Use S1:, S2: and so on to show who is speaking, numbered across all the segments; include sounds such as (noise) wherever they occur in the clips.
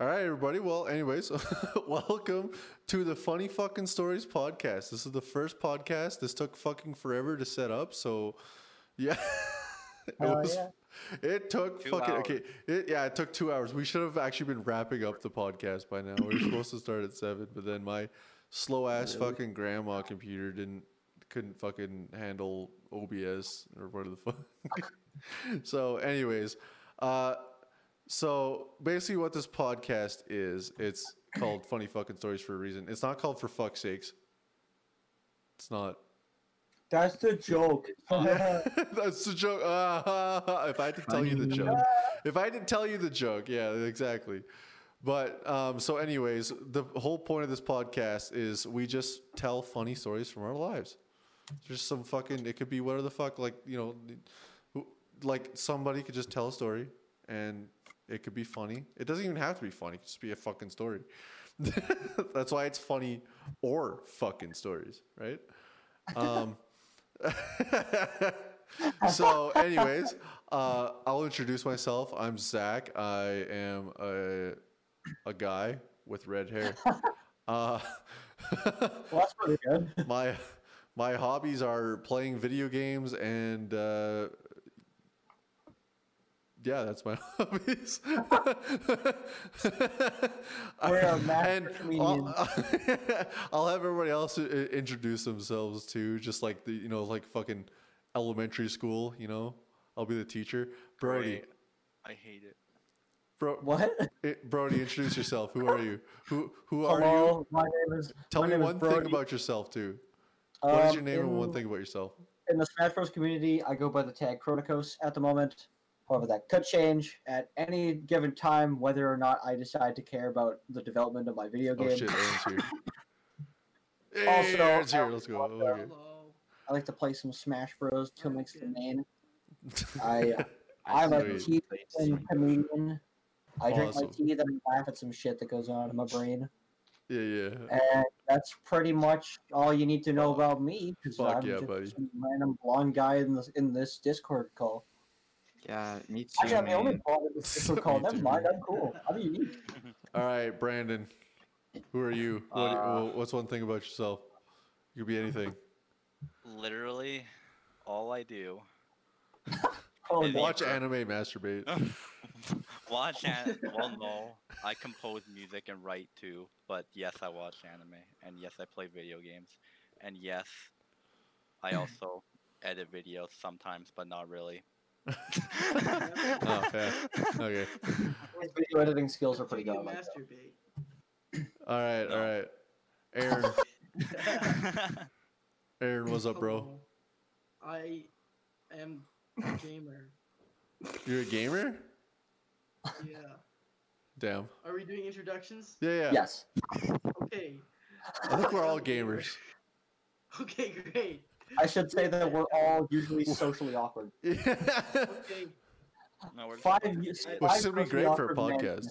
S1: All right, everybody. Well, anyways, (laughs) welcome to the Funny Fucking Stories podcast. This is the first podcast. This took fucking forever to set up, so yeah. (laughs) it
S2: Hell
S1: was
S2: yeah.
S1: it took
S3: Two
S1: fucking
S3: hours.
S1: okay. It, yeah, it took 2 hours. We should have actually been wrapping up the podcast by now. We were supposed to start at 7, but then my slow ass fucking grandma computer didn't couldn't fucking handle OBS or whatever the fuck. (laughs) so, anyways, uh so basically, what this podcast is, it's called (clears throat) Funny Fucking Stories for a reason. It's not called For Fuck's Sakes. It's not.
S2: That's the joke. (laughs)
S1: That's the joke. Ah, (laughs) if I had to tell you the joke, if I had to tell you the joke, yeah, exactly. But um, so, anyways, the whole point of this podcast is we just tell funny stories from our lives. Just some fucking. It could be whatever the fuck, like you know, like somebody could just tell a story and it could be funny. It doesn't even have to be funny. It could just be a fucking story. (laughs) That's why it's funny or fucking stories, right? Um, (laughs) so, anyways, uh, I'll introduce myself. I'm Zach. I am a, a guy with red hair. (laughs) Uh,
S2: well, that's pretty good.
S1: my my hobbies are playing video games and uh, yeah, that's my (laughs) hobbies. (laughs)
S2: We're a master
S1: And. I'll, (laughs) I'll have everybody else i- i- introduce themselves too, just like the you know like fucking elementary school. You know, I'll be the teacher. Brody,
S3: Great. I hate it.
S1: bro,
S2: What?
S1: eh, Brody, introduce yourself. Who are you? Who who are you?
S2: My name is.
S1: Tell
S2: my
S1: me one thing about yourself too. What is
S2: Um,
S1: your name and one thing about yourself?
S2: In the Smash Bros. community, I go by the tag Chronicos at the moment. However, that could change at any given time, whether or not I decide to care about the development of my video
S1: Oh
S2: game.
S1: shit, Aaron's here. Hey, (laughs)
S2: Also,
S1: Aaron's here. Let's go.
S2: also-
S1: Okay.
S2: I like to play some Smash Bros. to mix the
S4: Okay.
S2: main. (laughs) I, uh, I'm a
S1: Sweet.
S2: teaching comedian. I drink
S1: Awesome.
S2: my tea, then I laugh at some shit that goes on in my brain.
S1: Yeah, yeah.
S2: And that's pretty much all you need to know about me. Because
S1: Fuck
S2: I'm
S1: yeah,
S2: just
S1: buddy.
S2: some random blonde guy in this in this Discord call.
S5: Yeah, me too.
S2: Actually, I'm the only
S5: man.
S2: blonde in this (laughs) Discord call. Never mind, I'm cool. I'm unique. (laughs)
S1: All right, Brandon. Who are you? What,
S3: Uh,
S1: what's one thing about yourself? You could be anything.
S3: Literally, all I do. (laughs)
S2: Oh,
S3: Is he-
S1: Watch anime, masturbate.
S3: watch anime. well no i compose music and write too but yes i watch anime and yes i play video games and yes i also edit videos sometimes but not really (laughs)
S1: Oh, okay. Okay.
S2: His video editing skills are pretty good.
S4: you
S2: I like that.
S4: masturbate?
S1: All right, all Aaron, (laughs) Aaron, what's up, bro?
S4: Oh, I am a gamer.
S1: You're a gamer?
S4: Yeah.
S1: Damn.
S4: Are we doing introductions?
S1: Yeah, yeah.
S2: Yes.
S4: Okay.
S1: I think we're all
S4: I'm a gamer.
S1: gamers.
S4: Okay, great.
S2: I should say that we're all usually socially awkward. (laughs)
S1: Yeah.
S4: Okay.
S3: no, we're
S2: Five years.
S4: Which
S2: five
S1: should be
S2: socially
S1: great for a
S2: awkward men in
S1: podcast.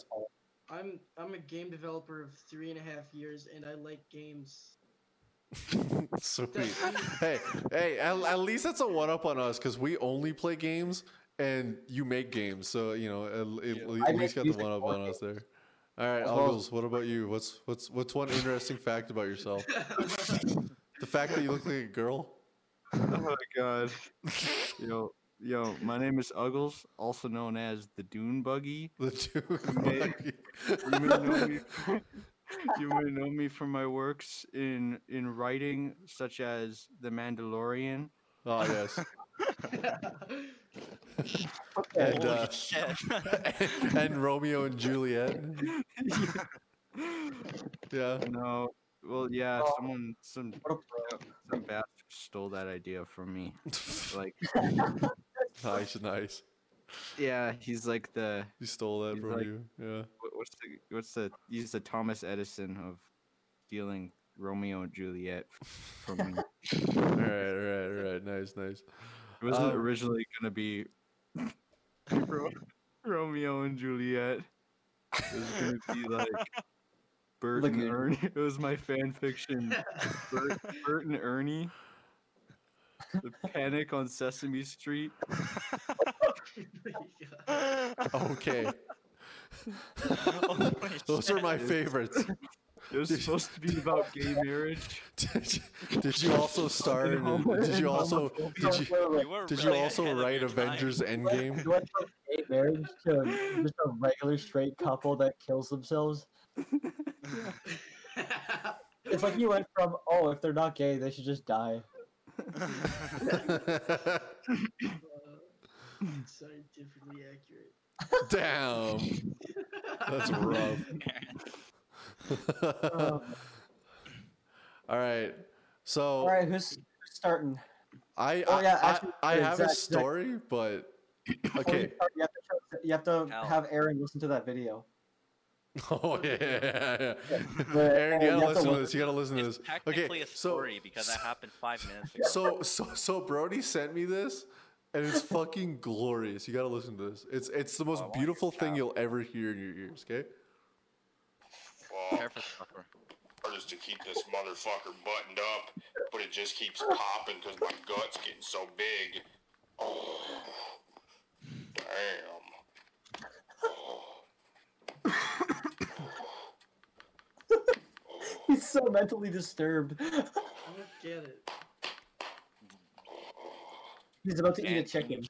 S4: I'm I'm a game developer of three and a half years, and I like games. (laughs)
S1: Sweet. Hey, hey, at, at least that's a one up on us because we only play games and you make games. So, you know, at, at,
S3: Yeah.
S1: at least
S2: make
S1: got the one up
S2: for
S1: on us there. All right,
S2: As
S1: Uggles, what about you? What's what's what's one interesting fact about yourself? (laughs) The fact that you look like a girl?
S5: Oh (laughs) my god. (laughs) yo, yo, my name is Uggles, also known as the Dune Buggy.
S1: The two.
S5: may- You may know me. (laughs) you may know me from my works in in writing, such as The Mandalorian.
S1: oh, yes.
S2: Okay.
S1: And,
S3: Holy
S1: uh,
S3: shit
S1: and Romeo and Juliet. Yeah.
S5: No, well, yeah,
S2: Oh.
S5: someone, some
S2: What a pro.
S5: some bastard stole that idea from me. Like, (laughs)
S1: nice, nice.
S5: yeah, he's like the
S1: He stole that from
S5: like-
S1: you. Yeah.
S5: what's the what's the he's the Thomas Edison of stealing Romeo and Juliet from me. (laughs)
S1: All right, all right, all right. Nice, nice.
S5: It wasn't
S1: Um,
S5: originally gonna be (laughs) Ro- Romeo and Juliet. It was gonna be like Bert and Ernie. It was my fan fiction. Bert, Bert and Ernie. The Panic on Sesame Street. (laughs)
S1: Okay.
S3: Holy (laughs)
S1: Those are
S3: shit.
S1: my favorites.
S5: It was supposed to be about gay marriage. (laughs)
S1: Did you, did you also star? in- Did you also? Did. You Did you also write. Avengers Endgame?
S2: you went from gay marriage to just a regular straight couple that kills themselves. It's like you went from oh, if they're not gay, they should just die.
S4: Scientifically accurate.
S1: Damn, that's rough.
S2: Um,
S1: All right, so
S2: all right, who's who's starting?
S1: I
S2: Oh, yeah,
S1: I-
S2: actually,
S1: I,
S2: uh,
S1: have
S2: Zach-
S1: a
S2: Zach-
S1: story, but okay.
S2: You, start, you have to, you have to have Aaron listen to that video. (laughs)
S1: Oh yeah, yeah, yeah.
S2: Yeah,
S1: Aaron, you
S2: you
S1: gotta listen to this. You gotta listen to
S3: It's
S1: this.
S3: technically
S1: Okay,
S3: a
S1: so
S3: because that happened five minutes ago.
S1: so so so Brody sent me this, and it's fucking glorious. You gotta listen to this. It's it's the most oh,
S3: I want
S1: beautiful thing you'll ever hear in your ears. Okay.
S3: Prepare
S6: Well,
S3: for
S6: just to keep this motherfucker buttoned up, but it just keeps popping because my gut's getting so big. Oh, (sighs) damn. Oh. (laughs) (laughs)
S2: He's so mentally disturbed.
S4: I don't get it.
S2: He's about to eat a
S3: And
S2: chicken.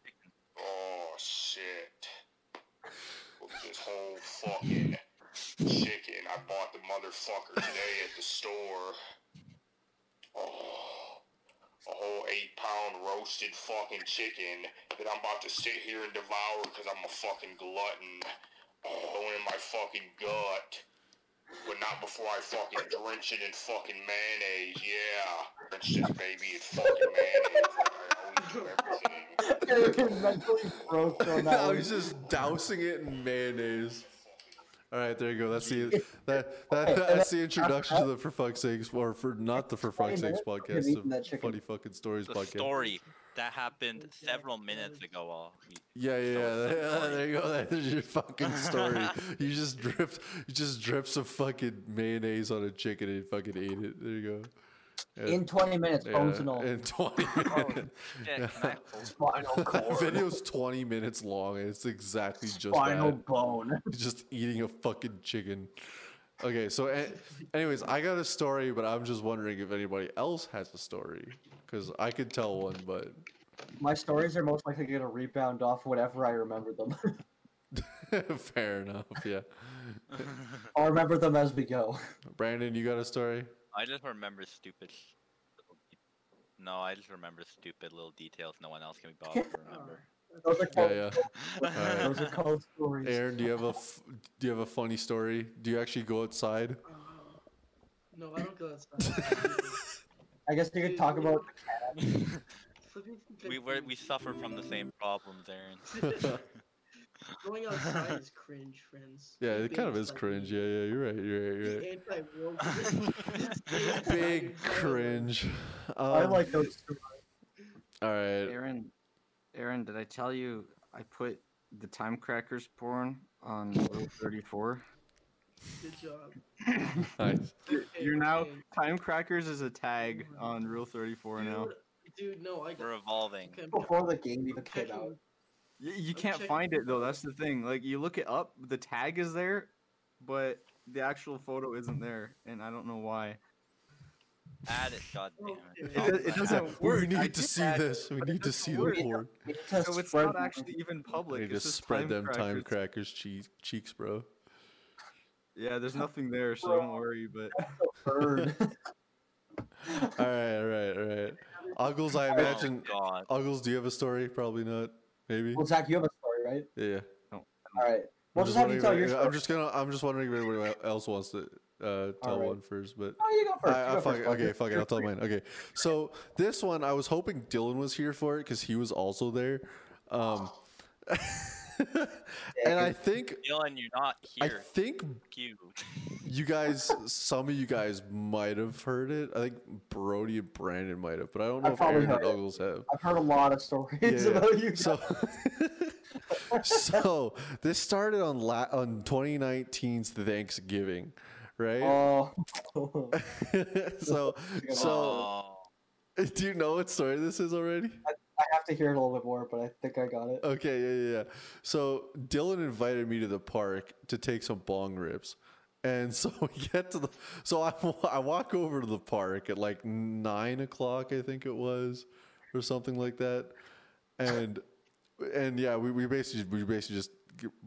S6: Oh shit. Look at this whole fucking chicken. I bought the motherfucker today at the store. Oh, a whole eight pound roasted fucking chicken that I'm about to sit here and devour because I'm a fucking glutton. Oh, in my fucking gut. But not before I fucking drench it in fucking mayonnaise, yeah. Drench this baby in fucking mayonnaise. I always do everything.
S2: Aaron mentally broke on that (laughs)
S1: I was just dousing it in mayonnaise. All right, there you go. That's the (laughs) that, that
S2: Okay,
S1: that's the introduction to the for fuck's sakes or for not the for fuck's sakes
S2: minutes of
S1: podcast, the funny fucking stories
S3: The
S1: podcast.
S3: story that happened several minutes ago. All
S1: Yeah, yeah,
S3: So
S1: yeah. yeah, (laughs) there you go. There's your fucking story. (laughs) you just dripped, you just dripped some fucking mayonnaise on a chicken and fucking ate it. There you go. Yeah,
S2: In 20 minutes, bones and all.
S1: in 20 (laughs) minutes.
S3: Shit, can
S2: Spinal
S1: that
S2: cord.
S1: video's 20 minutes long and it's exactly just
S2: Spinal bone.
S1: just eating a fucking chicken. Okay, so eh, anyways, I got a story, but I'm just wondering if anybody else has a story because I could tell one, but
S2: My stories are most likely going to rebound off whatever I remember them. (laughs)
S1: fair enough. Yeah, (laughs)
S2: I'll remember them as we go.
S1: Brandon, you got a story?
S3: I just remember stupid. little de- No, I just remember stupid little details no one else can be bothered to (laughs) remember.
S2: Those are
S1: Yeah,
S2: called,
S1: yeah.
S2: those are called stories.
S1: Aaron, do you have a f- do you have a funny story? Do you actually go outside?
S4: Uh, no, I don't go outside.
S2: I guess you could talk about
S4: Flipping (laughs) from (laughs)
S3: we were we suffer from the same problems, Aaron. (laughs)
S4: Going outside is cringe, friends.
S1: Yeah,
S4: Be
S1: it kind of is cringe. Yeah, yeah, you're right. You're right. You're right.
S4: anti-woke. Just stay
S1: Big
S4: inside.
S1: cringe.
S2: I
S1: Um,
S2: like those stories.
S1: All right.
S5: Aaron, Aaron, did I tell you I put the Time Crackers porn on Rule 34?
S4: Good job. (laughs)
S1: Nice.
S5: You're- You're now. Time Crackers is a tag on Rule 34 now.
S4: Dude, dude, no, I
S3: We're evolving.
S4: okay, I'm
S2: Before the game even came out.
S5: You, you can't
S4: checking
S5: find it though. That's the thing. Like you look it up, the tag is there, but the actual photo isn't there, and I don't know why.
S3: Add it, god damn
S4: Okay.
S3: it.
S5: It, it doesn't (laughs)
S1: We
S5: work. I
S1: need to see
S5: add it,
S1: this. We need to see the board.
S2: It
S5: So it's not actually even
S1: We
S5: public.
S1: need to
S5: just
S1: spread them
S5: time
S1: time
S5: crackers.
S1: crackers cheeks, cheeks, bro.
S5: Yeah, there's nothing there, so don't worry. But
S2: bird. (laughs)
S1: All right, all right, all right. Uggles, I
S3: Oh,
S1: imagine.
S3: God.
S1: Uggles, do you have a story? Probably not. Maybe.
S2: well, Zach, you have a story, right?
S1: Yeah. yeah.
S2: All right. We'll
S1: I'm
S2: just have you tell
S1: if-
S2: your story.
S1: I'm just gonna. I'm just wondering if anybody else wants to uh, tell
S2: Alright.
S1: one first, but.
S2: Oh, you go first.
S1: I,
S2: you go
S1: fuck,
S2: first,
S1: okay,
S2: Parker.
S1: fuck it. I'll tell mine. Okay, so this one I was hoping Dylan was here for it because he was also there, um, (sighs) (laughs) and I think
S3: Dylan, you're not here.
S1: I
S3: here.
S1: think
S3: You.
S1: you guys, some of you guys might have heard it. I think Brody and Brandon might have, but I don't know
S2: I've
S1: if
S2: probably
S1: Aaron and
S2: heard it.
S1: Uggles have.
S2: I've heard a lot of stories
S1: Yeah, yeah.
S2: about you.
S1: So, (laughs) so this started on la- on 2019's Thanksgiving, right?
S2: Oh. (laughs)
S1: so, so
S3: Oh.
S1: do you know what story this is already?
S2: I have to hear it a little bit more, but I think I got it.
S1: Okay, yeah, yeah, yeah. So Dylan invited me to the park to take some bong rips. And so (laughs) we get to the, so I, I walk over to the park at like nine o'clock, I think it was, or something like that. And, and yeah, we, we basically, we basically just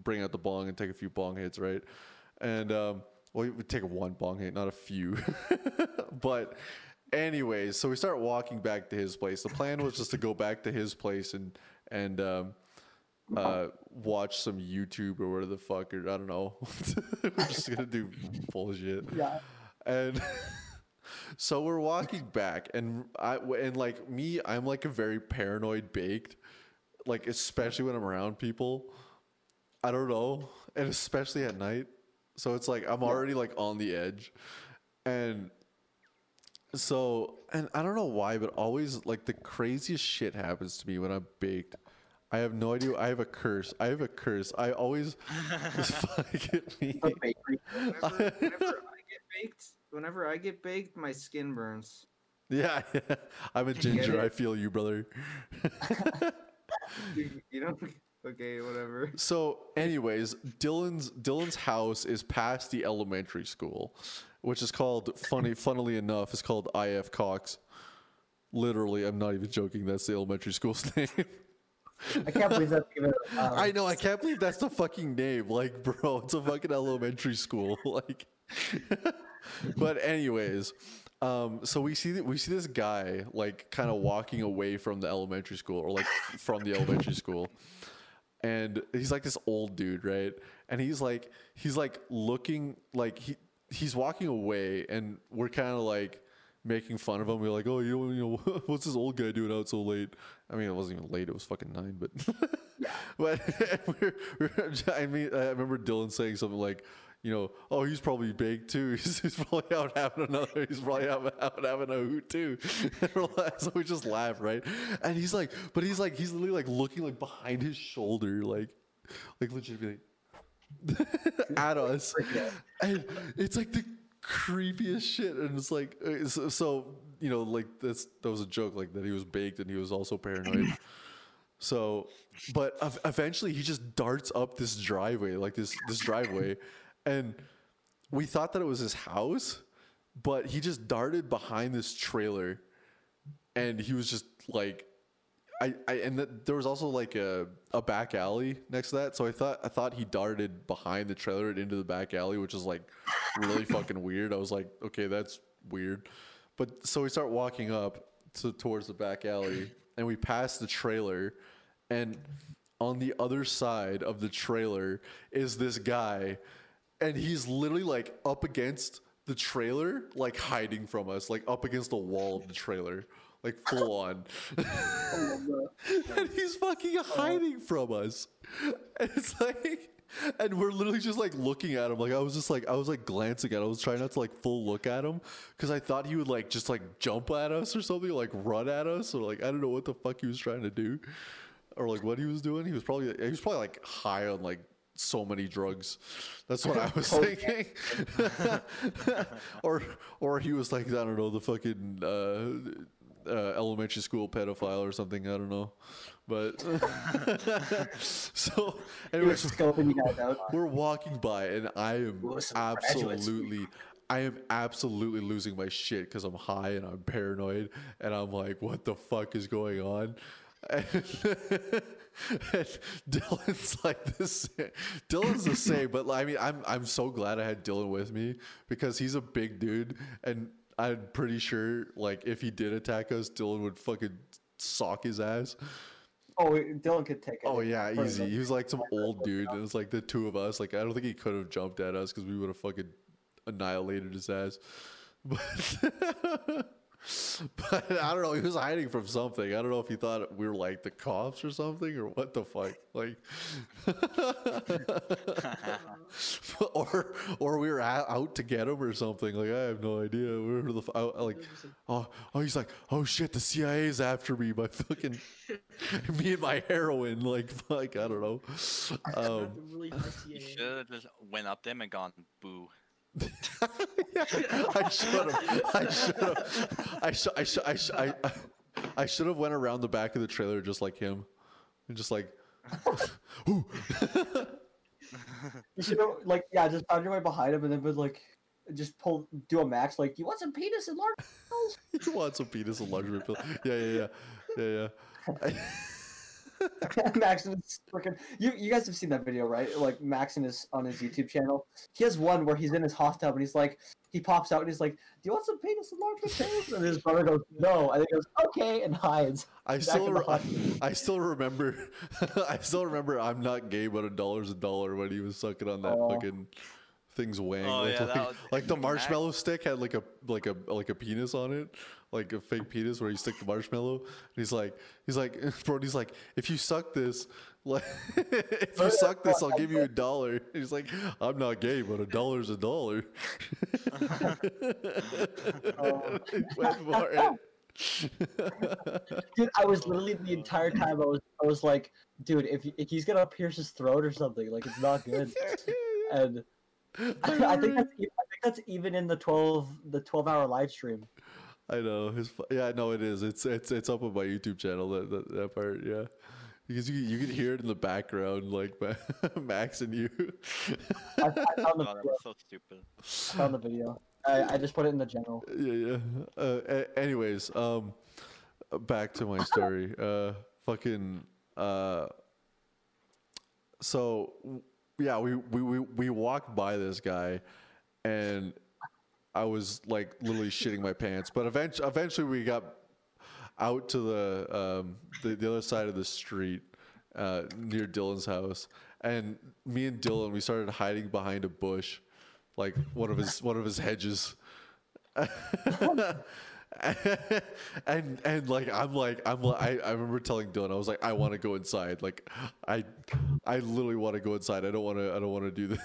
S1: bring out the bong and take a few bong hits, right? And, um, well, we take one bong hit, not a few. (laughs) but, anyways, so we start walking back to his place. The plan was just to go back to his place and, and, um, uh, watch some YouTube or whatever the fuck, or I don't know. (laughs) we're just gonna do bullshit.
S2: Yeah.
S1: And (laughs) so we're walking back, and I and like me, I'm like a very paranoid baked, like especially when I'm around people. I don't know, and especially at night. So it's like I'm already like on the edge, and so and I don't know why, but always like the craziest shit happens to me when I'm baked. I have no idea. I have a curse. I have a curse. I always (laughs) just fucking me.
S5: Whenever, whenever (laughs) I get baked, whenever I get baked, my skin burns.
S1: Yeah, I'm a ginger. I feel you, brother. (laughs)
S5: You, you know? Okay, whatever.
S1: So, anyways, Dylan's Dylan's house is past the elementary school, which is called funny. Funnily enough, is called IF Cox. Literally, I'm not even joking. That's the elementary school's (laughs) name.
S2: I can't believe that's even. Um, (laughs)
S1: I know. I can't believe that's the fucking name. Like, bro, it's a fucking elementary school. (laughs) Like, but anyways, um, so we see that we see this guy like kind of walking away from the elementary school or like from the elementary school, and he's like this old dude, right? And he's like he's like looking like he he's walking away, and we're kind of like making fun of him. We're like, oh, you know, you know, (laughs) what's this old guy doing out so late? I mean, it wasn't even late; it was fucking nine. But, (laughs) but (laughs) we're, we're, I mean, I remember Dylan saying something like, you know, oh, he's probably baked too. He's, he's probably out having another. He's probably out, out having a hoot too. So we just laugh, right? And he's like, but he's like, he's literally like looking like behind his shoulder, like, like legitimately at us, and it's like the creepiest shit. And it's like, uh, so, so you know, like that's that was a joke, like that he was baked and he was also paranoid. (clears throat) So, but eventually he just darts up this driveway, like this this driveway, and we thought that it was his house, but he just darted behind this trailer, and he was just like, I, I and th- there was also like a, a back alley next to that, so I thought I thought he darted behind the trailer and into the back alley, which is like really (laughs) fucking weird. I was like, okay, that's weird, but so we start walking up to towards the back alley, and we pass the trailer, and on the other side of the trailer is this guy, and he's literally like up against the trailer, like hiding from us, like up against the wall of the trailer, like full on. (laughs) and he's fucking hiding from us. (laughs) And it's like, and we're literally just like looking at him. Like I was just like, I was like glancing at him. I was trying not to like full look at him because I thought he would like just like jump at us or something, like run at us, or like I don't know what the fuck he was trying to do, or like what he was doing. He was probably he was probably like high on like so many drugs. That's what I was (laughs) thinking. or or he was like I don't know the fucking uh, uh, elementary school pedophile or something. I don't know, but (laughs) so anyways,
S2: scoping you guys out.
S1: we're walking by and I am
S2: Ooh, some graduates.
S1: absolutely. I am absolutely losing my shit because I'm high and I'm paranoid and I'm like, what the fuck is going on? (laughs) And, and Dylan's like this. Dylan's the same, but I mean, I'm I'm so glad I had Dylan with me because he's a big dude, and I'm pretty sure like if he did attack us, Dylan would fucking sock his ass.
S2: Oh, Dylan could take it.
S1: Oh yeah, easy. He was like some old dude, and it was like the two of us. Like I don't think he could have jumped at us because we would have fucking annihilated his ass. (laughs) But, (laughs) but I don't know. He was hiding from something. I don't know if he thought we were like the cops or something or what the fuck. Like, (laughs) or or we were out, out to get him or something. Like I have no idea. We were the f- I, I, like, oh oh, he's like, oh shit, the CIA's after me. My fucking (laughs) me and my heroin. Like fuck, I don't know. Um,
S4: really
S3: You should have just went up them and gone boo.
S1: I should have. I should have. I should. I should. I should. I, I should have went around the back of the trailer just like him, and just like. (laughs)
S2: You should have, like, yeah, just found your way behind him and then would, like, just pull, do a max, like, you want some penis and large pills? (laughs)
S1: you want some penis enlargement pill? Yeah, yeah, yeah, yeah, yeah. (laughs)
S2: Max is freaking. You you guys have seen that video, right? Like Max in his on his YouTube channel. He has one where he's in his hot tub and he's like, he pops out and he's like, "Do you want some penis enlargement pills?" And his brother goes, "No," and he goes, "Okay," and hides.
S1: I still, re- I still remember, (laughs) I still remember. I'm not gay, but a dollar's a dollar when he was sucking on that
S2: Oh.
S1: fucking thing's wang.
S3: Oh,
S1: like,
S3: yeah, that
S1: like,
S3: was-
S1: like the
S3: Mac-
S1: marshmallow stick had like a like a like a penis on it, like a fake penis where you stick the marshmallow. And he's like, he's like, (laughs) Brody's like, if you suck this, (laughs) like, if you suck this, I'll give you a dollar. And (laughs) he's like, I'm not gay, but a dollar's a dollar.
S2: Oh.
S1: Went for it.
S2: Dude, I was literally the entire time. I was I was like, dude, if, if he's gonna pierce his throat or something, like it's not good. And I think that's I think that's even in the twelve the twelve hour live stream.
S1: I know his. fu- Yeah, no, it is. It's it's it's up on my YouTube channel. That that, that part, yeah. Because you you can hear it in the background, like (laughs) Max and you.
S2: I, I found the
S3: Oh, that
S2: video.
S3: so stupid.
S2: I found the video. I, I just put it in the general.
S1: yeah, yeah. Uh, a- anyways, um, back to my story. (laughs) Uh, fucking. Uh. So, yeah, we we we we walked by this guy, and I was like literally shitting my pants. But eventually, eventually we got out to the um, the, the other side of the street uh, near Dylan's house, and me and Dylan we started hiding behind a bush, like one of his one of his hedges. (laughs) (laughs) and and like I'm like I'm like I, I remember telling Dylan I was like I want to go inside. Like I I literally want to go inside. I don't want to I don't want to do this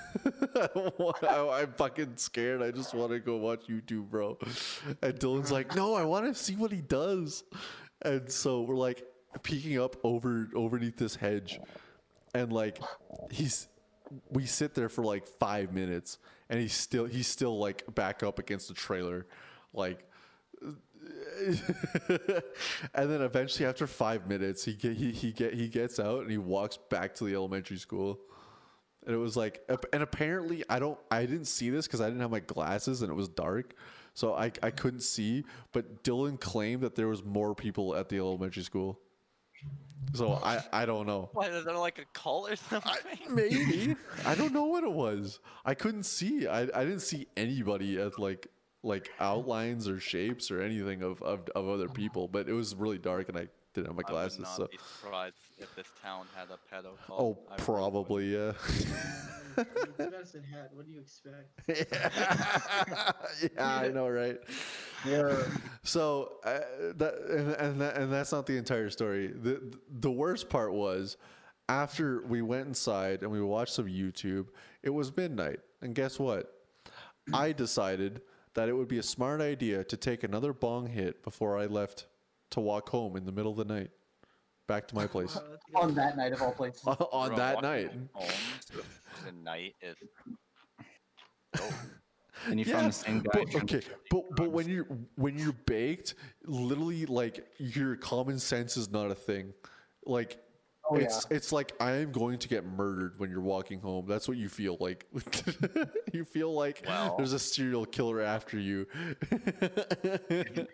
S1: (laughs) I I'm fucking scared. I just want to go watch YouTube bro. And Dylan's like no I want to see what he does. And so we're like peeking up over overneath this hedge. And like he's we sit there for like five minutes. And he's still he's still like back up against the trailer. Like (laughs) and then eventually after five minutes he get he, he get he gets out and he walks back to the elementary school and it was like and apparently i don't i didn't see this because i didn't have my glasses and it was dark so i i couldn't see but dylan claimed that there was more people at the elementary school so i i don't know
S3: What is there like a cult or something?
S1: Maybe. I don't know what it was. I couldn't see. I, I didn't see anybody at like like outlines or shapes or anything of, of, of other people, but it was really dark and I didn't have my glasses.
S3: I would
S1: glasses.
S3: not
S1: So
S3: be surprised if this town had a pedo cult.
S1: oh,
S3: I really would.
S1: probably yeah.
S4: Medicine hat. (laughs) What do you expect? (laughs)
S1: yeah, I know, right?
S2: Yeah.
S1: So uh, that and and, that, and that's not the entire story. the The worst part was after we went inside and we watched some YouTube. It was midnight, and guess what? I decided that it would be a smart idea to take another bong hit before I left to walk home in the middle of the night, back to my place
S4: that's (laughs) good.
S2: On that night of all places.
S1: on
S3: Bro,
S1: that night.
S3: Home the night is. (laughs) Oh,
S5: And you
S1: Yeah,
S5: found the same guy.
S1: but, okay, but but when you're when you're baked, literally like your common sense is not a thing. Like
S2: Oh,
S1: it's it's like I am going to get murdered when you're walking home. That's what you feel like. (laughs) you feel like
S3: Well-
S1: there's a serial killer after you.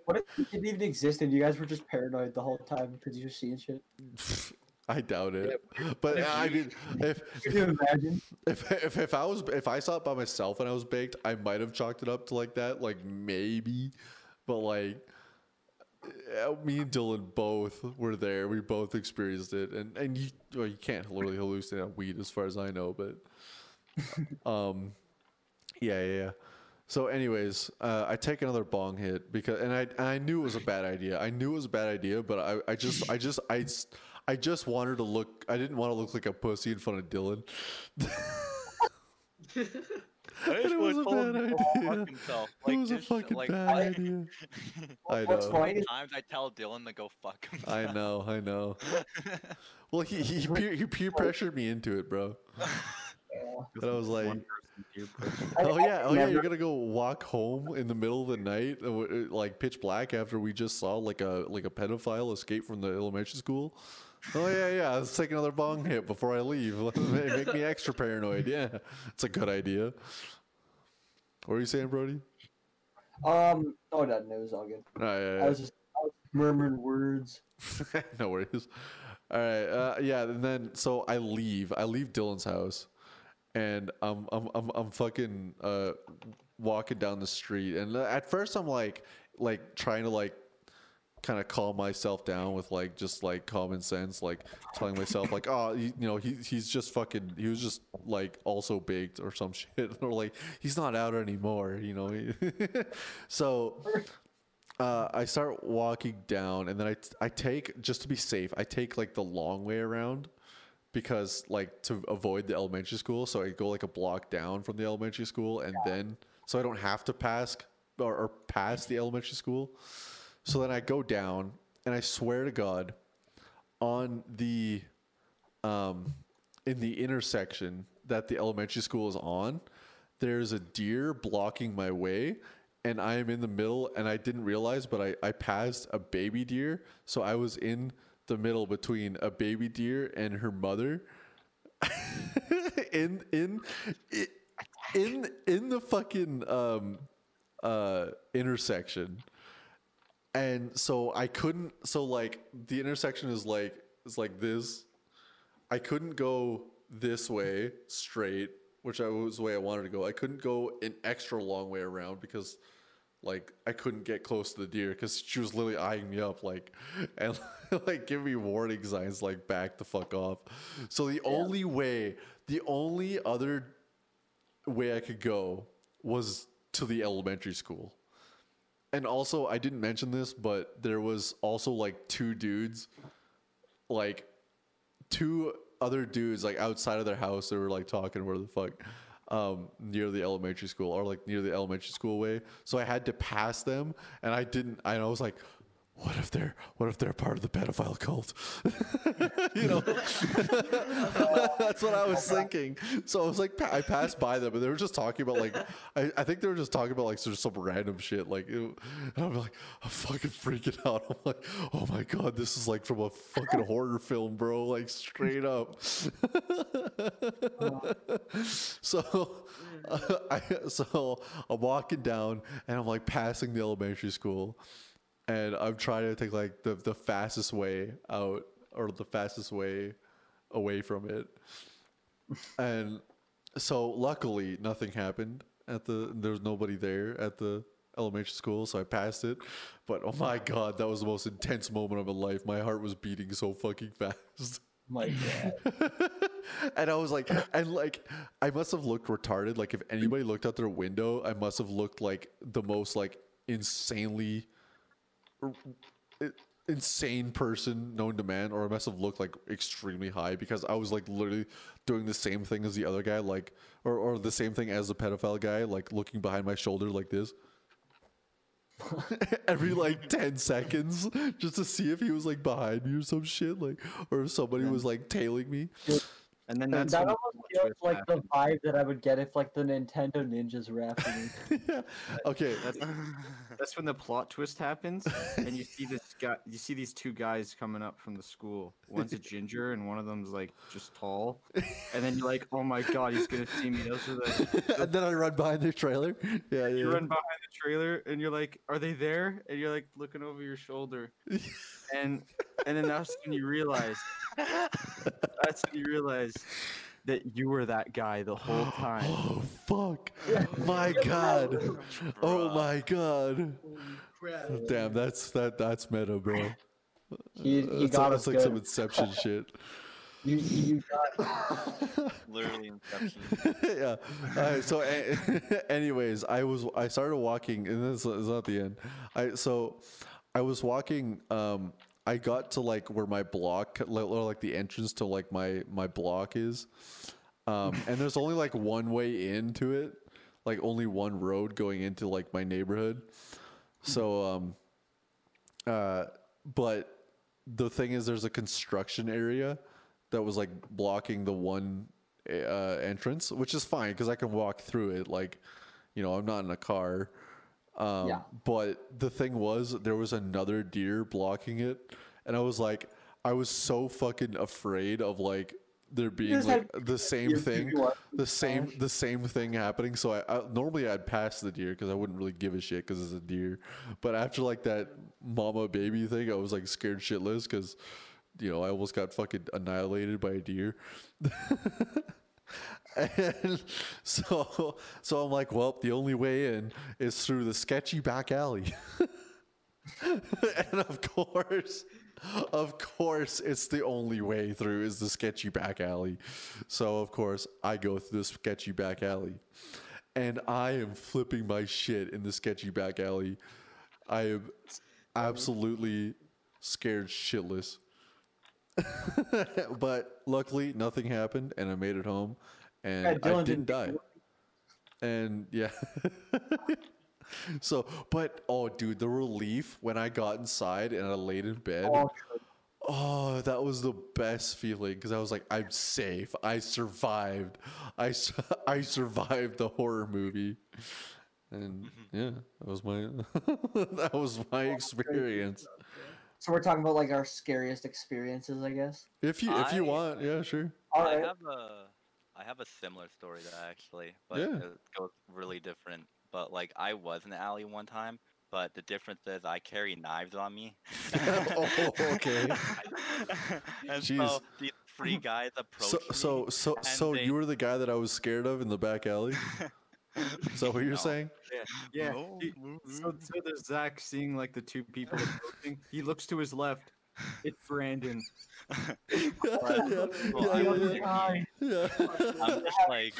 S2: What if it didn't even exist and you guys were just paranoid the whole time because you're seeing shit? (laughs)
S1: I doubt it. But I mean, if
S2: you imagine?
S1: if, if if I was if I saw it by myself and I was baked, I might have chalked it up to like that, like maybe. But like, me and Dylan both were there. We both experienced it, and and you well, you can't literally hallucinate on weed, as far as I know. But (laughs) um, yeah, yeah. yeah. So, anyways, uh, I take another bong hit because, and I and I knew it was a bad idea. I knew it was a bad idea, but I, I just I just I I just wanted to look. I didn't want to look like a pussy in front of Dylan. (laughs)
S3: I
S1: it was a bad
S3: him to go
S1: idea.
S3: fuck himself.
S1: it
S3: Like,
S1: was a fucking
S3: like,
S1: bad
S2: I-
S1: idea. (laughs) I know.
S2: funny is
S3: Times I tell Dylan to go fuck himself.
S1: I know. I know. (laughs) Well, he he peer, he peer pressured me into it, bro. And I was (laughs) like,
S5: Deer pussy.
S2: I-
S1: Oh yeah, oh yeah. You're gonna go walk home in the middle of the night, uh, w- uh, like pitch black, after we just saw like a like a pedophile escape from the elementary school. Oh yeah, yeah. Let's take another bong hit before I leave. (laughs) Make me extra paranoid. Yeah, it's a good idea. What are you saying, Brody?
S2: Um. Oh no, no, it was all good.
S1: No, yeah,
S2: I was just I was murmuring words. (laughs)
S1: no worries. All right. Uh, yeah. And then so I leave. I leave Dylan's house, and I'm I'm I'm, I'm fucking uh, walking down the street. And at first I'm like like trying to like kind of calm myself down with like just like common sense, like telling myself like, oh, you, know, he he's just fucking. He was just like also baked or some (laughs) shit, or like he's not out anymore. You know. (laughs) so uh, I start walking down, and then I I take just to be safe. I take like the long way around because like to avoid the elementary school. So I go like a block down from the elementary school, and then so I don't have to pass or, or pass the elementary school. So then I go down, and I swear to God, on the um in the intersection that the elementary school is on, there's a deer blocking my way and I am in the middle and I didn't realize but I, I passed a baby deer. So I was in the middle between a baby deer and her mother (laughs) in in in in the fucking um uh intersection and so I couldn't so like the intersection is like is like this I couldn't go this way straight, which I was the way I wanted to go. I couldn't go an extra long way around because like I couldn't get close to the deer because she was literally eyeing me up like (laughs) and like giving me warning signs like back the fuck off. So the only way, the only other way I could go was to the elementary school. And also I didn't mention this, but there was also like two dudes like two other dudes like outside of their house they were like talking where the fuck um near the elementary school or like near the elementary school way. So i had to pass them and i didn't and i was like what if they're what if they're part of the pedophile cult? (laughs) You know? (laughs) That's what i was thinking. So i was like i passed by them and they were just talking about like i, I think they were just talking about like sort of some random shit like and i'm like i'm fucking freaking out. I'm like oh my god this is like from a fucking horror film bro. Like straight up. (laughs) So I so I'm walking down and I'm like passing the elementary school and I'm trying to take like the, the fastest way out or the fastest way away from it. And so luckily nothing happened at the there was nobody there at the elementary school, so I passed it. But oh my god, that was the most intense moment of my life. My heart was beating so fucking fast.
S2: My God. (laughs)
S1: and I was like, and like, I must have looked retarded. Like, if anybody looked out their window, I must have looked like the most like insanely insane person known to man, or I must have looked like extremely high because I was like literally doing the same thing as the other guy, like, or or the same thing as the pedophile guy, like looking behind my shoulder like this. (laughs) Every like 10 seconds just to see if he was like behind me or some shit like or if somebody was like tailing me
S5: And then that's
S2: that almost feels
S5: twist
S2: like the vibe that I would get if like the Nintendo ninjas were after me. (laughs)
S1: okay
S5: That's, (laughs) that's when the plot twist happens, and you see this guy. You see these two guys coming up from the school. One's a ginger, and one of them's like just tall. And then you're like, "Oh my god, he's gonna see me." Those are the.
S1: and then I run behind the trailer. (laughs) Yeah, yeah.
S5: You
S1: yeah.
S5: run behind the trailer, and you're like, "Are they there?" And you're like looking over your shoulder, and and then that's when you realize. That's when you realize that you were that guy the whole (gasps) time.
S1: Oh fuck! (laughs) My God! Oh my God!
S4: Crap.
S1: Damn, that's that that's meta, bro.
S2: He, he
S1: That's,
S2: got us
S1: like some. Inception (laughs) shit.
S2: You, you got (laughs)
S3: Literally Inception. (laughs)
S1: yeah. All right, so, a- anyways, I was I started walking, and this is not the end. I so I was walking. Um, I got to like where my block, like, or like the entrance to like my my block is, um, and there's only like one way into it, like only one road going into like my neighborhood. So, um, uh, but the thing is, there's a construction area that was like blocking the one uh, entrance, which is fine because I can walk through it. Like, you know, I'm not in a car. Um,
S2: Yeah.
S1: But the thing was, there was another deer blocking it, and I was like, I was so fucking afraid of like there being like
S2: had
S1: the (laughs) same thing, the same the same thing happening. So I, I normally I'd pass the deer because I wouldn't really give a shit because it's a deer. But after like that mama baby thing, I was like scared shitless because you know I almost got fucking annihilated by a deer. (laughs) and so so I'm like, well, the only way in is through the sketchy back alley. (laughs) and of course, of course, it's the only way through is the sketchy back alley. So of course, I go through the sketchy back alley, and I am flipping my shit in the sketchy back alley. I am absolutely scared shitless. (laughs) but luckily, nothing happened, and I made it home, and
S2: Yeah,
S1: I didn't
S2: didn't
S1: die. And yeah. (laughs) so, but oh, dude, the relief when I got inside and I laid in bed.
S2: Oh,
S1: Oh, that was the best feeling because I was like, I'm safe. I survived. I, (laughs) I survived the horror movie. And mm-hmm. yeah, that was my (laughs) that was my experience.
S2: So we're talking about like our scariest experiences, I guess.
S1: If you if you
S3: I-
S1: want, yeah, sure.
S3: I
S2: right.
S3: have a I have a similar story to that actually, but
S1: Yeah.
S3: it goes really different. But like I was in the alley one time, but the difference is I carry knives on me. (laughs)
S1: oh, okay. (laughs)
S3: and
S1: Jeez.
S3: so these three guys approached
S1: So
S3: me.
S1: so so so
S3: they-
S1: you were the guy that I was scared of in the back alley. (laughs) Is that what you're
S3: No.
S1: saying?
S5: Yeah.
S3: No.
S5: he- mm, so, mm, so there's Zach seeing like the two people mm. approaching. He looks to his left. It's Brandon.
S1: yeah,
S3: Well,
S1: yeah,
S3: I
S1: yeah, yeah. yeah.
S3: I'm just like,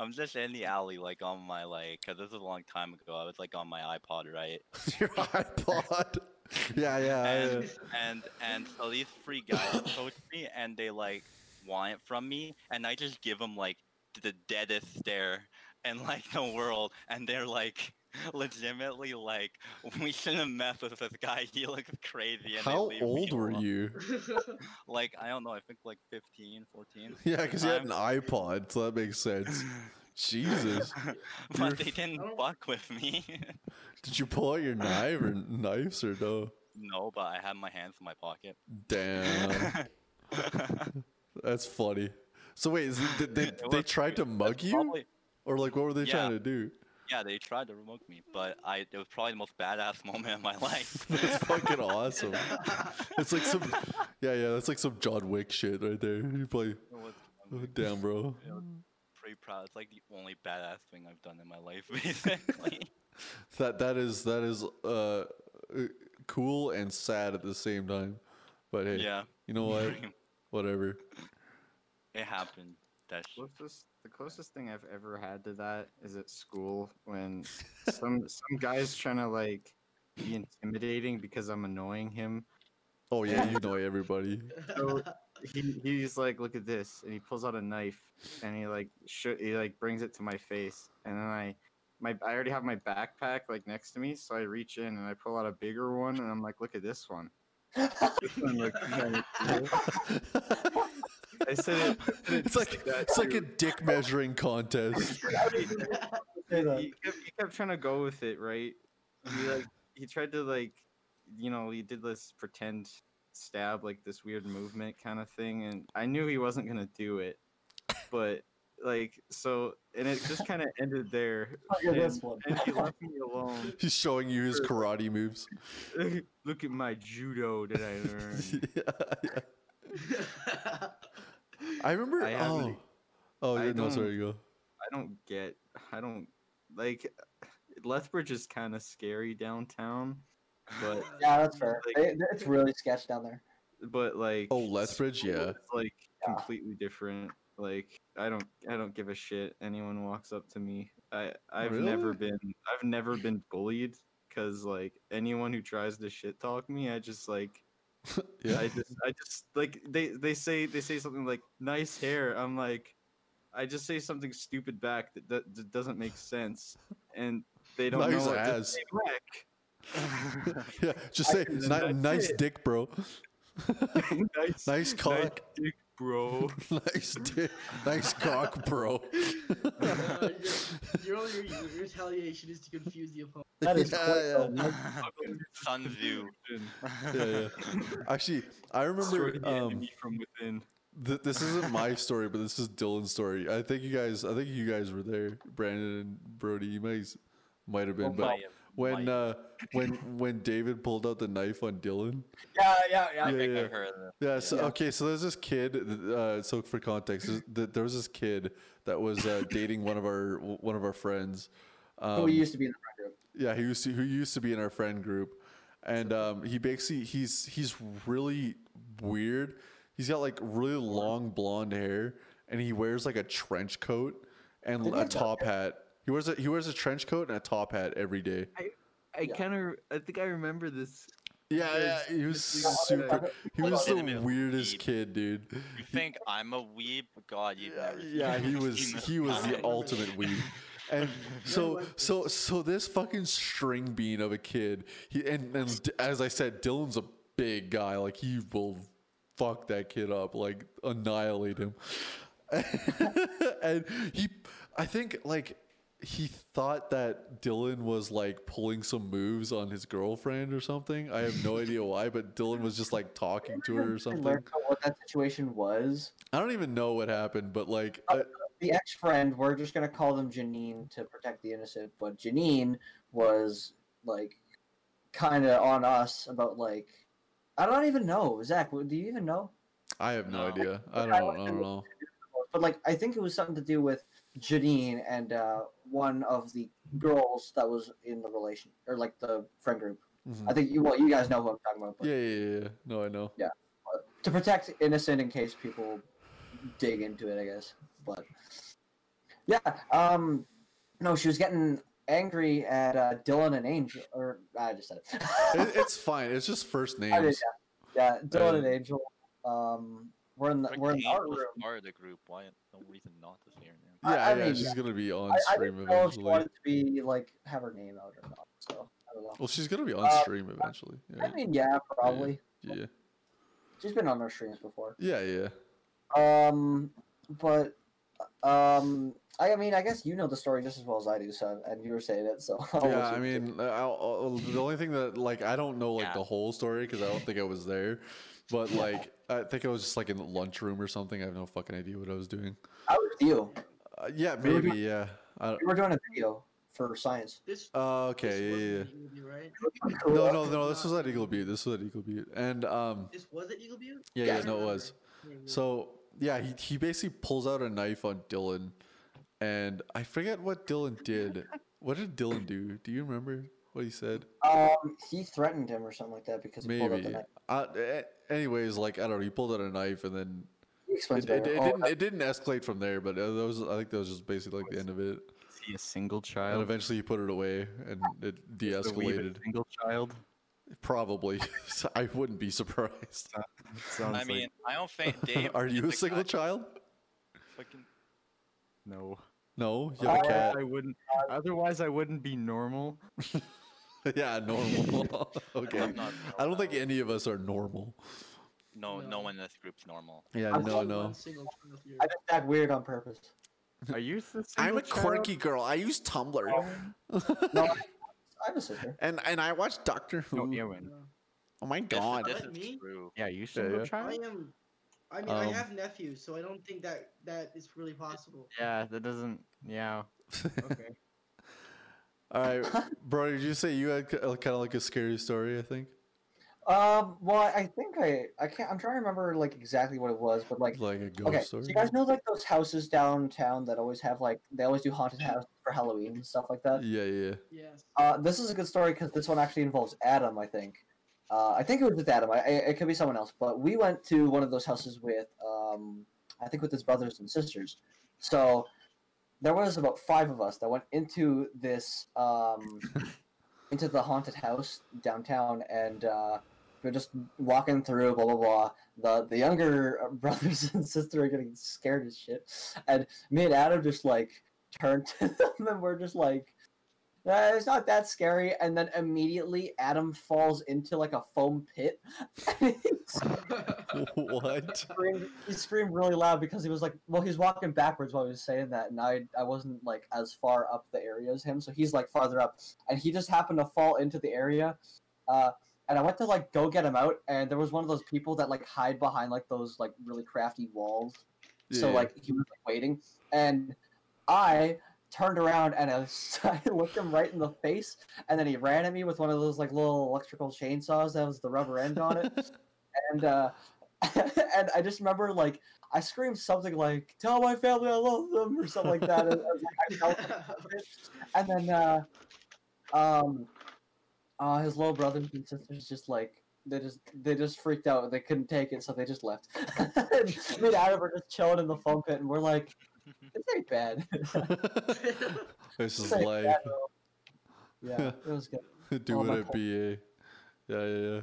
S3: I'm just in the alley, like on my like, cause this is a long time ago. I was like on my iPod, right? (laughs)
S1: Your iPod. (laughs) Yeah, yeah.
S3: And
S1: yeah.
S3: and and so these three guys (laughs) approach me, and they like want it from me, and I just give them like the deadest stare in like the world, and they're like. Legitimately, like (laughs) we shouldn't mess with this guy. (laughs) He looks crazy. And
S1: How old were
S3: alone.
S1: you? (laughs)
S3: Like I don't know. I think like 15, 14.
S1: Yeah, because you had an iPod, so that makes sense. Jesus. You're-
S3: but they didn't fuck with me.
S1: Did you pull out your knife or knives or no?
S3: no, but I had my hands in my pocket.
S1: Damn. That's funny. So wait, is it, did they,
S3: It
S1: they
S3: was
S1: tried to mug
S3: That's
S1: you?
S3: probably-
S1: Or like what were they trying to do?
S3: Yeah, they tried to remote me, but I it was probably the most badass (laughs) moment of my life. (laughs)
S1: That's fucking awesome. It's like some (laughs) Yeah, yeah, that's like some John Wick shit right there. You play oh, damn bro.
S3: pretty proud. It's like the only badass thing I've done in my life, basically.
S1: That that is that is uh uh, cool and sad at the same time. But hey,
S3: yeah,
S1: you know what? Whatever.
S3: it happened. That sh-
S5: Closest, the closest thing I've ever had to that is at school when some some guy's trying to like be intimidating because I'm annoying him.
S1: Oh yeah, you know everybody.
S5: So he he's like, look at this, and he pulls out a knife and he like sh- he like brings it to my face, and then I my I already have my backpack like next to me, so I reach in and I pull out a bigger one, and I'm like, look at this one. (laughs) This one looks kinda cool. (laughs) I said it. I said it
S1: It's
S5: just
S1: like
S5: that
S1: it's like a dick measuring contest. (laughs)
S2: Say
S5: he kept, he kept trying to go with it, right? He like he tried to like, you know, he did this pretend stab, like this weird movement kind of thing, and I knew he wasn't gonna do it, but like so, and it just kind of ended there.
S2: Look at this one.
S5: and he left me alone. (laughs)
S1: He's showing you his karate moves. (laughs)
S5: Look at my judo that I learned.
S1: yeah, yeah. (laughs) I remember.
S5: I
S1: oh,
S5: haven't-
S1: oh,
S5: I
S1: yeah, no,
S5: don't-
S1: sorry, go.
S5: I don't get. I don't like. Lethbridge is kind of scary downtown, but (laughs)
S2: Yeah, that's fair.
S5: Like-
S2: They- it's really sketch down there.
S5: but like
S1: Oh, Lethbridge, yeah.
S5: is, like
S2: Yeah.
S5: completely different like i don't i don't give a shit anyone walks up to me i i've never been i've never been bullied because like anyone who tries to shit talk me i just like (laughs)
S1: Yeah.
S5: i just i just like they they say they say something like nice hair i'm like i just say something stupid back that, that, that doesn't make sense and they don't
S1: Nice
S5: know what to
S1: ass.
S5: say back. (laughs)
S1: yeah, just say
S5: And
S1: "Ni-
S5: that's
S1: nice dick, bro. (laughs)
S5: nice
S1: Nice cock.
S5: dick, bro. (laughs)
S1: nice, di- nice cock, bro.
S4: Uh, your, your, only- your, your retaliation is to confuse the opponent.
S2: That is
S1: Yeah,
S2: quite
S1: yeah.
S2: a nice-
S3: Sun Tzu. (laughs)
S1: yeah, yeah. Actually, I remember.
S5: The
S1: Um,
S5: enemy from within.
S1: th- this isn't my story, but this is Dylan's story. I think you guys. I think you guys were there, Brandon and Brody. You might might have been, but
S3: Might have-
S1: when uh, when when David pulled out the knife on Dylan.
S2: Yeah, yeah, yeah.
S3: I
S1: yeah,
S3: think
S1: yeah.
S3: I've heard of.
S1: Yeah. So
S2: Yeah.
S1: okay. So there's this kid. Uh, so for context, there was this kid that was uh, dating one of our one of our friends. Um,
S2: Who used to be in the friend group.
S1: yeah, he used to who used to be in our friend group, and um, he basically he's he's really weird. He's got like really long blonde hair, and he wears like a trench coat and a
S2: have that
S1: top hat. He wears a he wears a trench coat and a top hat every day.
S5: I
S2: Yeah.
S5: kind of, I think I remember this.
S1: Yeah, yeah, he was super. He was the weirdest
S3: weeb.
S1: kid, dude.
S3: You think I'm a weeb? God, you've
S1: Yeah, yeah, he was (laughs) he was the (laughs) ultimate weeb. And (laughs) so so so this fucking string bean of a kid, he and, and as I said, Dylan's a big guy. Like he will fuck that kid up, like annihilate him. and he I think like he thought that Dylan was like pulling some moves on his girlfriend or something. I have no idea why, but Dylan was just like talking to her or
S2: I
S1: something.
S2: learned what that situation was.
S1: I don't even know what happened, but like
S2: Uh,
S1: I,
S2: The ex friend, we're just gonna call them Janine to protect the innocent, but Janine was like kind of on us about like I don't even know. Zach, do you even know?
S1: I have no,
S3: No.
S1: idea. I don't
S2: I
S1: know. I don't know.
S2: But like I think it was something to do with Janine and uh, one of the girls that was in the relation or like the friend group.
S1: Mhm.
S2: I think you well you guys know who I'm talking about. But
S1: Yeah, yeah, yeah, yeah. No, I know. Yeah.
S2: To protect innocent in case people dig into it, I guess. But yeah, um, no, she was getting angry at uh, Dylan and Angel, or I just said it.
S1: It, it's (laughs) fine. It's just first
S2: I
S1: names.
S2: yeah, yeah, Dylan
S1: Uh,
S2: and Angel. Um, we're in the we're in the art room.
S3: part of the group. Why? No reason not to say her name.
S2: I-
S1: Yeah,
S2: I
S1: yeah.
S2: mean,
S1: she's
S2: yeah.
S1: gonna be on
S2: I, I
S1: stream
S2: didn't know if she wanted to be like have her name out or not. So I don't know.
S1: Well, she's gonna be on
S2: Uh,
S1: stream eventually.
S2: I
S1: Yeah,
S2: mean, yeah, probably.
S1: yeah,
S2: She's been on our streams before.
S1: yeah, yeah.
S2: Um, but um, I, I mean, I guess you know the story just as well as I do. So, and you were saying it, so (laughs) I'll
S1: Yeah, I mean, uh, I'll, I'll, the only thing that like I don't know like
S3: Yeah.
S1: the whole story because I don't think I was there, but like I think I was just like in the lunchroom or something. I have no fucking idea what I was doing.
S2: I was with you.
S1: Uh, yeah,
S2: We were
S1: maybe. Yeah.
S2: We were doing a video for science.
S4: This.
S1: uh,
S4: this
S1: okay. Yeah, yeah.
S4: Eagle Butte, right?
S1: No, no, no. This was at Eagle Butte. This was at Eagle Butte, and um,
S4: This was at Eagle Butte.
S1: yeah,
S2: Yeah.
S1: yeah, no, it was. So yeah, he he basically pulls out a knife on Dylan, and I forget what Dylan did. (laughs) what did Dylan do? Do you remember what he said?
S2: Um, he threatened him or something like that because he pulled out the
S1: Maybe.
S2: knife.
S1: Uh, anyways, like I don't know, he pulled out a knife, and then
S2: He explains
S1: it, it, it
S2: Oh,
S1: didn't it didn't escalate from there. But uh, that was I think that was just basically like the end of it.
S5: Is he a single child?
S1: And
S5: child?
S1: eventually he put it away, and it
S5: the
S1: de-escalated.
S5: single child?
S1: Probably, (laughs) I wouldn't be surprised. (laughs)
S5: Sounds
S3: I
S5: like
S3: mean, I don't think Dave. (laughs)
S1: Are you a single
S3: guy-
S1: child?
S3: Fucking,
S5: no.
S1: No, you have a cat.
S5: I wouldn't. Otherwise, I wouldn't be normal.
S1: yeah, normal. okay.
S3: I'm not
S1: I don't think any of us are normal.
S3: No, no
S4: No.
S3: one in this group's normal.
S1: Yeah,
S2: I'm
S1: no, no.
S4: One single child here.
S2: I just act weird on purpose. (laughs)
S5: Are you the
S1: I'm a
S5: single child?
S1: quirky girl. I use Tumblr. (laughs)
S2: No, I have a sister.
S1: and and I watch Doctor Who.
S5: No, Ewan.
S4: No.
S1: Oh my god.
S3: this
S4: What,
S3: is
S4: me?
S3: true.
S5: Yeah, you should.
S1: yeah.
S4: I am. I mean, I
S1: Um,
S4: have nephews, so I don't think that that is really possible.
S5: Yeah, that doesn't. Yeah. Okay. (laughs)
S1: All right, bro. Did you say you had kind of like a scary story? I think
S2: Um, well, I think I I can't. I'm trying to remember like exactly what it was, but like
S1: like a ghost
S2: okay,
S1: story.
S2: so you guys know like those houses downtown that always have like they always do haunted house for Halloween and stuff like that.
S1: yeah, yeah.
S4: Yes.
S2: Uh, this is a good story because this one actually involves Adam. I think. Uh, I think it was with Adam. I, I, it could be someone else, but we went to one of those houses with, um, I think, with his brothers and sisters. So there was about five of us that went into this, um, (laughs) into the haunted house downtown, and uh, we are just walking through. Blah blah blah. The the younger (laughs) brothers and sister are getting scared as shit, and me and Adam just like turned (laughs) to them, and we're just like Uh, it's not that scary. And then immediately Adam falls into like a foam pit. (laughs)
S1: what?
S2: screamed, he screamed really loud because he was like, well, he's walking backwards while he was saying that, and I I wasn't like as far up the area as him, so he's like farther up, and he just happened to fall into the area. Uh, and I went to like go get him out, and there was one of those people that like hide behind like those like really crafty walls. So like he was like, waiting, and I turned around and I, (laughs) I looked him right in the face, and then he ran at me with one of those like little electrical chainsaws that was the rubber end on it, (laughs) and uh, (laughs) and I just remember like I screamed something like "Tell my family I love them" or something like that, and, and, like, I felt it. and then uh, um, uh, his little brothers and sisters just like they just they just freaked out. They couldn't take it, so they just left. (laughs) me and Adam were just chilling in the foam pit, and we're like, "This ain't bad." (laughs)
S1: This is life.
S2: bad, yeah, it was good. (laughs)
S1: Do
S2: Oh,
S1: it
S2: my
S1: at
S2: God.
S1: BA. Yeah, yeah, yeah.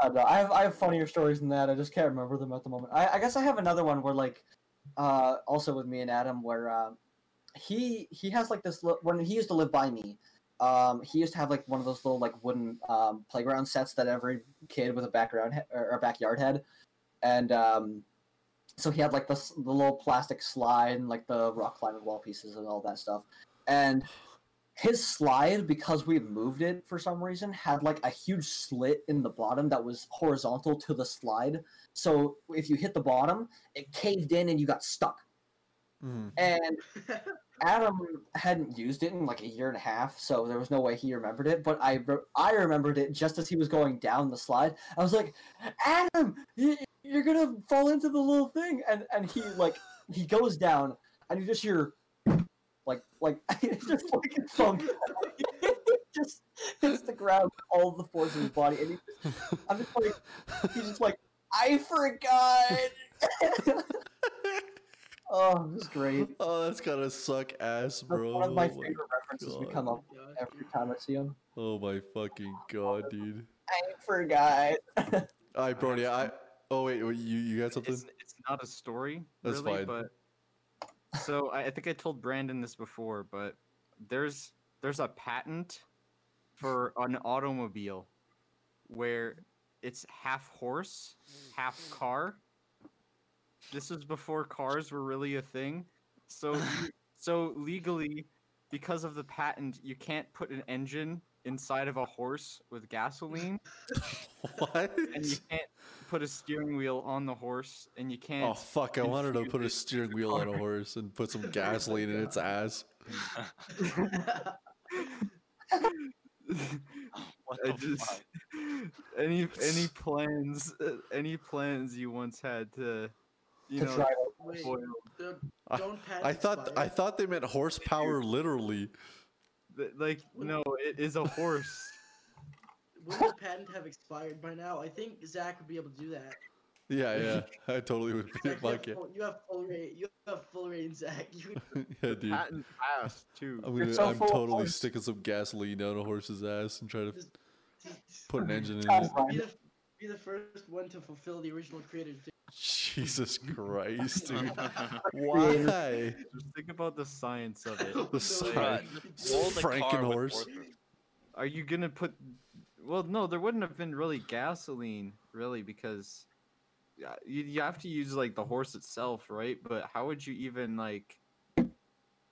S2: I don't know. I have I have funnier stories than that. I just can't remember them at the moment. I, I guess I have another one where like, uh, also with me and Adam, where uh, he he has like this when he used to live by me. Um, he used to have like one of those little like wooden um, playground sets that every kid with a background ha- or a backyard had, and um, so he had like the, the little plastic slide and like the rock climbing wall pieces and all that stuff, and his slide because we moved it for some reason had like a huge slit in the bottom that was horizontal to the slide. So if you hit the bottom it caved in and you got stuck.
S1: Mm.
S2: and (laughs) adam hadn't used it in like a year and a half so there was no way he remembered it but i re- i remembered it just as he was going down the slide i was like adam you're gonna fall into the little thing and and he like he goes down and you just hear like like (laughs) just a thump. (laughs) just hits the ground with all the force of his body and he just, I'm just like he's just like I forgot (laughs) Oh, it was great. (laughs)
S1: Oh, that's gotta suck ass,
S2: That's
S1: bro.
S2: one of my
S1: Oh
S2: favorite references we come up with every time I see him.
S1: Oh my fucking god, dude.
S2: I forgot. (laughs)
S1: Alright, Brody, I. Oh wait, wait, you you got something?
S5: It's, it's not a story,
S1: That's
S5: really,
S1: fine.
S5: but so I, I think I told Brandon this before, but there's there's a patent for an automobile where it's half horse, half car. This was before cars were really a thing. So (laughs) so legally because of the patent, you can't put an engine inside of a horse with gasoline (laughs)
S1: What?
S5: and you can't put a steering wheel on the horse and you can't
S1: Oh fuck! I wanted to put a steering wheel on a horse and put some (laughs) gasoline in its ass.
S3: What
S5: I
S3: the
S5: just
S3: fuck?
S5: any any plans uh, any plans you once had to you
S2: to
S5: know
S2: try
S4: Wait,
S5: spoil
S4: don't,
S1: I- I thought I thought they meant horsepower literally.
S5: like no it is a horse (laughs)
S4: Would the patent have expired by now? I think Zach would be able to do that.
S1: Yeah, (laughs) yeah. I totally would be
S4: Zach, you,
S1: it.
S4: you have full rate. You have full reign, Zach. (laughs) You,
S1: Yeah, dude.
S5: patent passed too
S1: I'm, gonna,
S2: so
S1: I'm totally
S2: horse.
S1: sticking some gasoline down a horse's ass and try to
S4: just, just
S1: put an engine in it.
S2: fine.
S4: be, the, be the first one to fulfill the original creator's vision.
S1: Jesus Christ, dude. (laughs) Why?
S5: just think about the science of it (laughs)
S1: The
S4: No,
S1: side.
S3: Bruh, roll the car with
S1: Frankenhorse.
S5: are you gonna put well no there wouldn't have been really gasoline really because yeah, you, you have to use like the horse itself right but how would you even like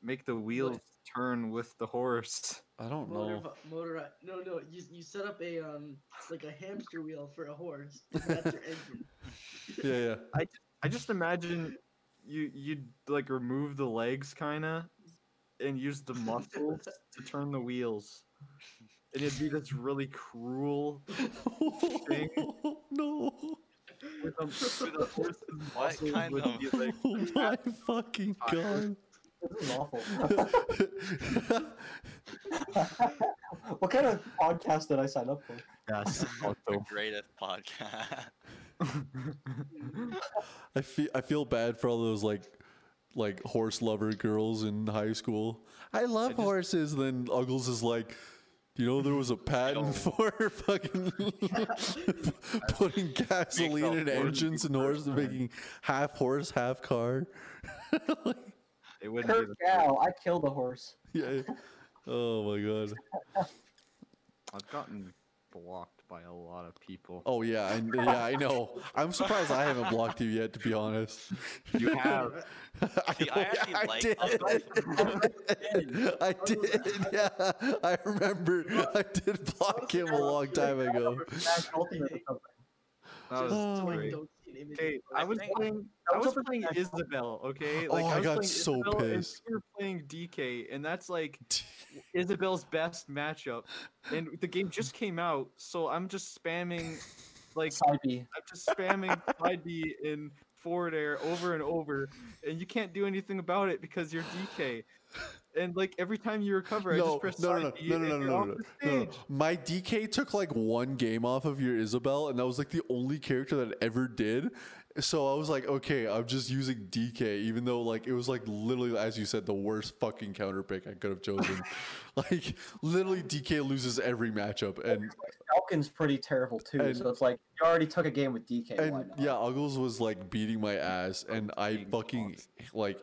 S5: make the wheels turn with the horse
S1: I don't
S4: Motor,
S1: know.
S4: motor, no, no. You, you set up a um like a hamster wheel for a horse. That's your engine.
S1: Yeah, yeah. (laughs)
S5: I just imagine you you'd like remove the legs kinda and use the muscles (laughs) to turn the wheels. And it'd be this really cruel Thing. (laughs)
S1: no.
S5: with a, with a horse's
S3: What
S5: muscles
S3: kind
S5: would
S3: of-
S5: be like
S1: Oh my fucking god.
S2: This is awful. what kind of podcast did I sign up for?
S5: yes,
S3: The greatest podcast. (laughs)
S1: I feel I feel bad for all those like like horse lover girls in high school. I love
S5: just-
S1: horses. Then Uggles is like, you know, there was a patent (laughs) for fucking (laughs) putting gasoline in engines and horses, making half horse, half car.
S5: It wouldn't be
S2: Kurt
S5: the
S2: Cow, I killed a horse.
S1: yeah. Oh my god.
S5: I've gotten blocked by a lot of people.
S1: Oh yeah, I, yeah, I know. I'm surprised I haven't blocked you yet, to be honest.
S5: You have.
S1: I, (laughs)
S3: See, I actually
S1: I
S3: like
S1: did. (laughs) I did. Yeah, I remember. I did block him a long time ago.
S2: Smash Ultimate or something.
S5: That was. (sighs) Great.
S4: Don't see an image
S5: Okay,
S3: I
S5: I was
S3: think-
S5: playing.
S2: That
S5: I
S2: was
S5: was playing Isabelle. Okay,
S1: Oh, I
S5: was
S1: got so
S5: Isabelle and
S1: pissed.
S5: You were playing DK, and that's like Isabelle's best matchup. And the game just came out, so I'm just spamming, like
S2: Side B.
S5: I'm just spamming side B in forward air over and over, and you can't do anything about it because you're DK. And like every time you recover, I
S1: No,
S5: just press
S1: no, no, no, no, no, no, no, no, no, no. My DK took like one game off of your Isabelle, and that was like the only character that ever did. So I was like, okay, I'm just using DK, even though like it was like literally, as you said, the worst fucking counter pick I could have chosen. (laughs) (laughs) like literally, DK loses every matchup, and
S2: Falcon's pretty terrible too.
S1: And-
S2: so it's like you already took a game with DK. why
S1: and
S2: not?
S1: yeah, Uggles was like beating my ass, and I fucking like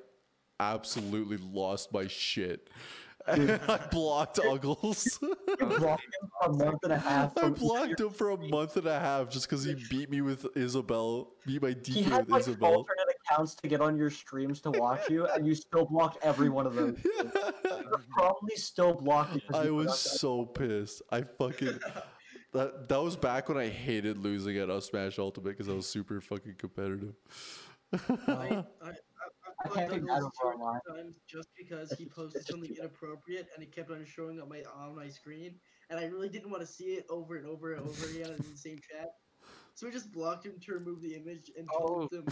S1: absolutely lost my shit. (laughs) I blocked Uggles. (laughs)
S2: Blocked him for a month and a half.
S1: I blocked him for a month and a half just because he beat me with Isabelle, beat my
S2: He
S1: DK
S2: had
S1: with
S2: like
S1: Isabelle.
S2: alternate accounts to get on your streams to watch you, and you still blocked every one of them. (laughs) You're probably still blocked
S1: I was so pissed. I fucking that that was back when I hated losing at Us Smash Ultimate because I was super fucking competitive.
S4: I, I, I,
S2: I
S4: I
S2: can't
S4: put
S2: think
S4: Douglas two times just because he posted something inappropriate and it kept on showing up my on my screen, and I really didn't want to see it over and over and over again in the (laughs) same chat. So I just blocked him to remove the image and told him,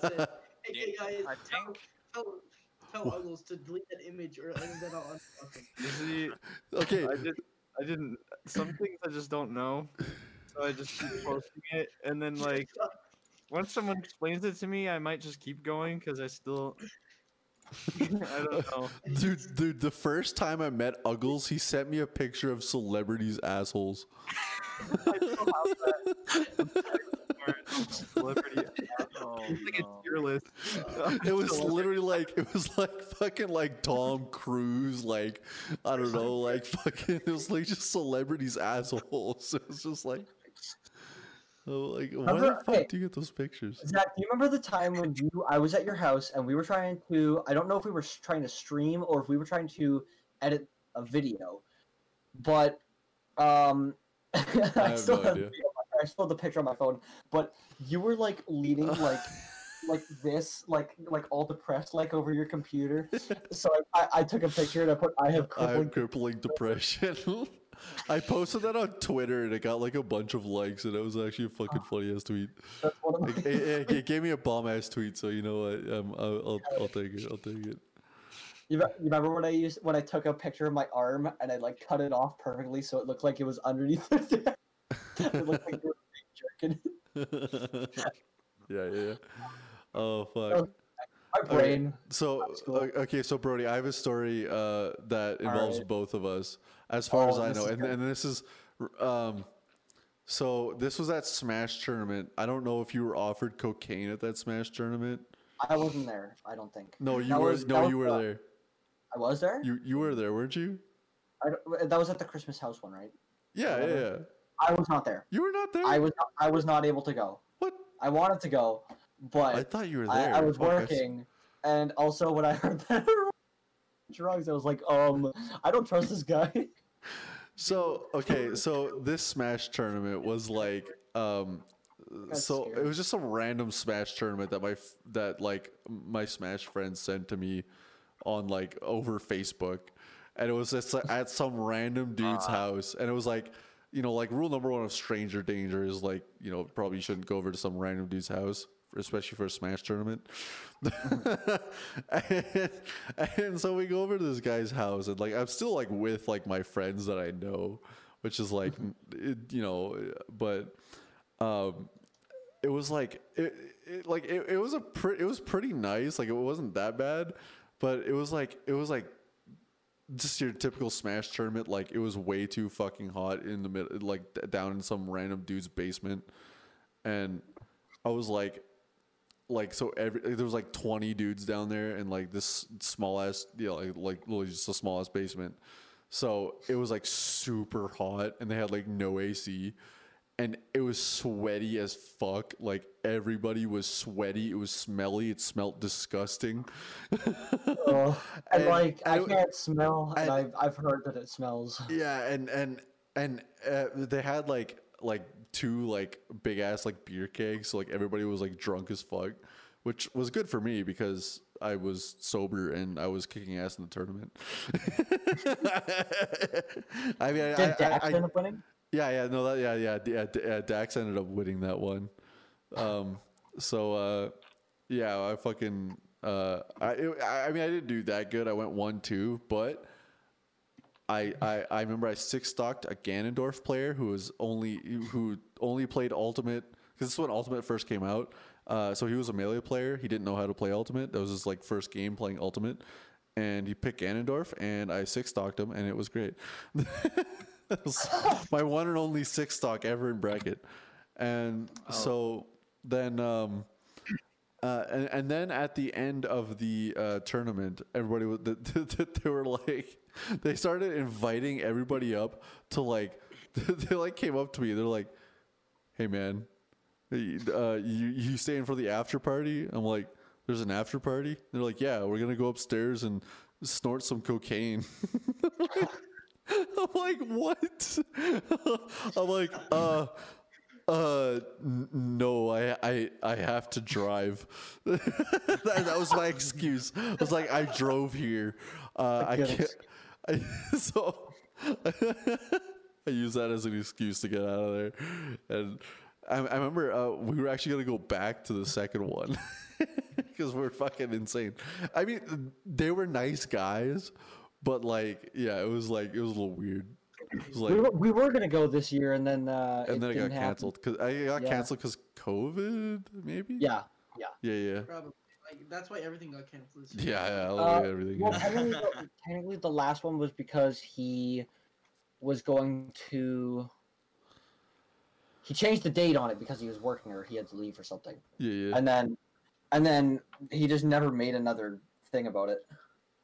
S4: said, "Hey, (laughs) hey guys,
S3: I
S4: tell,
S3: think
S4: tell, tell (laughs) Uggles to delete that image or and then I'll unblock him."
S5: See,
S1: okay,
S5: I did. I didn't. Some things I just don't know, so I just keep posting it, and then like once someone explains it to me, I might just keep going because I still. (laughs) I don't know.
S1: dude, dude, the first time I met Uggles, he sent me a picture of celebrities' assholes. (laughs) (laughs)
S5: Celebrity. It's like
S3: no.
S5: a tier list.
S1: It was literally like it was like fucking like Tom Cruise, like I don't know, like fucking it was like just celebrities assholes. It was just like, oh, like why the fuck
S2: okay.
S1: do you get those pictures?
S2: Zach, do you remember the time when you I was at your house and we were trying to I don't know if we were trying to stream or if we were trying to edit a video, but um (laughs) I,
S1: have
S2: still
S1: no
S2: have the video I still have the picture on my phone, but you were like leaning (laughs) like like this, like like all depressed like over your computer. (laughs) So I, I, I took a picture and I put I have
S1: I have
S2: crippling
S1: crippling depression. I posted that on Twitter and it got like a bunch of likes and it was actually a fucking funny ass tweet.
S2: that's one of my
S1: It, it, it- it gave me a bomb ass tweet, so you know what? Um, I'll, I'll, I'll take it. I'll take it.
S2: You, you remember when I used when I took a picture of my arm and I like cut it off perfectly so it looked like it was underneath the (laughs) It looked like you were jerking. (laughs)
S1: yeah, yeah. yeah. Oh (laughs) fuck.
S2: My
S1: Okay. So
S2: That's cool.
S1: o- okay, so Brody, I have a story uh, that involves
S2: Alright.
S1: both of us, as far as
S2: Oh,
S1: I know, and, and this is, um, so this was at Smash tournament. I don't know if you were offered cocaine at that Smash tournament.
S2: I wasn't there. I don't think.
S1: No, you
S2: That
S1: were.
S2: was-
S1: no,
S2: that was
S1: you were
S2: the-
S1: there.
S2: I was there.
S1: You you were there, weren't you?
S2: I that was at the Christmas house one, right?
S1: Yeah, yeah, yeah.
S2: I was not there.
S1: You were not there.
S2: I was not, I was not able to go.
S1: What?
S2: I wanted to go, but
S1: I thought you were
S2: I,
S1: there.
S2: I was
S1: Fuck, s-
S2: working, and also when I (laughs) heard that (laughs) drugs, I was like, um, I don't trust this guy. (laughs)
S1: So okay, so this Smash tournament was like, um,
S2: That's
S1: so it was just some random Smash tournament that my that like my Smash friends sent to me on like over Facebook, and it was just like, at some random dude's house, and it was like, you know, like rule number one of stranger danger is like, you know, probably shouldn't go over to some random dude's house. Especially for a Smash tournament, (laughs) and, and so we go over to this guy's house, and like I'm still like with like my friends that I know, which is like, it, you know, but um, it was like it, it like it, it was a pre- it was pretty nice. Like it wasn't that bad, but it was like it was like just your typical Smash tournament. Like it was way too fucking hot in the middle, like down in some random dude's basement, and I was like, like so every there was like 20 dudes down there and like this small ass you know like like literally just the smallest basement. So it was like super hot and they had like no ac and it was sweaty as fuck. Like everybody was sweaty. It was smelly. It smelled disgusting.
S2: Oh, (laughs) and,
S1: And
S2: like I
S1: I-
S2: can't smell, and,
S1: and-
S2: I've I've heard that it smells.
S1: Yeah, and and and uh, they had like like two like big ass like beer kegs, so like everybody was like drunk as fuck, which was good for me because I was sober and I was kicking ass in the tournament. (laughs) I mean,
S2: Did
S1: I,
S2: Dax
S1: I,
S2: end up winning?
S1: yeah, yeah, no, that, yeah, yeah, yeah, yeah. Dax ended up winning that one. Um, so uh, yeah, I fucking uh, I, I, I mean, I didn't do that good. I went one two, but I, I, I remember I six stocked a Ganondorf player who was only who only played Ultimate because this is when Ultimate first came out. Uh, so he was a melee player. He didn't know how to play Ultimate. That was his like first game playing Ultimate, and he picked Ganondorf, and I six stocked him, and it was great. (laughs) That was my one and only six stock ever in bracket, and so then um, uh, and, and then at the end of the uh, tournament, everybody was (laughs) they were like (laughs) they started inviting everybody up to like (laughs) they like came up to me. They're like, "Hey man, uh, you you staying for the after party?" I'm like, "There's an after party." They're like, "Yeah, we're gonna go upstairs and snort some cocaine." (laughs) I'm like, "What?" I'm like, "Uh." Uh, n- no, I, I, I have to drive. that, that was my excuse. I was like, I drove here. Uh, I
S2: get
S1: can't.
S2: It. (laughs)
S1: I, so I use that as an excuse to get out of there. And I, I remember uh, we were actually gonna go back to the second one (laughs) because we're fucking insane. I mean, they were nice guys, but like, yeah, it was like it was a little weird. Like,
S2: we, were, we were gonna go this year, and then uh,
S1: and then it got
S2: happen.
S1: canceled because I got
S2: Yeah.
S1: canceled because COVID, maybe.
S2: Yeah.
S1: Yeah. yeah, yeah,
S4: Probably. Like that's why everything got canceled. this year.
S1: yeah, yeah.
S2: Uh,
S1: everything.
S2: Well, (laughs) technically, the, technically, the last one was because he was going to. He changed the date on it because he was working or he had to leave or something,
S1: yeah, yeah.
S2: and then, and then he just never made another thing about it.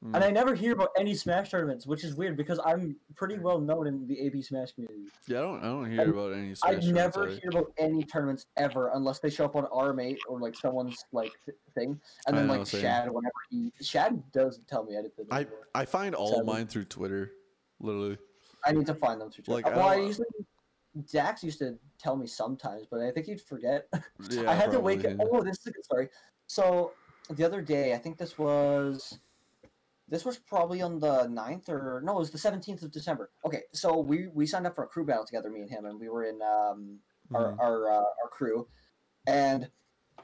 S1: Mm.
S2: And I never hear about any Smash tournaments, which is weird because I'm pretty well known in the AB Smash community.
S1: yeah, I don't, I don't hear
S2: I-
S1: about any.
S2: I
S1: Smash tournaments
S2: never hear about any tournaments ever unless they show up on RM8 or like someone's like thing, and then
S1: know,
S2: like
S1: same.
S2: Shad, whenever he Shad doesn't tell me anything.
S1: I. I find all of
S2: Sadly.
S1: mine through Twitter, literally.
S2: I need to find them through Twitter.
S1: Like, I
S2: well, I
S1: don't-
S2: usually Dax used to tell me sometimes, but I think he'd forget. (laughs)
S1: Yeah,
S2: I had to wake
S1: probably,
S2: up. Oh, this is a good story. So the other day, I think this was this was probably on the 9th or no, it was the seventeenth of December. Okay, so we we signed up for a crew battle together, me and him, and we were in um our
S1: Mhm.
S2: our uh, our crew, and.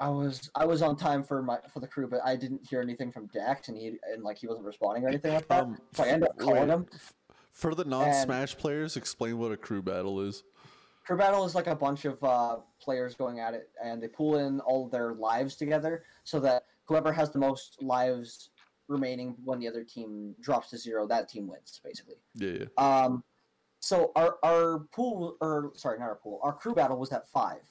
S2: I was I was on time for my for the crew, but I didn't hear anything from Dax, and he and like he wasn't responding or anything like that.
S1: Um,
S2: so I ended up calling
S1: wait,
S2: him.
S1: For the non-Smash players, explain what a crew battle is.
S2: Crew battle is like a bunch of uh, players going at it, and they pool in all their lives together, so that whoever has the most lives remaining when the other team drops to zero, that team wins, basically.
S1: Yeah, yeah.
S2: Um, so our our pool, or sorry, not our pool, our crew battle was at five.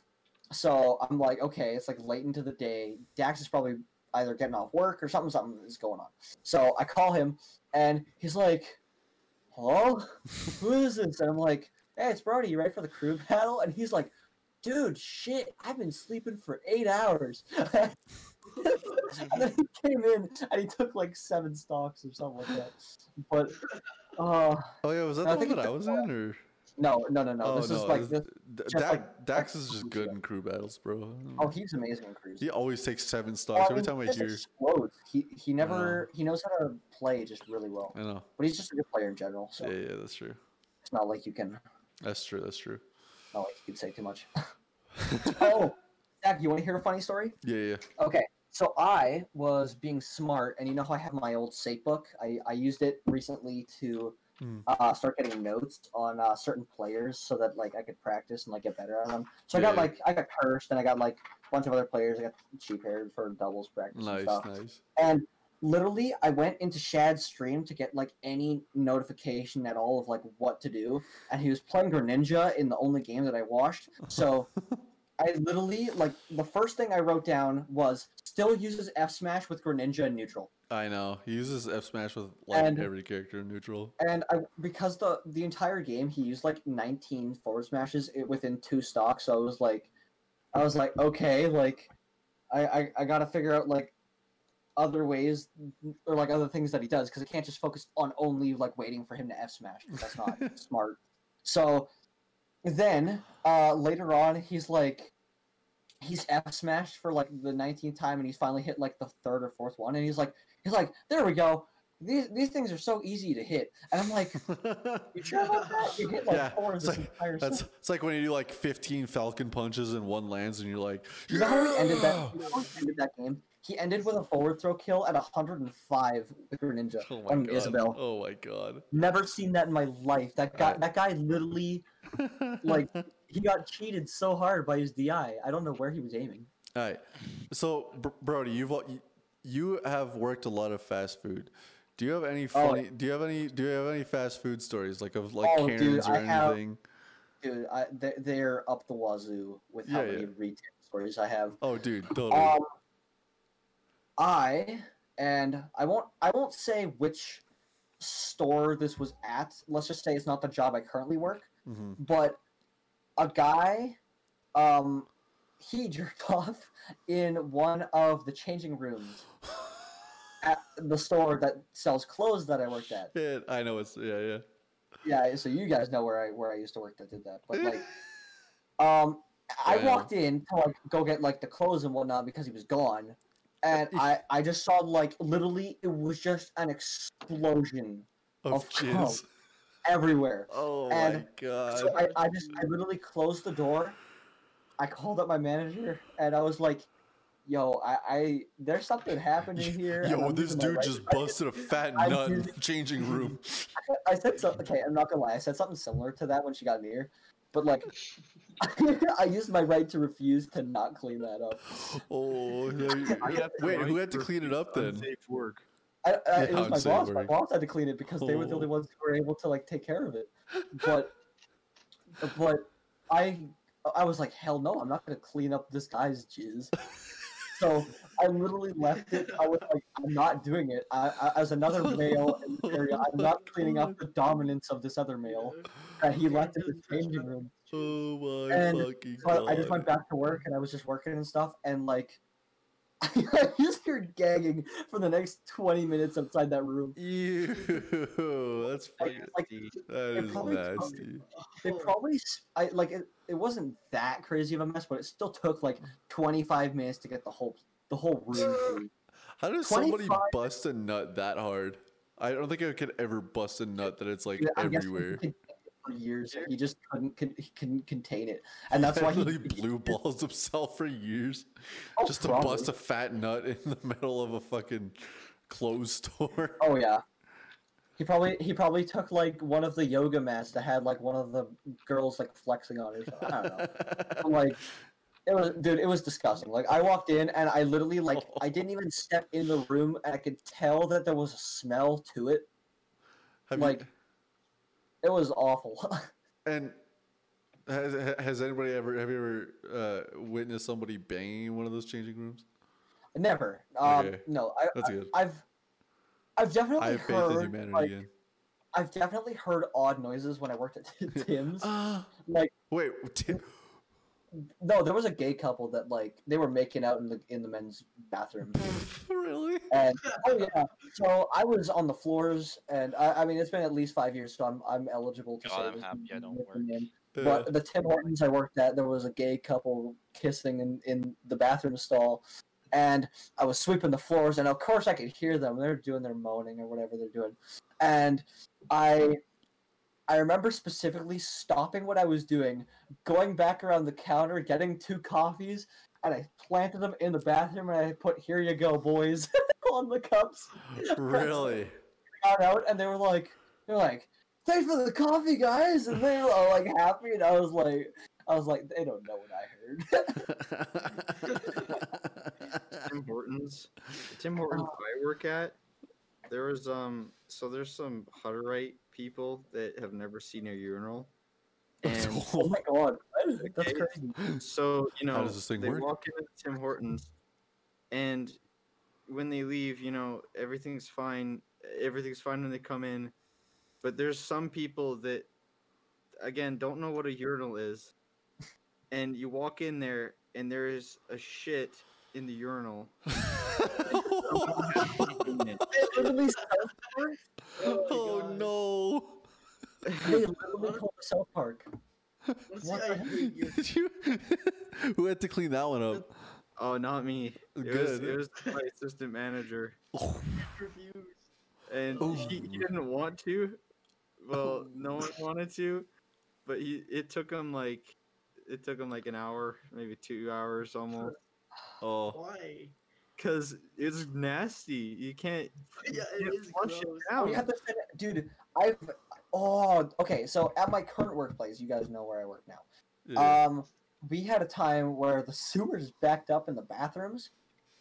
S2: So I'm like, okay, it's like late into the day. Dax is probably either getting off work or something. Something is going on. So I call him, and he's like, "Hello, (laughs) who is this?" And I'm like, "Hey, it's Brody. You ready for the crew battle?" And he's like, "Dude, shit, I've been sleeping for eight hours." (laughs) (laughs) and then he came in and he took like seven stocks or something like that. But uh,
S1: Oh yeah, was that the one that I was in, or
S2: no, no, no, no.
S1: oh
S2: this
S1: no,
S2: is like this.
S1: D-
S2: just
S1: Dak-
S2: like-
S1: Dax is just good in crew battles, bro.
S2: Oh, he's amazing in cruise.
S1: he always takes seven stocks
S2: I
S1: every time I hear.
S2: explodes. He he never he knows how to play just really well.
S1: I know.
S2: But he's just a good player in general, so
S1: Yeah, yeah, that's true.
S2: it's not like you can
S1: That's true. That's true.
S2: not like you can say too much. (laughs) oh, Zach, you want to hear a funny story?
S1: Yeah, yeah.
S2: Okay, so I was being smart, and you know how I have my old Safe book? I, I used it recently to
S1: Hmm.
S2: uh, start getting notes on uh, certain players so that like I could practice and like get better at them. So I got like I got cursed, and I got like a bunch of other players. I got cheap Hair for doubles practice and
S1: Nice,
S2: stuff.
S1: nice.
S2: And literally, I went into Shad's stream to get like any notification at all of like what to do, and he was playing Greninja in the only game that I watched. So (laughs) I literally like the first thing I wrote down was still uses F smash with Greninja and neutral.
S1: I know he uses F smash with like
S2: And-
S1: every character in neutral.
S2: And I because the the entire game he used like 19 forward smashes i- within two stocks. So I was like, I was like, okay, like, I I, I got to figure out like other ways or like other things that he does because I can't just focus on only like waiting for him to F Smash. that's not (laughs) smart. So then uh later on he's like he's F smashed for like the 19th time and he's finally hit like the third or fourth one and he's like he's like there we go these these things are so easy to hit and I'm like (laughs) you sure about that you hit like
S1: Yeah,
S2: four of
S1: it's
S2: this
S1: like-
S2: entire
S1: That's
S2: set.
S1: it's like when you do like 15 Falcon punches and one lands, and you're like,
S2: You know how he ended that?
S1: "Yeah!"
S2: You know ended that game? He ended with a forward throw kill at 105 with Greninja
S1: Oh my
S2: on
S1: god!
S2: Isabelle.
S1: Oh my god!
S2: Never seen that in my life. That guy,
S1: Alright.
S2: that guy literally, like, he got cheated so hard by his DI. I don't know where he was aiming.
S1: All right. So, Br- Brody, you've you- have worked a lot of fast food. Do you have any
S2: Oh.
S1: funny? Do you have any? Do you have any fast food stories like of like
S2: Oh, dude,
S1: Karens or
S2: I have-
S1: anything?
S2: Dude, I, they, they're up the wazoo with how
S1: Yeah,
S2: many
S1: yeah.
S2: retail stories I have.
S1: Oh, dude, totally.
S2: Um, I and I won't I won't say which store this was at. Let's just say it's not the job I currently work.
S1: Mhm.
S2: But a guy, um, he (laughs) jerked off in one of the changing rooms (laughs) at the store that sells clothes that I worked at.
S1: Yeah, I know it's yeah, yeah.
S2: Yeah, so you guys know where I where I used to work that did that. But like, (laughs) um, I
S1: Yeah.
S2: walked in to like go get like the clothes and whatnot because he was gone, and I I just saw like literally it was just an explosion
S1: Of
S2: Of. Everywhere.
S1: Oh my
S2: And
S1: god.
S2: So I, I just I literally closed the door. I called up my manager and I was like, "Yo, I, I there's something happening (laughs) here."
S1: Yo, this dude just busted a fat (laughs) nut in the changing room. (laughs)
S2: I said something. Okay, I'm not gonna lie. I said something similar to that when she got near, but like, I used my right to refuse to not clean that up.
S1: Oh, no, you-
S5: I have the
S1: wait, who had to clean it up then?
S5: Unsafe work.
S2: I, I, it was my boss. My boss had to clean it because they were the only
S1: Oh.
S2: ones who were able to like take care of it. But, (laughs) but I, I was like, hell no, I'm not gonna clean up this guy's jizz. So I literally left it. I was like, I'm not doing it. I, I as another male in the area, I'm not (laughs) cleaning up the dominance of this other male that he left in the changing room.
S1: Oh my
S2: And
S1: fucking
S2: So
S1: god.
S2: I, just went back to work and I was just working and stuff and like (laughs) just heard gagging for the next 20 minutes outside that room.
S1: Ew, (laughs) that's fucking.
S2: Like
S1: That is
S2: probably
S1: nasty.
S2: it probably I like it, it wasn't that crazy of a mess, but it still took like 25 minutes to get the whole the whole room. (laughs)
S1: How does somebody bust a nut that hard? I don't think I could ever bust a nut that it's like
S2: Yeah,
S1: everywhere.
S2: For years, he just couldn't con- he couldn't contain it, and that's why he (laughs)
S1: blue (laughs) balls himself for years
S2: Oh,
S1: just to bust a fat nut in the middle of a fucking clothes store. (laughs)
S2: Oh yeah. He probably he probably took like one of the yoga mats that had like one of the girls like flexing on it. I don't know. But, like it was dude, it was disgusting. Like I walked in and I literally like I didn't even step in the room and I could tell that there was a smell to it.
S1: Have
S2: like-
S1: you,
S2: It was awful. (laughs)
S1: and has, has anybody ever have you ever uh, witnessed somebody banging in one of those changing rooms?
S2: Never. Um
S1: Okay.
S2: no, I,
S1: That's
S2: I
S1: good.
S2: I've I've definitely
S1: I have faith
S2: heard
S1: in humanity
S2: like,
S1: again.
S2: I've definitely heard odd noises when I worked at (laughs) Tim's.
S1: Ah, (gasps)
S2: like
S1: wait, Tim,
S2: no, there was a gay couple that like they were making out in the in the men's bathroom. (laughs)
S1: really?
S2: And (laughs) oh yeah, so I was on the floors, and I, I mean it's been at least five years, so I'm I'm eligible to
S3: God,
S2: say
S3: I'm
S2: this
S3: happy I don't
S2: with
S3: work.
S2: the men.
S1: Yeah.
S2: But the Tim Hortons I worked at, there was a gay couple kissing in in the bathroom stall, and I was sweeping the floors, and of course I could hear them. They're doing their moaning or whatever they're doing, and I. I remember specifically stopping what I was doing, going back around the counter, getting two coffees, and I planted them in the bathroom, and I put "Here you go, boys" (laughs) on the cups.
S1: really? (laughs)
S2: Got out, and they were like, "They're like, thanks for the coffee, guys," and they were all like happy, and I was like, I was like, they don't know what I heard. (laughs)
S5: Tim Hortons. Tim Hortons I work at, there was um so there's some Hutterite people that have never seen a urinal. (laughs) Oh and
S2: Oh my god, (laughs) that's
S5: Okay.
S2: crazy.
S5: so you know,
S1: How does this thing
S5: they
S1: work?
S5: walk into Tim Hortons, and when they leave, you know, everything's fine. Everything's fine when they come in, but there's some people that, again, don't know what a urinal is, (laughs) and you walk in there and there is a shit in the urinal. In it.
S2: They literally South Park.
S4: Oh,
S1: oh no!
S2: They literally call it South Park. What the
S4: hate. (laughs)
S1: Did you? Who had to clean that one up?
S5: Oh, not me. It was,
S1: Good.
S5: it was my assistant manager,
S4: Refuse. (laughs)
S5: and
S1: Oh.
S5: he, he didn't want to. Well, oh. no one wanted to, but he it took him like it took him like an hour, maybe two hours almost,
S1: Oh,
S4: Why?
S5: Because it's nasty. You can't. (laughs)
S4: Yeah,
S5: you
S4: it
S5: can't
S4: is
S5: flush
S4: gross.
S5: it down.
S2: We have to send it, dude. I've oh okay. So at my current workplace, you guys know where I work now.
S1: yeah.
S2: Um, we had a time where the sewers backed up in the bathrooms,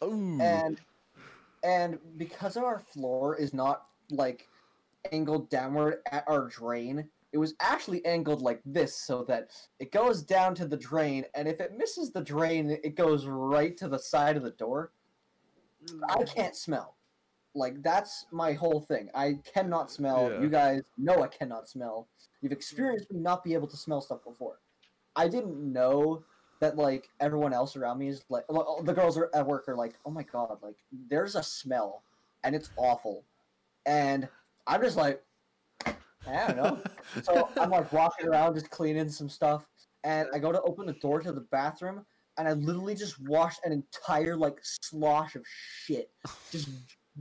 S1: Ooh.
S2: and and because our floor is not like angled downward at our drain, it was actually angled like this so that it goes down to the drain, and if it misses the drain, it goes right to the side of the door. I can't smell. Like that's my whole thing. I cannot smell.
S1: Yeah.
S2: You guys know I cannot smell. You've experienced me not be able to smell stuff before. I didn't know that like everyone else around me is like well, the girls are at work are like, oh my god, like there's a smell and it's awful, and I'm just like, I don't know. (laughs) so I'm like walking around just cleaning some stuff, and I go to open the door to the bathroom, and I literally just washed an entire like slosh of shit, just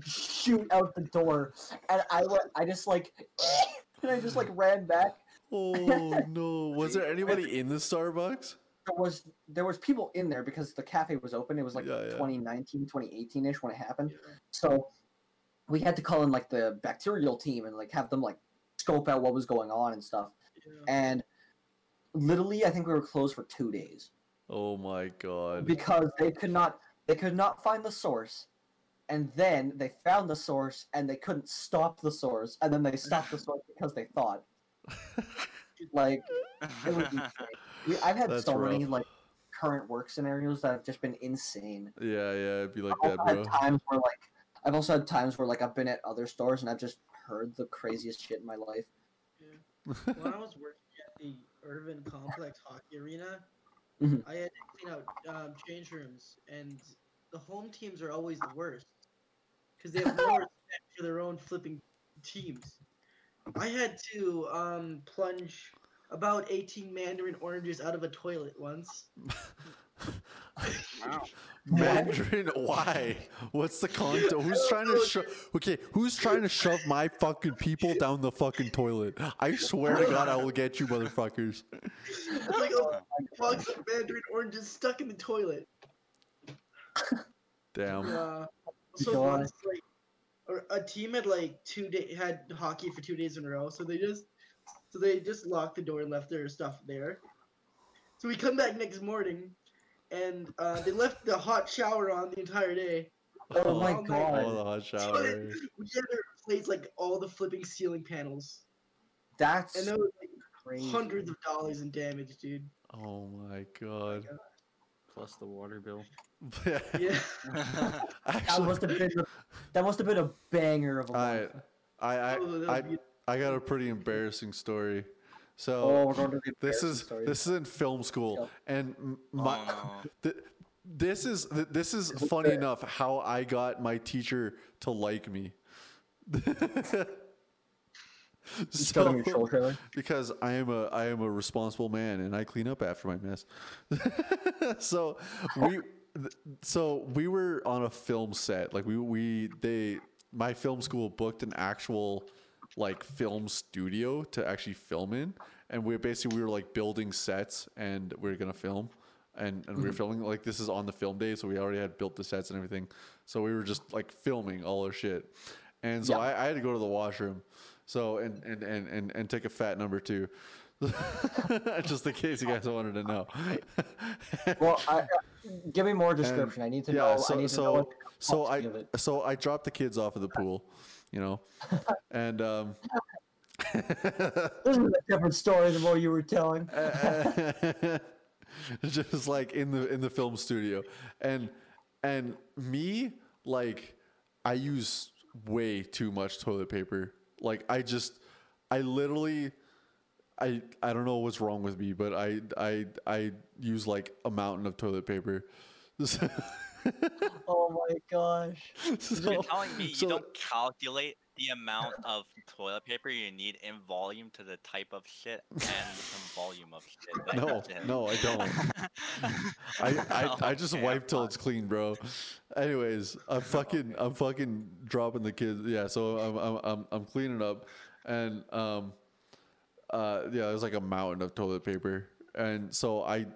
S2: shoot out the door, and I went, I just like, (laughs) and I just like ran back.
S1: oh (laughs) no! Was there anybody in the Starbucks?
S2: There was there was people in there because the cafe was open. It was like
S1: Yeah, yeah.
S2: 2019, 2018 ish when it happened.
S4: Yeah.
S2: So we had to call in like the bacterial team and like have them like scope out what was going on and stuff. And literally, I think we were closed for two days.
S1: Oh my god!
S2: because they could not they could not find the source and then they found the source and they couldn't stop the source and then they stopped the source because they thought (laughs) like it was insane. I've had
S1: That's
S2: so many like current work scenarios that have just been insane
S1: Yeah, yeah, it'd be like
S2: i've
S1: that, bro.
S2: times where like i've also had times where like i've been at other stores and i've just heard the craziest shit in my life Yeah.
S4: when I was working at the Irvin Complex Hockey Arena,
S2: Mhm.
S4: I had to clean out um, change rooms, and the home teams are always the worst because they have more (laughs) respect for their own flipping teams. I had to um, plunge about 18 mandarin oranges out of a toilet once. (laughs)
S5: Wow. (laughs)
S1: Mandarin, why? What's the content? Who's trying to shove? Okay, who's trying to shove my fucking people down the fucking toilet? I swear to God, I will get you, motherfuckers.
S4: like a box of mandarin oranges stuck in the toilet. (laughs)
S1: Damn.
S4: Yeah. So once, like, a team had like two day had hockey for two days in a row, so they just so they just locked the door and left their stuff there. So we come back next morning, and uh, they left the hot shower on the entire day.
S2: oh my
S4: Oh my
S2: god
S1: Oh, the hot (laughs)
S4: So
S1: shower.
S4: we had to replace like all the flipping ceiling panels,
S2: that's
S4: and there was like
S2: crazy
S4: hundreds of dollars in damage, dude.
S1: Oh my god.
S5: Plus the water bill. (laughs)
S4: Yeah. (laughs)
S2: that must have been a, that must have been a banger of a
S1: I,
S2: month.
S1: I, I,
S4: Oh, that
S1: I, I got a pretty (laughs) embarrassing story. So
S2: oh we're going to the
S1: this is
S2: story.
S1: this is in film school,
S2: Yep.
S1: and m-
S3: Oh,
S1: my th- this is th- this is
S2: Is
S1: funny enough how I got my teacher to like me.
S2: Just got on your trailer.
S1: because I am a I am a responsible man and I clean up after my mess. (laughs) so we so we were on a film set. Like we we they my film school booked an actual like film studio to actually film in and we basically we were like building sets and we are going to film and and we were mm-hmm. filming like this is on the film day so we already had built the sets and everything. So we were just like filming all our shit. And so
S2: Yeah.
S1: I, I had to go to the washroom. So and and and and, and take a fat number two. (laughs) Just in case you guys wanted to know. (laughs)
S2: Well, I, uh, give me more description. I need to know.
S1: yeah, so
S2: I need to
S1: so
S2: what
S1: so I so I dropped the kids off at the pool, you know, and um,
S2: This is a different story than what you were telling. (laughs)
S1: just like in the in the film studio and and me like i use way too much toilet paper like i just i literally i i don't know what's wrong with me but i i i use like a mountain of toilet paper (laughs) (laughs)
S2: Oh my gosh. (laughs)
S1: So-
S3: You're telling me you don't calculate the amount of toilet paper you need in volume to the type of shit and some volume of shit. that
S1: no no i don't (laughs) I, I, I just
S3: Okay,
S1: wipe till it's clean, bro. Anyways, I'm fucking I'm fucking dropping the kids. Yeah, so I'm I'm I'm, I'm cleaning up, and um, uh, yeah, there's like a mountain of toilet paper, and so I.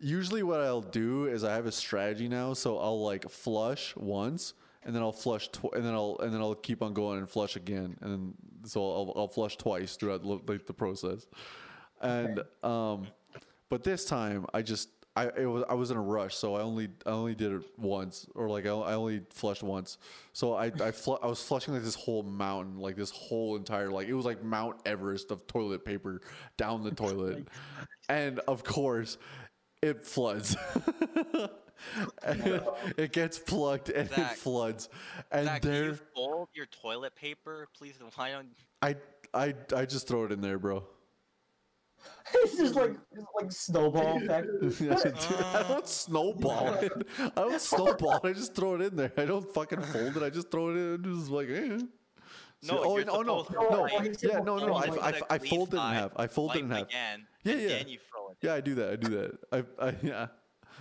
S1: Usually, what I'll do is I have a strategy now, so I'll like flush once, and then I'll flush, tw- and then I'll and then I'll keep on going and flush again, and then so I'll I'll flush twice throughout the- like the process, and um, but this time I just I it was I was in a rush, so I only I only did it once, or like I, I only flushed once. So I I, fl- I was flushing like this whole mountain, like this whole entire like it was like Mount Everest of toilet paper down the toilet, (laughs) and of course it floods. (laughs) And it gets plugged and it floods, and
S3: Zach, can
S1: there
S3: you fold your toilet paper, please? Why don't
S1: I I I just throw it in there, bro. (laughs)
S2: it's just like it's like snowball effect. (laughs)
S1: I don't snowball it. I don't snowball it. I just throw it in there. I don't fucking fold it. I just throw it in. Just like, eh.
S3: No,
S1: oh,
S3: you're
S1: no, no, no,
S3: like,
S1: yeah, no, no, no. I,
S2: fold
S1: I,
S3: the
S1: I fold it in half. I fold it in
S3: wipe
S1: half.
S3: again,
S1: Yeah, yeah.
S3: then you throw it.
S1: Yeah, I do that. I do that. I, I, yeah.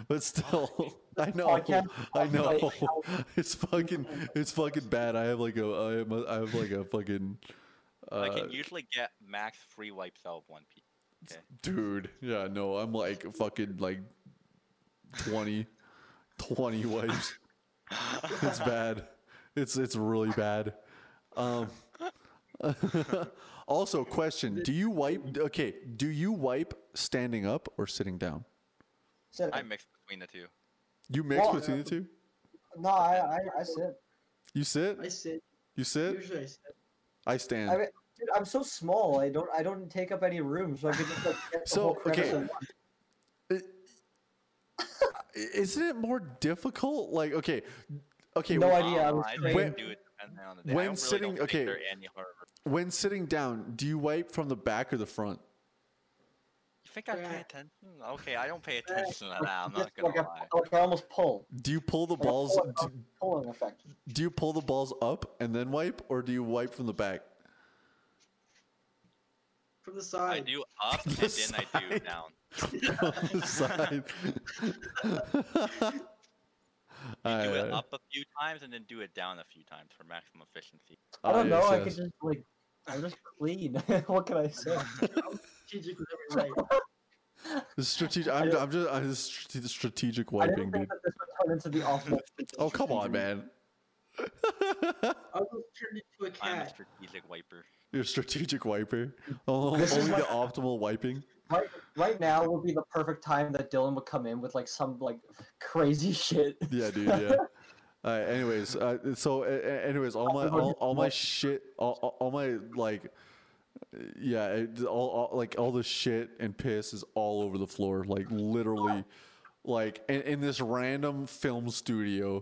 S1: But still, (laughs) I know,
S2: Podcast
S1: I know.
S2: like, (laughs)
S1: It's fucking, it's fucking bad. I have like a, I have, a, I have like a fucking, uh,
S3: I can usually get max free wipes out of one piece. Okay.
S1: dude. Yeah, no, I'm like fucking like 20, 20 wipes. (laughs) it's bad. It's it's really bad. Um. also, question: Do you wipe? Okay, do you wipe standing up or sitting down?
S2: Sit-
S3: I mix between the two.
S1: You mix
S2: Well,
S1: between the two.
S2: no, I, I, I sit.
S1: You sit.
S4: I sit.
S1: You sit.
S4: Usually I sit.
S1: I stand.
S2: I mean, dude, I'm so small. I don't, I don't take up any room, so I can just like get the whole premise
S1: okay.
S2: of-
S1: Isn't it more difficult? Like, okay, okay.
S2: No
S1: wh-
S2: idea. I was
S3: I do it on the day.
S1: When
S3: don't really
S1: sitting- okay.
S3: they're any harder.
S1: When sitting down, do you wipe from the back or the front?
S3: You think I pay attention? Hmm, okay, I don't pay attention to that. I'm not gonna
S2: like,
S3: lie.
S2: a, like I almost pull.
S1: Do you pull the
S2: Like a
S1: balls?
S2: pull-
S1: Do,
S2: pulling effect.
S1: do you pull the balls up and then wipe, or do you wipe from the back?
S4: From the side.
S3: I
S4: side.
S3: do (laughs) up and
S1: The
S3: then I do
S1: side.
S3: down. (laughs)
S1: On the side. (laughs)
S3: You do
S1: Alright,
S3: it up a few times and then do it down a few times for maximum efficiency.
S2: I don't know.
S1: yes,
S2: I
S1: yes.
S2: could just like, I'm just clean. what can I say?
S4: Strategic with right. (laughs)
S1: The strategic. I'm, I'm just. I'm just strate- strategic
S2: I
S1: wiping,
S2: didn't
S1: dude.
S2: that this would turn into the optimal. (laughs)
S1: Oh come on, man.
S4: I was turned into a
S3: I'm a
S4: cat.
S3: strategic wiper.
S1: You're strategic wiper. (laughs) Oh,
S2: This is
S1: only the optimal wiping.
S2: Right, right now would be the perfect time that Dylan would come in with like some like crazy shit.
S1: Yeah, dude. Yeah. All right. Anyways, uh, so uh, uh, anyways, all my all, all my shit, all, all- all my like, yeah, it, all, all like all the shit and piss is all over the floor, like literally, like in, in this random film studio.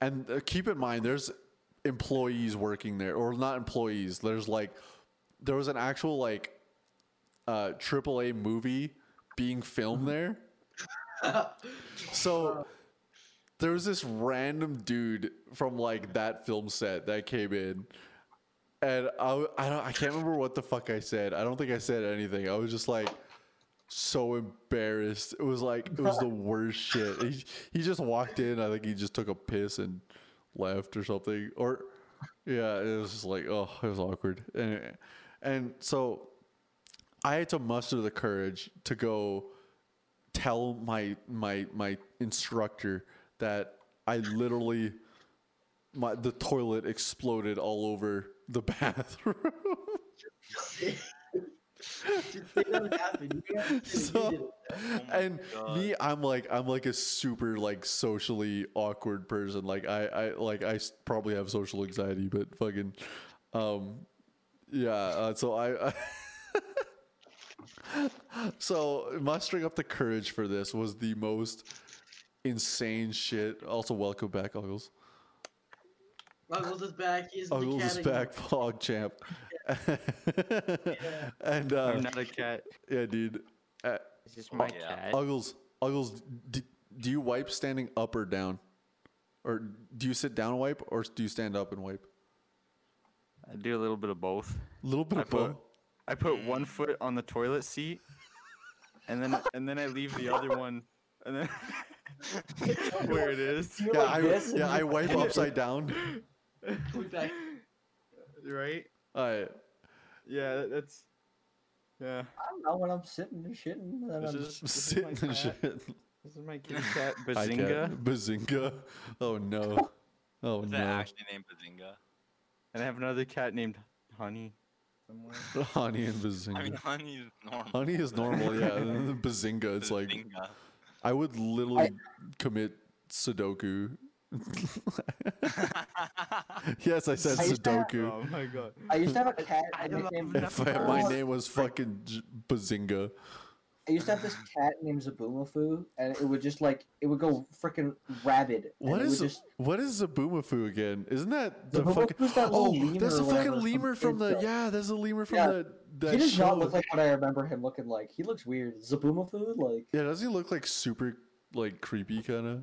S1: And uh, keep in mind, there's employees working there, or not employees. There's like, there was an actual like, uh, AAA movie being filmed there. (laughs) So there was this random dude from like that film set that came in, and I I don't I can't remember what the fuck I said. I don't think I said anything. I was just like so embarrassed. It was like it was the (laughs) worst shit. He he just walked in. I think he just took a piss and left or something. Or yeah, it was just like oh, it was awkward. And and so I had to muster the courage to go tell my my my instructor that I literally my the toilet exploded all over the bathroom.
S4: Just say that happened. You guys did it, you
S1: So-
S3: my
S1: and me, I'm like I'm like a super like socially awkward person. Like I I like i probably have social anxiety, but fucking um Yeah, uh, so I. (laughs) so mustering up the courage for this was the most insane shit. Also, welcome back, Uggles.
S4: Uggles is back. He's the
S1: Uggles is
S4: cat
S1: back, PogChamp. (laughs) and uh,
S5: I'm not a cat.
S1: yeah, dude. Uh,
S5: It's just my
S3: yeah.
S5: cat.
S1: Uggles, Uggles, d- do you wipe standing up or down? Or do you sit down and wipe, or do you stand up and wipe?
S5: I do a little bit of both.
S1: A little bit
S5: I
S1: of
S5: put
S1: both.
S5: I put one foot on the toilet seat, and then and then I leave the other one, and then (laughs) where it is.
S1: Yeah,
S2: like
S1: I, yeah, I wipe (laughs) upside down. (laughs)
S4: We back.
S5: Right?
S1: All right.
S5: Yeah, that- that's. Yeah.
S2: I don't know when I'm sitting and shitting. And
S5: This
S2: I'm
S5: is, this
S1: Sitting
S5: my
S1: and
S5: cat.
S1: shit. (laughs)
S5: This is my kitty cat, (laughs)
S1: I can't-
S5: Bazinga.
S1: Bazinga. Oh no. Oh
S3: Is that
S1: no.
S3: actually named Bazinga?
S5: And I have another cat named Honey. Somewhere.
S1: Honey and Bazinga.
S3: I mean, honey is normal.
S1: Honey is normal, yeah. and then the Bazinga, it's like
S3: Bazinga.
S1: I would literally commit Sudoku. (laughs) yes, I said
S2: I used to have-
S1: Sudoku.
S5: Oh my god.
S2: I used to have a cat.
S5: I
S2: a
S5: love
S2: nickname-
S5: that.
S1: If I- my oh. name was fucking J- Bazinga.
S2: I used to have this cat named Zoboomafoo, and it would just like it would go freaking rabid. and
S1: What
S2: it
S1: is
S2: would just
S1: what is Zoboomafoo again? Isn't that the fucking
S2: that
S1: Oh,
S2: lemur
S1: that's
S2: or
S1: the fucking
S2: whatever from
S1: lemur from the
S2: Kid
S1: yeah, that's the lemur from
S2: Yeah.
S1: the that
S2: he does
S1: show.
S2: not look like what I remember him looking like. He looks weird. Zoboomafoo, like
S1: yeah, doesn't he look like super like creepy kind of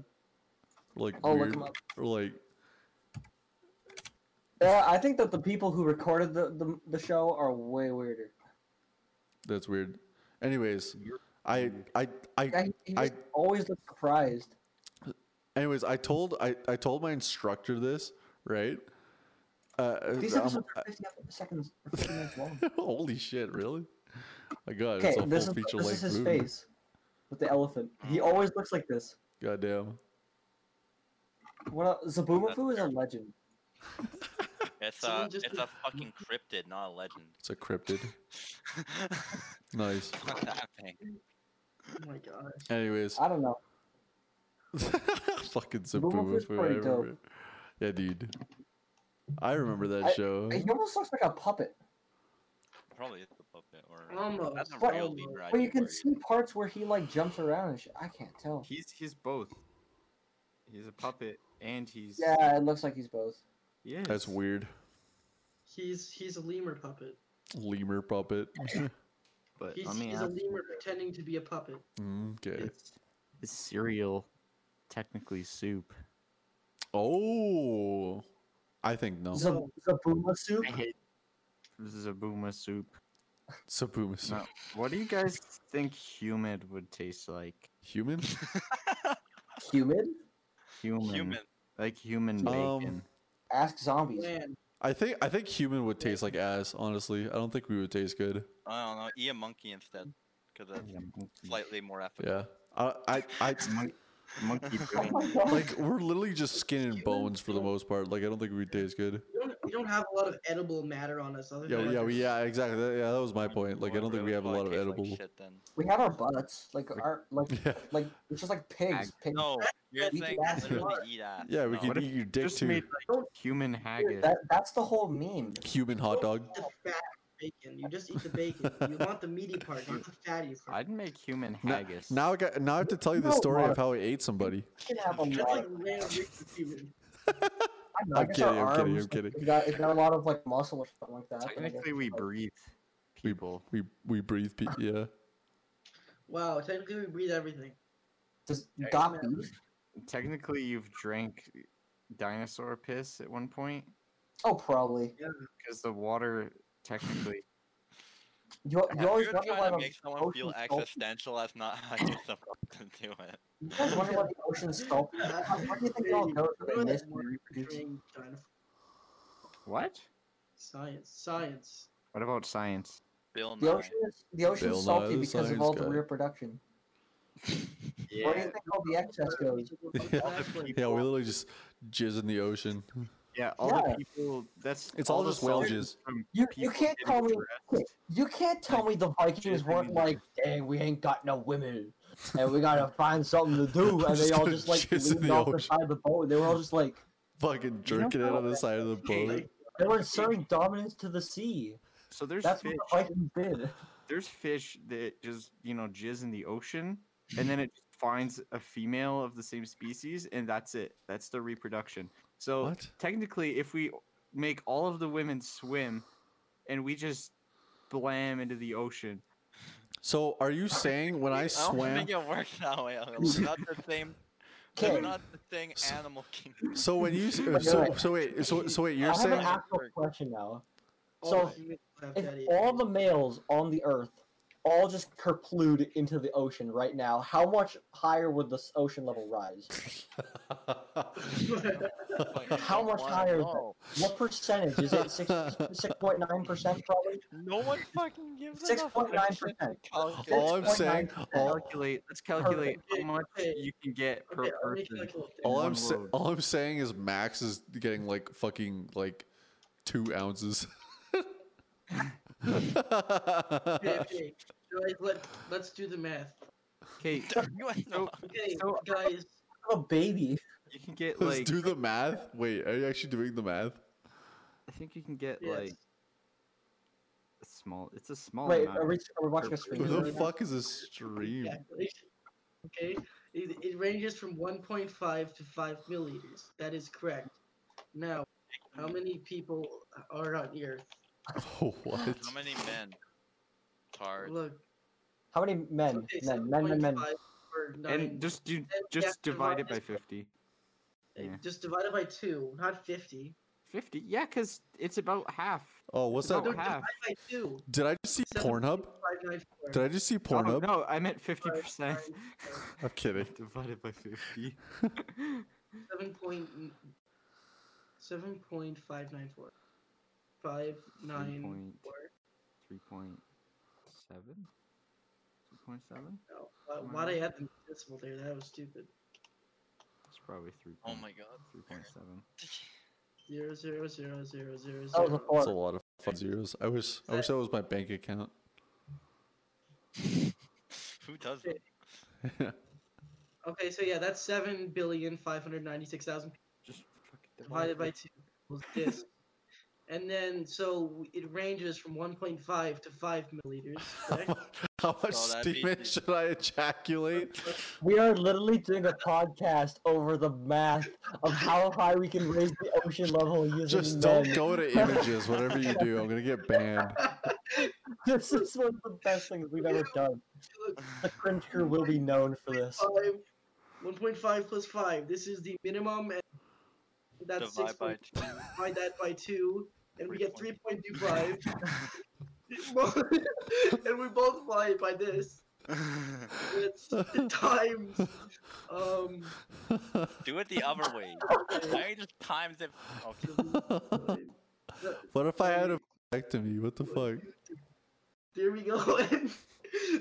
S1: like
S2: Oh, look
S1: weird
S2: him up.
S1: or like
S2: yeah. I think that the people who recorded the the, the show are way weirder.
S1: that's weird. Anyways, I I I
S2: Yeah, he, he
S1: I-
S2: always looks surprised.
S1: anyways I told I I told my instructor this right. Uh,
S2: These
S1: um,
S2: are 50 seconds, 50 minutes long. (laughs)
S1: Holy shit! Really? My God,
S2: Okay,
S1: it's a
S2: this
S1: full
S2: is
S1: feature
S2: this is his
S1: movie.
S2: face with the elephant. He always looks like this.
S1: Goddamn.
S2: What else? Zoboomafoo is a legend. (laughs)
S3: It's
S4: Someone
S3: a
S4: just
S3: it's a (laughs) fucking cryptid, not a legend.
S1: It's a cryptid. (laughs) Nice.
S3: What's happening?
S4: Oh my gosh.
S1: Anyways,
S2: I don't know.
S1: fucking
S2: Zoboomafoo's
S1: Zoboomafoo. I
S2: pretty dope.
S1: remember. Yeah, dude. I remember that
S2: I-
S1: show.
S2: He almost looks like a puppet.
S3: Probably is the puppet or
S4: Almost.
S3: that's a
S2: But-
S3: real
S4: almost.
S3: lemur. I
S2: But you
S3: think,
S2: can
S3: where
S2: see parts where he like jumps around and shit. I can't tell.
S5: He's he's both. He's a puppet and he's
S2: Yeah, it looks like he's both.
S5: Yeah.
S1: That's weird.
S4: He's he's a lemur puppet.
S1: Lemur puppet. (laughs)
S5: But
S4: He's,
S5: let me
S4: he's a lemur pretending to be a puppet.
S1: Mm, okay.
S5: it's, is cereal technically soup?
S1: Oh, I think no.
S2: Zab- Zabooma soup.
S5: I hate Zabooma soup.
S1: Zoboomafoo.
S5: No. What do you guys think humid would taste like?
S1: Human?
S2: Humid.
S5: Human.
S3: Human.
S5: Like human
S1: Um,
S5: bacon.
S2: Ask zombies.
S4: Man,
S1: I think I think human would taste like ass. Honestly, I don't think we would taste good.
S3: I don't know. Eat a monkey instead, because that's slightly more ethical.
S1: Yeah. I I, I
S5: mon- monkey (laughs)
S2: Oh
S5: brain.
S1: like we're literally just skin and bones for the most part. Like I don't think we'd taste good.
S4: we don't, we don't have a lot of edible matter on us. Other
S1: Yeah,
S4: than
S1: yeah,
S4: like
S1: we, yeah, exactly. That- Yeah, that was my point. Like I don't think we have a lot of edible.
S3: shit then.
S2: we have our butts. Like our like (laughs)
S1: Yeah,
S2: like it's just like pigs. Pigs.
S3: No, you're
S2: Eat
S3: saying
S2: ass
S3: literally
S4: blood.
S3: eat ass.
S1: yeah, we
S3: no.
S1: could
S5: What
S1: eat your dick
S5: Just
S1: too.
S5: made like human haggis.
S2: That that's the whole meme.
S1: Human hot dog.
S4: The fat bacon. You just eat the bacon. you want the meaty (laughs) part, not the fatty part.
S5: I'd make human
S1: Now,
S5: haggis.
S1: now I got now I have to tell you the story of how I ate somebody.
S2: You can have a lot.
S4: like random mixed with human. (laughs)
S2: I don't know, I
S1: I'm kidding, I'm kidding, I'm kidding.
S2: It's got, it's got a lot of like muscle or something like that. but I guess
S5: Technically, we breathe people.
S1: We we breathe. Pe- yeah.
S4: Wow, technically we breathe everything.
S2: Does got beef?
S5: Technically, you've drank dinosaur piss at one point
S2: Oh, probably.
S5: because the water technically.
S2: You, you always
S3: You're
S2: wonder
S3: trying to
S2: the
S3: make someone feel
S2: ocean's
S3: existential. That's not how you're supposed to do it.
S2: You guys wonder why the ocean's salty? How- Why do you think they all go to
S4: Ruin
S2: the
S4: it
S2: mist
S4: more
S2: and reproduce?
S4: portraying dinosaur-
S5: What?
S4: Science, science.
S5: What about science?
S3: Bill
S2: The ocean is the ocean's
S1: Bill
S2: salty
S1: Nye,
S2: because of
S1: science
S2: all the
S1: guy.
S2: reproduction. (laughs) Where do you think all the excess goes? (laughs)
S4: Exactly.
S1: Yeah, we literally just jizz in the ocean. (laughs)
S5: Yeah, all
S2: Yeah.
S5: the people. That's
S1: It's all
S5: the
S1: just whale jizz.
S2: You, you can't tell me
S5: dressed.
S2: you can't tell me the Vikings weren't like, dang, we ain't got no women, and we gotta (laughs) find something to do, and they all just like
S1: jizz in
S2: leaned
S1: the
S2: off the side of the boat. And they were all just like
S1: Fucking jerking it on the side of the (laughs) boat.
S2: they were inserting dominance to the sea.
S5: So there's
S2: That's
S5: fish.
S2: what the Vikings did.
S5: There's fish that just you know jizz in the ocean, and then it finds a female of the same species, and that's it. That's the reproduction. So
S1: What?
S5: technically, if we make all of the women swim, and we just blam into the ocean,
S1: So are you saying when I
S3: I don't think it works that way. It's not the same. (laughs)
S2: Okay.
S3: It's not the thing animal kingdom.
S1: So when you (laughs) so
S2: wait.
S1: so wait so so wait
S2: I
S1: you're
S2: have
S1: saying
S2: an actual question now. So,
S4: humans have
S2: If all the males on the Earth all just kerplued into the ocean right now, how much higher would this ocean level rise? (laughs) How much higher. What percentage? Is it six six point nine percent probably?
S3: No one fucking gives
S2: Six
S3: enough
S2: point nine
S3: attention
S2: percent.
S3: to
S1: all I'm saying all,
S5: calculate. Let's calculate how much you can get per
S4: Okay,
S5: person.
S1: all I'm sa- all I'm saying is Max is getting like fucking like two ounces. (laughs)
S4: Okay, okay. Guys, let, let's do the math.
S5: Okay, (laughs) So-
S4: Okay,
S5: So-
S4: guys,
S2: A baby.
S5: you can get
S1: Let's
S5: like
S1: do the math. Wait, are you actually doing the math?
S5: I think you can get
S4: yes.
S5: like a small. It's a small
S2: Wait,
S5: amount.
S2: are we, are we watching a stream?
S1: Who the
S2: right now?
S1: fuck is a stream?
S4: calculation. Okay, it, it ranges from 1.5 to 5 milliliters. That is correct. Now, how many people are on Earth? (laughs)
S1: Oh, what?
S3: How many men? Tard.
S4: Look,
S2: How many men?
S4: okay,
S2: Men, men, men, men.
S4: 7.5 or 9,
S5: and just
S4: you
S5: just
S4: to
S5: divide
S4: divide
S5: it by fifty. yeah.
S4: just divide it by 2, not 50.
S5: Fifty, yeah, cause it's about half.
S1: Oh, what's
S5: It's
S1: that?
S5: about half.
S4: by 2.
S1: Did I just see Pornhub?
S4: 7.594.
S1: Did I just see
S5: Oh,
S1: Pornhub?
S5: no, I meant fifty percent. (laughs)
S1: I'm kidding.
S5: Divided by fifty.
S4: Seven point seven point five nine four. Five nine
S5: point-
S4: four.
S5: Three point seven. Three point seven.
S4: No, why, why'd I add the decimal there? That was stupid.
S5: It's probably three.
S3: Oh my god.
S5: Three point seven.
S4: Zero zero zero zero zero
S2: That was a four.
S1: That's a lot of fun zeros. I wish I wish that was my bank account. (laughs)
S3: Who does it? (laughs)
S4: Okay, so yeah, that's seven billion five hundred ninety six thousand
S5: Just fucking
S4: divided by two equals this. And then so it ranges from one point five to five milliliters. Correct? (laughs)
S1: How much
S3: So that'd be-
S1: semen should I ejaculate? (laughs)
S2: We are literally doing a podcast over the math of how high we can raise the ocean level using
S1: Just
S2: men.
S1: don't go to (laughs) images. Whatever you do, I'm gonna get banned.
S2: This is one of the best things we've ever done. The cringe crew will be known for this.
S4: 1.5 plus 5. This is the minimum, and that's
S3: Divide
S4: 6.
S3: by two.
S4: Divide that by 2, and we get
S3: 3.25.
S4: 3.25. (laughs) and we multiply it by this. It's (laughs) times. Um,
S3: Do it the other way. (laughs) Why you just times it? Okay.
S1: what if I had a vasectomy? What the fuck?
S4: there we go.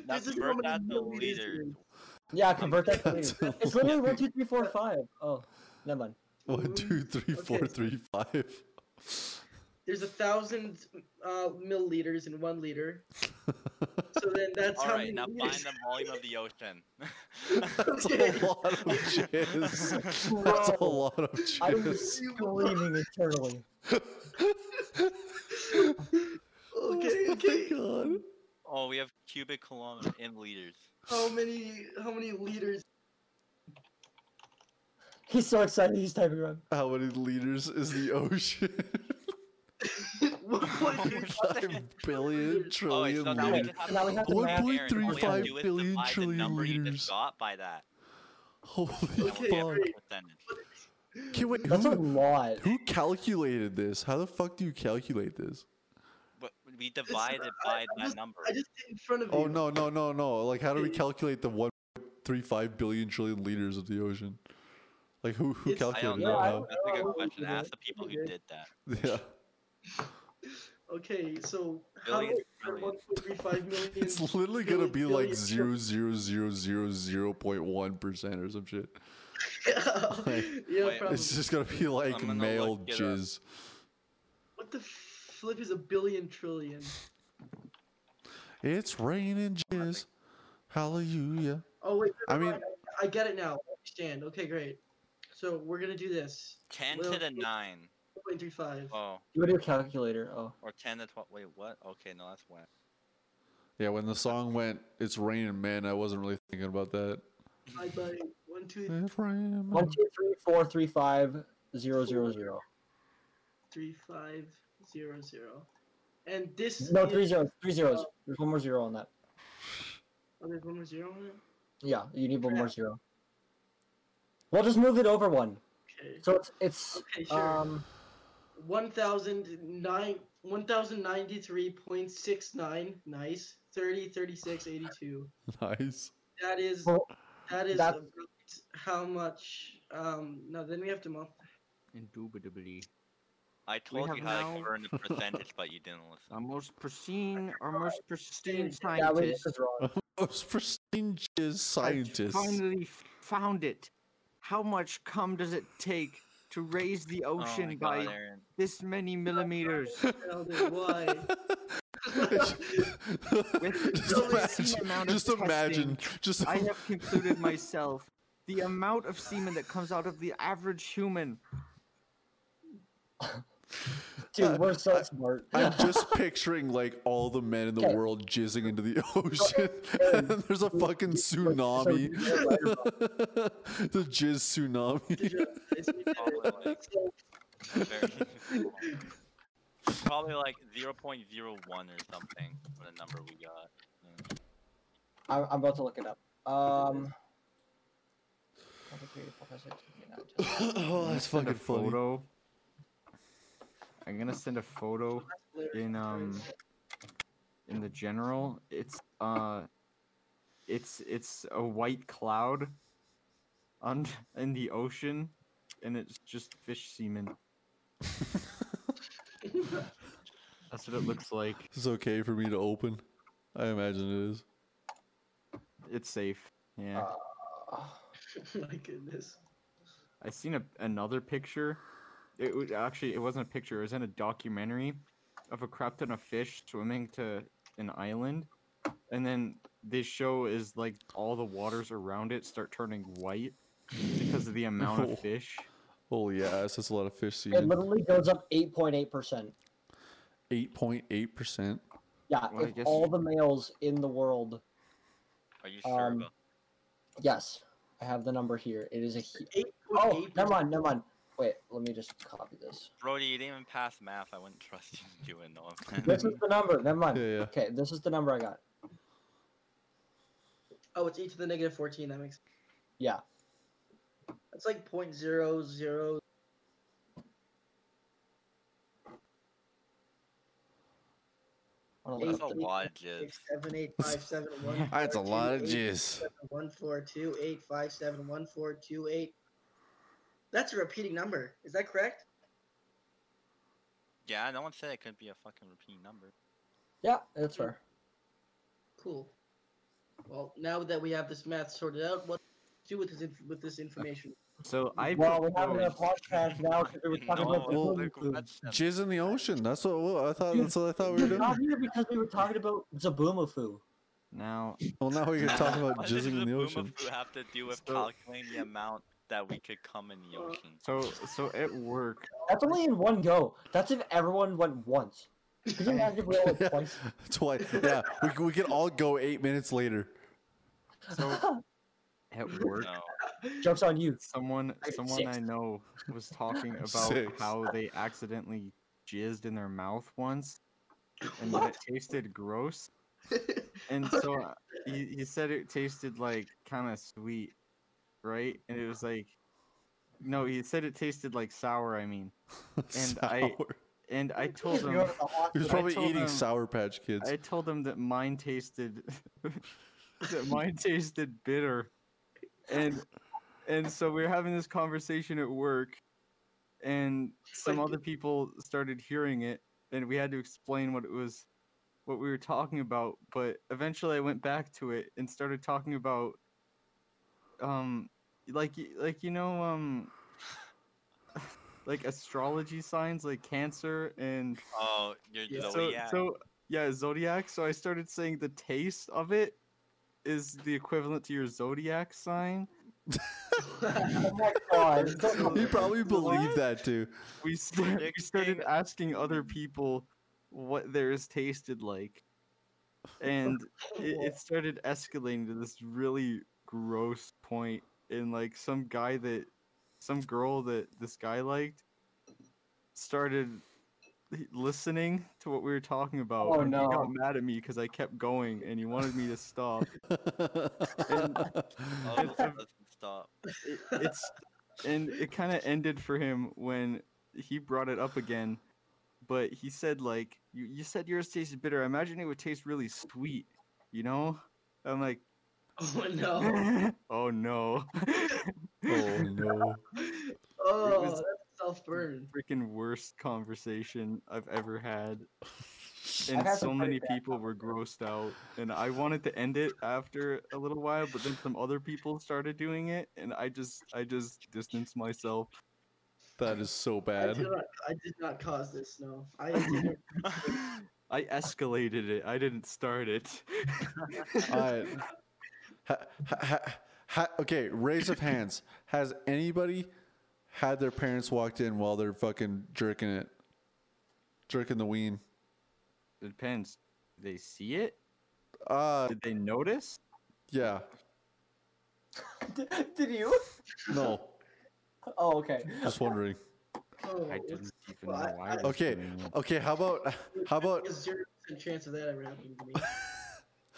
S3: Now
S4: this is
S3: convert
S4: how many
S3: that to
S4: milliliters it is.
S2: Yeah, convert that to
S1: That's
S2: liters. It's literally one, two, three, four, five. Oh, never mind.
S1: One, two, three, four,
S4: Okay.
S1: three, five.
S4: There's a thousand uh, milliliters in one liter. So then that's
S3: All
S4: how
S3: right,
S4: many
S3: now find
S4: liters.
S3: the volume of the ocean.
S1: That's
S4: Okay.
S1: a lot of jizz. That's a lot of
S2: I'm
S1: jizz.
S2: screaming internally.
S4: Okay,
S1: Oh
S4: okay.
S1: my god.
S3: oh, we have cubic kilometer in liters.
S4: How many how many liters?
S2: He's so excited. He's typing around.
S1: How many liters is the ocean? (laughs)
S4: One point three
S3: What (laughs) the
S1: Five billion
S3: Oh,
S1: trillion
S3: wait, so now we
S1: liters.
S3: just have
S2: Now we
S3: to
S2: have to
S3: Aaron,
S2: math-
S3: all we have to
S1: 1.35
S3: do is
S1: billion
S3: divide the
S1: trillion
S3: number you
S1: liters.
S3: got by that.
S1: Holy
S4: Okay,
S1: fuck.
S4: great.
S1: Okay, wait,
S2: That's a
S1: who,
S2: lot.
S1: who calculated this? How the fuck do you calculate this?
S3: But we divide it
S4: I-
S3: by
S4: I
S3: that
S4: just-
S3: number.
S4: I just in front of oh, you.
S1: Oh no no no no! Like how do we calculate the 1.35 billion trillion liters of the ocean? Like who who
S4: It's-
S3: I don't
S1: calculated
S2: Yeah. I
S1: that?
S2: don't
S3: That's a good question. Ask the people who did that. (laughs)
S1: Yeah, (laughs)
S4: Okay, so how
S3: Billion,
S4: are
S3: trillion.
S4: one point three five million? (laughs)
S1: it's literally gonna be like
S4: billion
S1: zero zero zero zero zero point one percent or some shit.
S4: yeah, (laughs)
S1: Like,
S4: yeah,
S3: Wait.
S1: It's just gonna be like male
S3: look
S1: jizz.
S4: What the flip is a billion trillion?
S1: It's raining jizz. Hallelujah.
S4: Oh wait,
S1: I mean-
S4: I, I get it now. I understand. Okay, great. So we're gonna do this.
S3: 10
S4: Well,
S3: to the 9.
S4: 0.35.
S3: Oh,
S2: You would do a calculator. Oh.
S3: or 10 to 12. Wait, what? Okay, no, that's when.
S1: Yeah, when the song went, "It's raining men," I wasn't really thinking about that.
S4: Divide by one, two,
S1: It's raining.
S2: One,
S1: men.
S2: two, three, four, three, five, zero, zero, zero.
S4: three, five, zero, zero. And this.
S2: No,
S4: is-
S2: three zeros. Three zeros. There's one more zero on that.
S4: Oh, there's one more zero on it?
S2: Yeah, you need one more zero. We'll just move it over one.
S4: Okay.
S2: So it's it's
S4: Okay, sure.
S2: um
S4: 1009 1093.69 nice 30 36 82 (laughs)
S1: Nice.
S4: that is
S2: well,
S4: that is
S2: that's-
S4: about how much um no then we have to multiply
S5: Indubitably.
S3: I told you how
S5: now-
S3: to earn the percentage, but you didn't listen.
S5: Our most pristine, our (laughs) most pristine
S2: yeah, wait,
S5: scientist
S2: this is wrong.
S1: Most pristine jizz
S5: has
S1: scientist.
S5: finally found it. How much cum does it take to raise the
S3: Oh
S5: ocean
S3: God,
S5: by
S3: Aaron.
S5: this many millimeters?
S4: Why (laughs)
S1: just imagine,
S5: same amount
S1: just imagine,
S5: testing,
S1: just
S5: I have concluded myself the amount of semen that comes out of the average human. (laughs) (laughs)
S2: Dude, we're so
S1: I-
S2: smart.
S1: I'm (laughs) just picturing like all the men in the
S2: Okay.
S1: world jizzing into the (laughs) ocean, and then there's a fucking tsunami.
S2: you get right or wrong.
S1: the jizz tsunami.
S3: Probably like, very- 0.01 or something for the number we got. Yeah.
S2: I'm, I'm about to look it up. Um. one, two, three, four, five, six, seven, eight, nine, ten.
S1: oh, that's
S5: gonna send a
S1: fucking funny.
S5: photo. I'm gonna send a photo in um in the general. It's uh it's it's a white cloud on (laughs) in the ocean and it's just fish semen. (laughs) That's what it looks like.
S1: Is this okay for me to open? I imagine it is.
S5: It's safe. Yeah.
S2: Uh, (laughs)
S4: my goodness
S5: I seen a, another picture. It was actually it wasn't a picture. It was in a documentary of a crap ton of fish swimming to an island, and then this show is like all the waters around it start turning white because of the amount (laughs)
S1: Oh.
S5: of fish.
S1: Holy ass, that's a lot of fish
S2: it literally goes up 8.8%.
S1: Eight point eight percent.
S2: Yeah,
S5: Well, I
S2: if
S5: guess-
S2: all the males in the world.
S3: Are you sure
S2: Um,
S3: about
S2: Yes, I have the number here. It is a. hu-
S4: Eight
S2: Oh,
S4: point eight
S2: never mind, never mind. Wait, let me just copy this.
S3: Brody, you didn't even pass math. I wouldn't trust you to do it. No (laughs)
S2: This is the number. Never mind.
S1: Yeah, yeah.
S2: Okay, this is the number I got.
S4: oh it's e to the negative 14 that makes
S2: Yeah.
S4: that's like point zero zero
S2: Hold on,
S3: That's
S2: let
S3: a
S2: me-
S3: lot of jizz.
S4: six seven eight five seven one (laughs)
S1: That's a
S4: four, two,
S1: lot of
S4: eight,
S1: jizz.
S4: seven, one four two eight five seven one four two eight that's a repeating number is that correct
S3: Yeah, no one said it could be a fucking repeating number.
S2: Yeah, that's fair.
S4: Cool. Well, now that we have this math sorted out, what do with this inf- with this information?
S5: So I
S2: Well, we're having a
S5: proposed-
S2: podcast now because we were talking (laughs)
S3: No,
S2: about the
S1: well,
S2: Zaboom food.
S3: question.
S1: Jizz in the ocean. That's what well, I thought. That's what I thought we were
S2: We're not here because we were talking about Zoboomafoo.
S5: now
S1: Well, now we can talk about (laughs)
S3: What
S1: jizzing in the
S3: Boom
S1: ocean.
S3: of Food have to do with
S5: So-
S3: calculating the amount that we could come in the
S4: Uh,
S3: ocean?
S5: so so at work
S2: That's only in one go. That's if everyone went once. Could you imagine if we all went (laughs) twice?
S1: That's why. Yeah, we, c- we could all go eight minutes later. (laughs)
S5: so at work
S3: No.
S2: Joke's on you.
S5: someone
S2: Like
S5: someone I know was talking (laughs) about
S1: Six.
S5: how they accidentally jizzed in their mouth once and that it tasted gross. And so uh, he, he said it tasted like kind of sweet, right? And it was like, no, he said it tasted like sour. I mean, (laughs) And I- and I (laughs) told him,
S2: go to the hospital.
S1: He was probably eating
S5: him-
S1: Sour Patch Kids.
S5: I told him that mine tasted, (laughs) that mine tasted bitter, and and so we were having this conversation at work, and some other people started hearing it, and we had to explain what it was, what we were talking about. But eventually, I went back to it and started talking about, um, like like you know um. Like astrology signs, like Cancer and
S3: Oh, you're
S4: Yeah.
S5: so
S3: Zodiac.
S5: so yeah, zodiac. So I started saying the taste of it is the equivalent to your zodiac sign, (laughs)
S2: Oh my god. Don't-
S1: He probably believed that too.
S5: we, st- we started asking other people what theirs tasted like and it, it started escalating to this really gross point and like some guy that some girl that this guy liked started listening to what we were talking about
S2: Oh,
S5: and he
S2: no.
S5: got mad at me because i kept going and he wanted me to stop
S3: Oh, this doesn't stop.
S5: it, it's and it kind of ended for him when he brought it up again but he said like you, you said yours tasted bitter i imagine it would taste really sweet you know i'm like
S4: Oh no. (laughs)
S5: oh no (laughs)
S1: oh no.
S4: Oh,
S5: was-
S4: that's self burn.
S5: freaking worst conversation i've ever had (laughs) and
S2: had
S5: so many people were grossed out and i wanted to end it after a little while but then some other people started doing it and i just i just distanced myself
S1: That is so
S4: I
S1: bad.
S4: did, not, I did not cause this. No, I
S5: i escalated it i didn't start it
S1: Alright. Ha, ha, ha, ha, okay, raise of hands. Has anybody had their parents walked in while they're fucking jerking it? Jerking the ween?
S5: It depends. They see it?
S1: Uh,
S5: Did they notice?
S1: yeah. (laughs)
S2: Did, did you?
S1: No, (laughs)
S2: Oh, okay.
S1: just wondering.
S4: Oh,
S5: I
S4: it's-
S5: didn't even
S4: well,
S5: know
S4: I-
S5: why.
S4: I-
S5: I
S1: Okay, okay, how about, how about, (laughs)
S4: zero percent chance of that ever happening to me.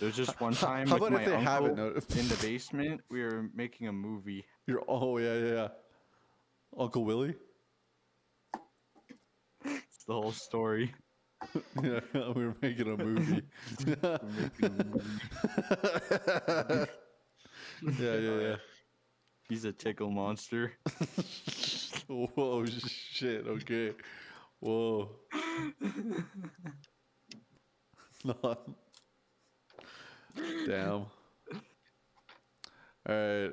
S5: There's just one time
S1: how
S5: with
S1: about
S5: my
S1: if they haven't
S5: uncle
S1: noticed?
S5: in the basement. We were making a movie.
S1: You're, oh, yeah, yeah, yeah. Uncle Willie?
S5: It's the whole story. (laughs)
S1: Yeah, (laughs) we were making a movie.
S5: We're making a movie.
S1: yeah, yeah, yeah.
S5: He's a tickle monster. (laughs)
S1: Whoa, shit. Okay. Whoa. No. Damn. All right.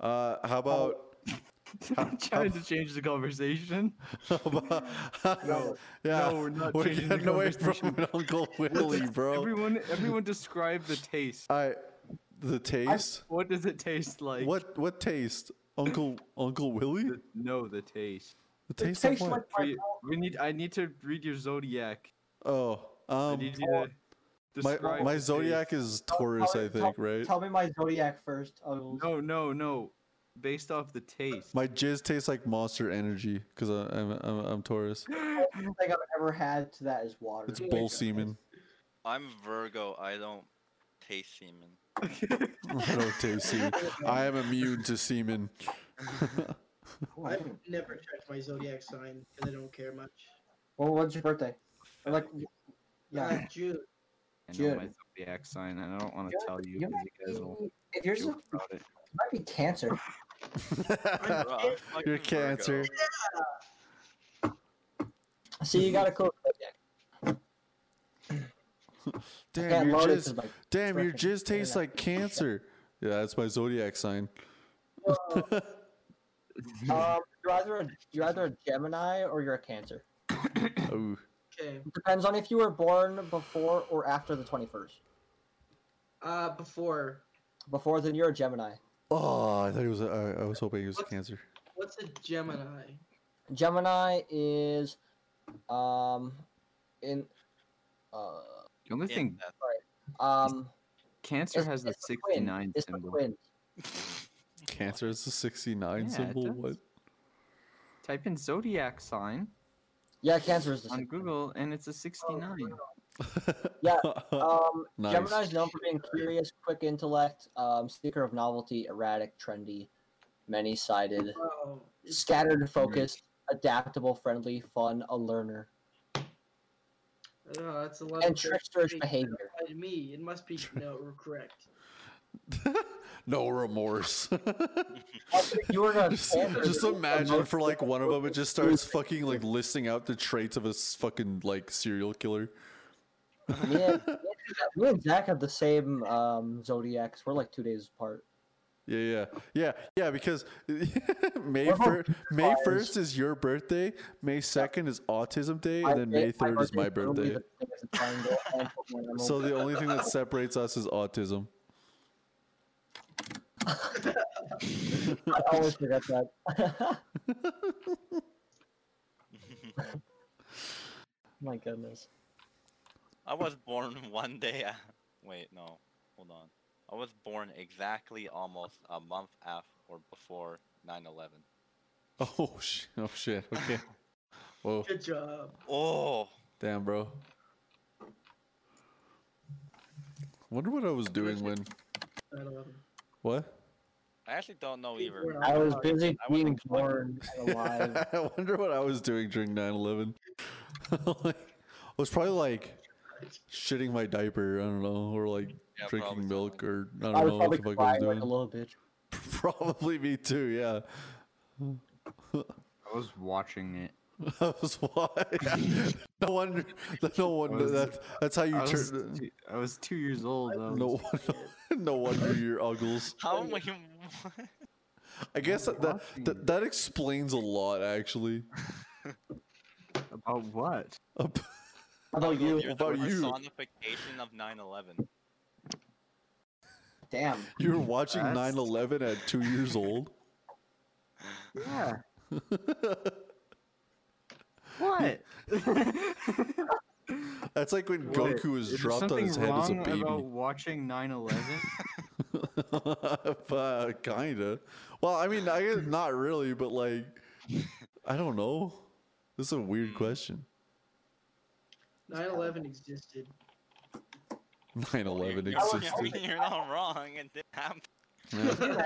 S1: Uh, how about? (laughs)
S5: I'm (laughs) trying to change the conversation. (laughs)
S1: How about
S2: No.
S1: yeah,
S5: no, we're not
S1: we're
S5: changing the
S1: getting away from
S5: conversation.
S1: Uncle Willie, bro.
S5: Everyone, everyone, describe the taste.
S1: All right, the taste.
S5: What does it taste like?
S1: What what taste? Uncle Uncle Willie?
S5: The, no, the taste.
S1: The
S2: It
S1: taste of
S2: tastes
S1: what?
S2: like
S5: We, we need. I need to read your zodiac.
S1: Oh,
S5: I
S1: um,
S5: need you to
S1: my my zodiac
S5: taste.
S1: is Taurus,
S2: tell,
S1: I think, right?
S2: Tell me my zodiac first. I will-
S5: No, no, no. Based off the taste.
S1: My jizz tastes like Monster Energy because I'm, I'm I'm Taurus. (gasps)
S2: The only thing I've ever had to that is water.
S1: It's bull semen.
S3: I'm Virgo. I don't taste semen. (laughs)
S1: I don't taste semen. I am immune to semen. (laughs)
S4: I've never checked my zodiac sign because I don't care much.
S2: Well, when's your birthday? Like, yeah.
S4: Uh, June.
S5: I know
S2: June.
S5: my zodiac sign, and I don't want to
S2: You're-
S5: tell you
S2: you
S5: because you guys will
S2: If yours is,
S5: joke about it.
S2: might be Cancer. (laughs)
S3: Bro, (laughs)
S1: You're
S3: Virgo.
S1: Cancer.
S2: See, you got a cool zodiac. (laughs)
S1: Damn,
S2: Can't
S1: your
S2: load it
S1: jizz.
S2: 'cause, like,
S1: Damn, your
S2: frickin'
S1: jizz tastes
S2: internet.
S1: like cancer. Yeah, that's my zodiac sign.
S2: Um, you're either a, you're either a Gemini or you're a Cancer.
S1: Oh,
S4: Okay.
S2: It depends on if you were born before or after the 21st.
S4: Uh, before.
S2: Before, then you're a Gemini.
S1: oh, I thought it was. A, I, I was hoping it was a cancer.
S4: What's a Gemini?
S2: Gemini is, um, in, uh,
S5: The only
S3: In
S5: thing
S3: that-
S2: um,
S5: Cancer has the
S2: it's the twin.
S5: 69
S2: It's
S5: symbol.
S2: twins.
S1: Cancer is the sixty-nine
S5: Yeah,
S1: symbol. What?
S5: Type in zodiac sign
S2: Yeah, Cancer is the
S5: on. Google, and it's a 69. (laughs)
S2: Yeah, (laughs) Um,
S1: Nice.
S2: Gemini is known for being curious, quick intellect, um, seeker of novelty, erratic, trendy, many-sided,
S4: Oh, it's-
S2: scattered, focused, adaptable, friendly, fun, a learner,
S4: Oh, that's a lot.
S2: and
S4: of
S2: tricksterish behavior.
S4: to me. It must be no (laughs) correct.
S1: No remorse. (laughs)
S2: You were
S1: just, just imagine for like one of them, it just starts fucking like listing out the traits of a fucking like serial killer.
S2: And, me and Zach have the same um, zodiacs. We're like two days apart.
S1: Yeah, yeah, yeah, yeah. Because (laughs) May first, May first is your birthday. May second is Autism Day, and then May third is my birthday.
S2: the same as a triangle and Pokemon Emerald.
S1: So the only thing that separates us is autism.
S2: I always forget that. (laughs) My goodness.
S3: I was born one day. a- Wait, no, hold on. I was born exactly almost a month after or before 9/11. (laughs)
S1: Oh shit! Oh shit! Okay. Whoa!
S4: Good job.
S3: Oh,
S1: Damn, bro. Wonder what I was doing when.
S4: I don't know.
S1: What?
S3: I actually don't know either.
S2: I was busy
S3: I
S2: being born alive. (laughs)
S1: I wonder what I was doing during 9/11. (laughs) like, I was probably like shitting my diaper. I don't know, or like
S3: Yeah,
S1: drinking milk, or I
S2: I
S1: don't
S2: was
S1: know what the fuck I was
S2: crying like
S1: doing.
S2: a little bitch. (laughs)
S1: Probably me too. Yeah.
S5: I was watching it. (laughs)
S1: I was why. (laughs) (laughs) no wonder. No wonder
S5: was-
S1: that. That's how you
S5: I was,
S1: turn.
S5: two, I was two years old. though.
S1: No, no wonder you're uggles.
S3: How am I?
S1: I guess that, that that that explains a lot, actually.
S5: About what?
S1: Ab-
S2: How about you?
S3: You're
S1: about
S3: the
S1: you?
S3: personification of 9/11.
S2: Damn.
S1: You were watching
S5: That's-
S1: 9/11 at two years old.
S5: Yeah. What? (laughs)
S1: That's like when
S5: What?
S1: Goku was
S5: Is
S1: dropped on his head as a
S5: wrong
S1: baby.
S5: About watching 9/11? (laughs)
S1: uh, kinda. Well, I mean, I guess not really, but like, I don't know. This is a weird question.
S4: 9/11 existed.
S1: 9/11 existed.
S3: I mean, you're not wrong. It did happen. (laughs)
S1: Yeah.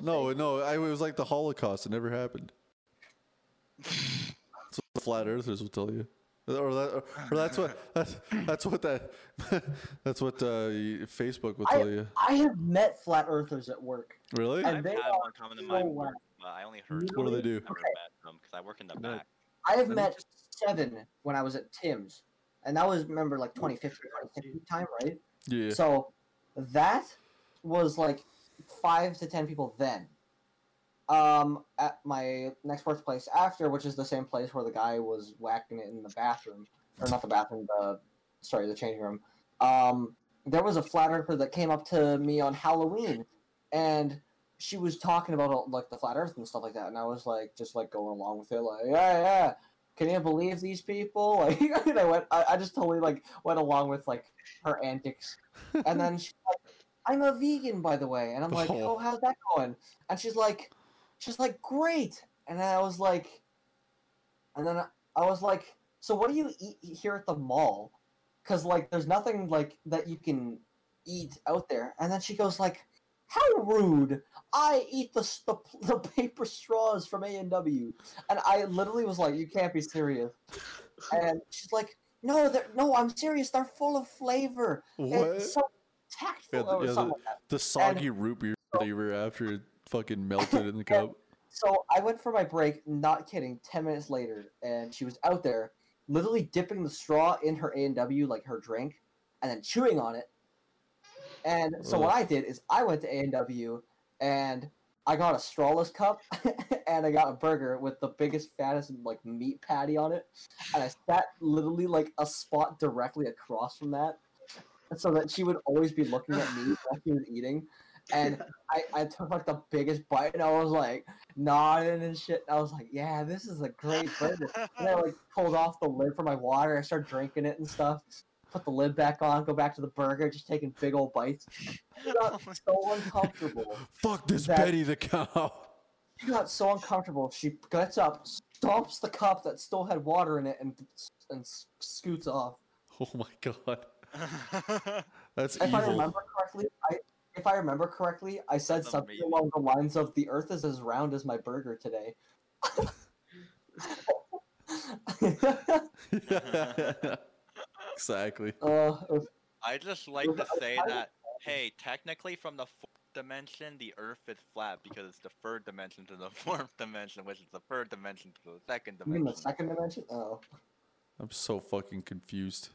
S1: No, no, I, it was like the Holocaust. It never happened. That's what the flat earthers will tell you, or that, or, or that's what (laughs) that's, that's what that (laughs) that's what uh, Facebook will tell you.
S2: I have met flat earthers at work.
S1: Really?
S2: And
S3: I've
S2: they
S3: had
S2: are
S3: one come into my work,
S2: whack.
S3: but I only heard.
S1: What do they do?
S3: Never met them because I work in the
S5: No.
S3: back.
S2: I have met seven when I was at Tim's, and that was remember like 2015, 2016 time, right?
S1: Yeah.
S2: So that was like five to ten people then. Um, at my next workplace after, which is the same place where the guy was whacking it in the bathroom, or not the bathroom, the sorry, the changing room. Um, there was a flat earther that came up to me on Halloween, and she was talking about like the flat Earth and stuff like that, and I was like, just like going along with it, like, yeah, yeah. Can you believe these people? (laughs) Like, and I went, I, I just totally like went along with like her antics, and then (laughs) she's like, I'm a vegan, by the way, and I'm like,
S1: Oh.
S2: oh, how's that going? And she's like, she's like, great, and I was like, and then I was like, so what do you eat here at the mall? Because like, there's nothing like that you can eat out there. And then she goes like, how rude! I eat the the, (laughs) the paper straws from A and W, and I literally was like, you can't be serious. And she's like, no, they're no, I'm serious. They're full of flavor.
S1: What?
S2: It's so tactful
S1: Yeah,
S2: or
S1: yeah,
S2: something like that.
S1: The soggy root beer flavor after it fucking melted in the (laughs) cup.
S2: So I went for my break, not kidding, 10 minutes later, and she was out there literally dipping the straw in her A&W, like her drink, and then chewing on it. And so what I did is I went to A&W and I got a strawless cup (laughs) and I got a burger with the biggest, fattest, like meat patty on it. And I sat literally like a spot directly across from that so that she would always be looking at me while she was eating. And I, I took like the biggest bite and I was like nodding and shit. I was like, yeah, this is a great burger. And I like (laughs) pulled off the lid for my water. I started drinking it and stuff. Put the lid back on, go back to the burger, just taking big old bites. It got (laughs) oh so uncomfortable.
S1: Fuck this Betty the cow.
S2: She got so uncomfortable. She gets up, stomps the cup that still had water in it, and and scoots off.
S1: Oh my god. (laughs) That's
S2: If I remember correctly, I if I remember correctly, I said
S3: That's
S2: something
S3: amazing.
S2: along the lines of "The Earth is as round as my burger today." (laughs)
S1: exactly. (laughs)
S2: uh,
S3: I just like to say that, hey, technically from the fourth dimension, the Earth is flat because it's the third dimension to the (laughs) fourth dimension, which is the third dimension to the second
S2: you mean the second dimension? Oh.
S1: I'm so fucking confused.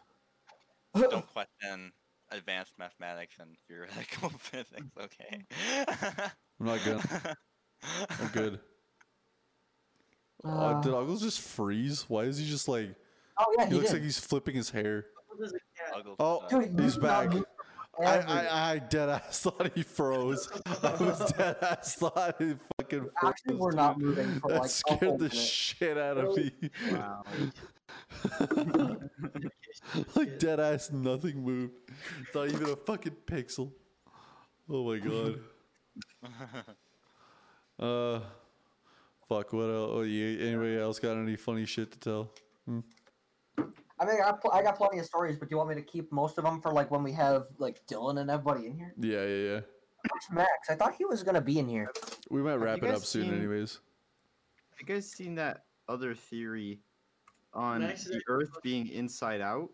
S3: Don't question advanced mathematics and theoretical (laughs) physics, okay? (laughs)
S1: I'm not good. I'm good. (laughs) Uh,
S2: Uh,
S1: did Uggles just freeze? Why is he just like?
S2: oh yeah,
S1: He
S2: he
S1: looks
S2: did.
S1: like he's flipping his hair.
S4: There's a cat.
S3: Uggles
S1: Oh,
S2: Dude,
S1: He's back. I,
S2: Every-
S1: I, I dead ass thought he froze. I was dead ass thought he fucking froze.
S2: Actually, we're not moving for
S1: That
S2: like a
S1: scared the
S2: minute.
S1: shit out of me.
S5: Wow. (laughs)
S1: like dead ass, nothing moved. Not even a fucking pixel. Oh my god. (laughs) Uh, fuck. What else? Oh, you, anybody else got any funny shit to tell?
S2: I mean, I, pl- I got plenty of stories, but do you want me to keep most of them for like when we have like Dylan and everybody in here?
S1: Yeah, yeah, yeah.
S2: Where's Max, I thought he was gonna be in here.
S1: We might wrap
S5: you
S1: it
S5: guys
S1: up soon,
S5: seen-
S1: anyways.
S5: Have you guys seen that other theory on the Earth being inside out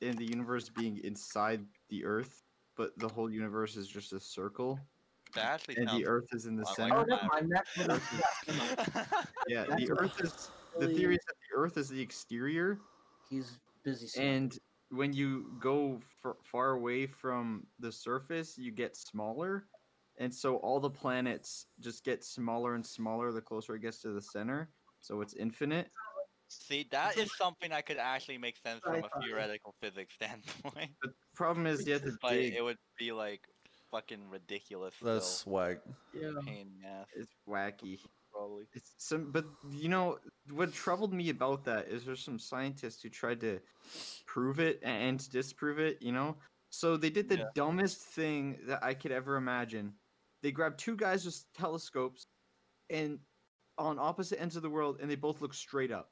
S5: and the universe being inside the Earth, but the whole universe is just a circle
S3: That actually
S5: and the Earth is in the
S3: I like
S5: center?
S2: Oh,
S3: that.
S2: never mind. Max, was- yeah, (laughs)
S5: Yeah,
S2: That's
S5: the Earth is the theory is that the Earth is the exterior,
S2: he's busy. soon.
S5: and when you go f- far away from the surface, you get smaller, and so all the planets just get smaller and smaller the closer it gets to the center. So it's infinite.
S3: See, that is something that could actually make sense from a theoretical physics (laughs) standpoint.
S5: The problem is you have to (laughs)
S3: but
S5: dig.
S3: it would be like fucking ridiculous.
S1: That's
S3: still.
S1: swag.
S4: Yeah.
S3: pain in the ass,
S5: It's wacky.
S3: probably.
S5: It's some, but you know what troubled me about that is there's some scientists who tried to prove it and to disprove it. You know, so they did the
S3: Yeah.
S5: dumbest thing that I could ever imagine. They grabbed two guys with telescopes, and on opposite ends of the world, and they both look straight up.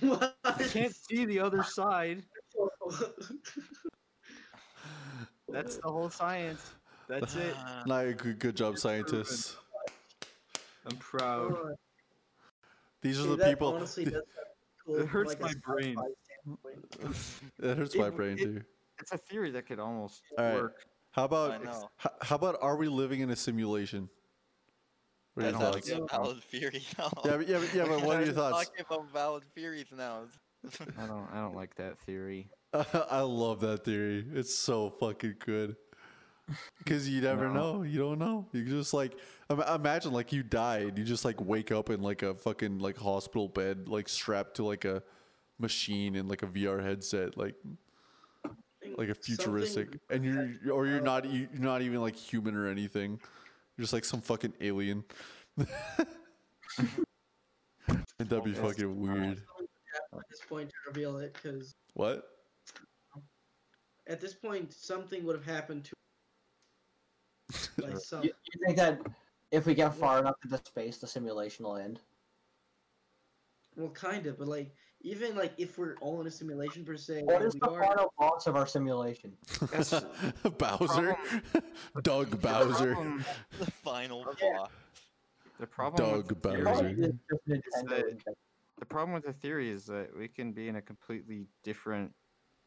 S4: What?
S5: You can't see the other side. (laughs) That's the whole science. That's it. (laughs)
S1: Nah, good, good job, scientists.
S5: I'm proud.
S1: These are
S4: See,
S1: the
S4: that
S1: people.
S4: Honestly, does cool
S5: It hurts
S4: like,
S5: my brain. (laughs)
S1: it hurts my
S5: It-
S1: brain
S5: it-
S1: too.
S5: It's a theory that could almost
S1: All right.
S5: work.
S1: How about
S3: I know.
S1: h- how about are we living in a simulation? What are your
S3: That's
S1: thoughts?
S3: a valid theory. (laughs) now.
S1: Yeah, but, yeah, but, yeah, but what are your
S3: We're
S1: thoughts?
S3: Talking about valid theories now.
S5: I don't. I don't like that theory. (laughs)
S1: I love that theory. It's so fucking good. (laughs) Because you never
S5: No.
S1: know. You don't know. You just like imagine like you died. You just like wake up in like a fucking like hospital bed, like strapped to like a machine and like a VR headset, like like a futuristic.
S4: Something-
S1: And you're or you're not you're not even like human or anything. You're just like some fucking alien. (laughs) That'd be
S5: Yes.
S1: fucking weird.
S4: at this point to reveal it because
S1: What?
S4: at this point something would have happened to (laughs) by some
S2: You, you think that if we get far enough into space, the simulation will end?
S4: well kind of but like even like if we're all in a simulation per se
S2: What
S4: and
S2: is
S4: we
S2: the
S4: are-
S2: final boss of our simulation?
S5: That's-
S1: Bowser? Doug (laughs) Bowser.
S5: problem- (laughs)
S3: the final
S4: Yeah.
S3: boss.
S5: The problem. with
S1: Doug
S5: the theory-
S1: Bowser.
S2: Probably just Nintendo
S5: that-
S2: and-
S5: The problem with the theory is that we can be in a completely different,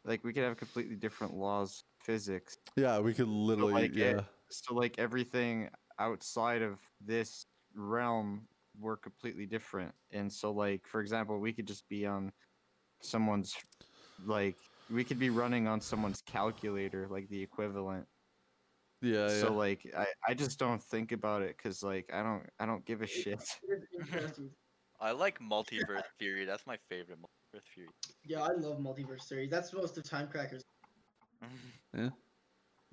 S5: like we could have completely different laws, physics.
S1: Yeah, we could literally.
S5: like,
S1: yeah.
S5: it- So like everything outside of this realm were completely different, and so like for example, we could just be on someone's, like we could be running on someone's calculator, like the equivalent.
S1: Yeah, yeah.
S5: So like I, I just don't think about it because like I don't I don't give a shit.
S4: It is interesting. (laughs)
S3: I like (laughs) multiverse theory. That's my favorite multiverse theory.
S4: yeah i love multiverse theory. that's most of time crackers (laughs) yeah.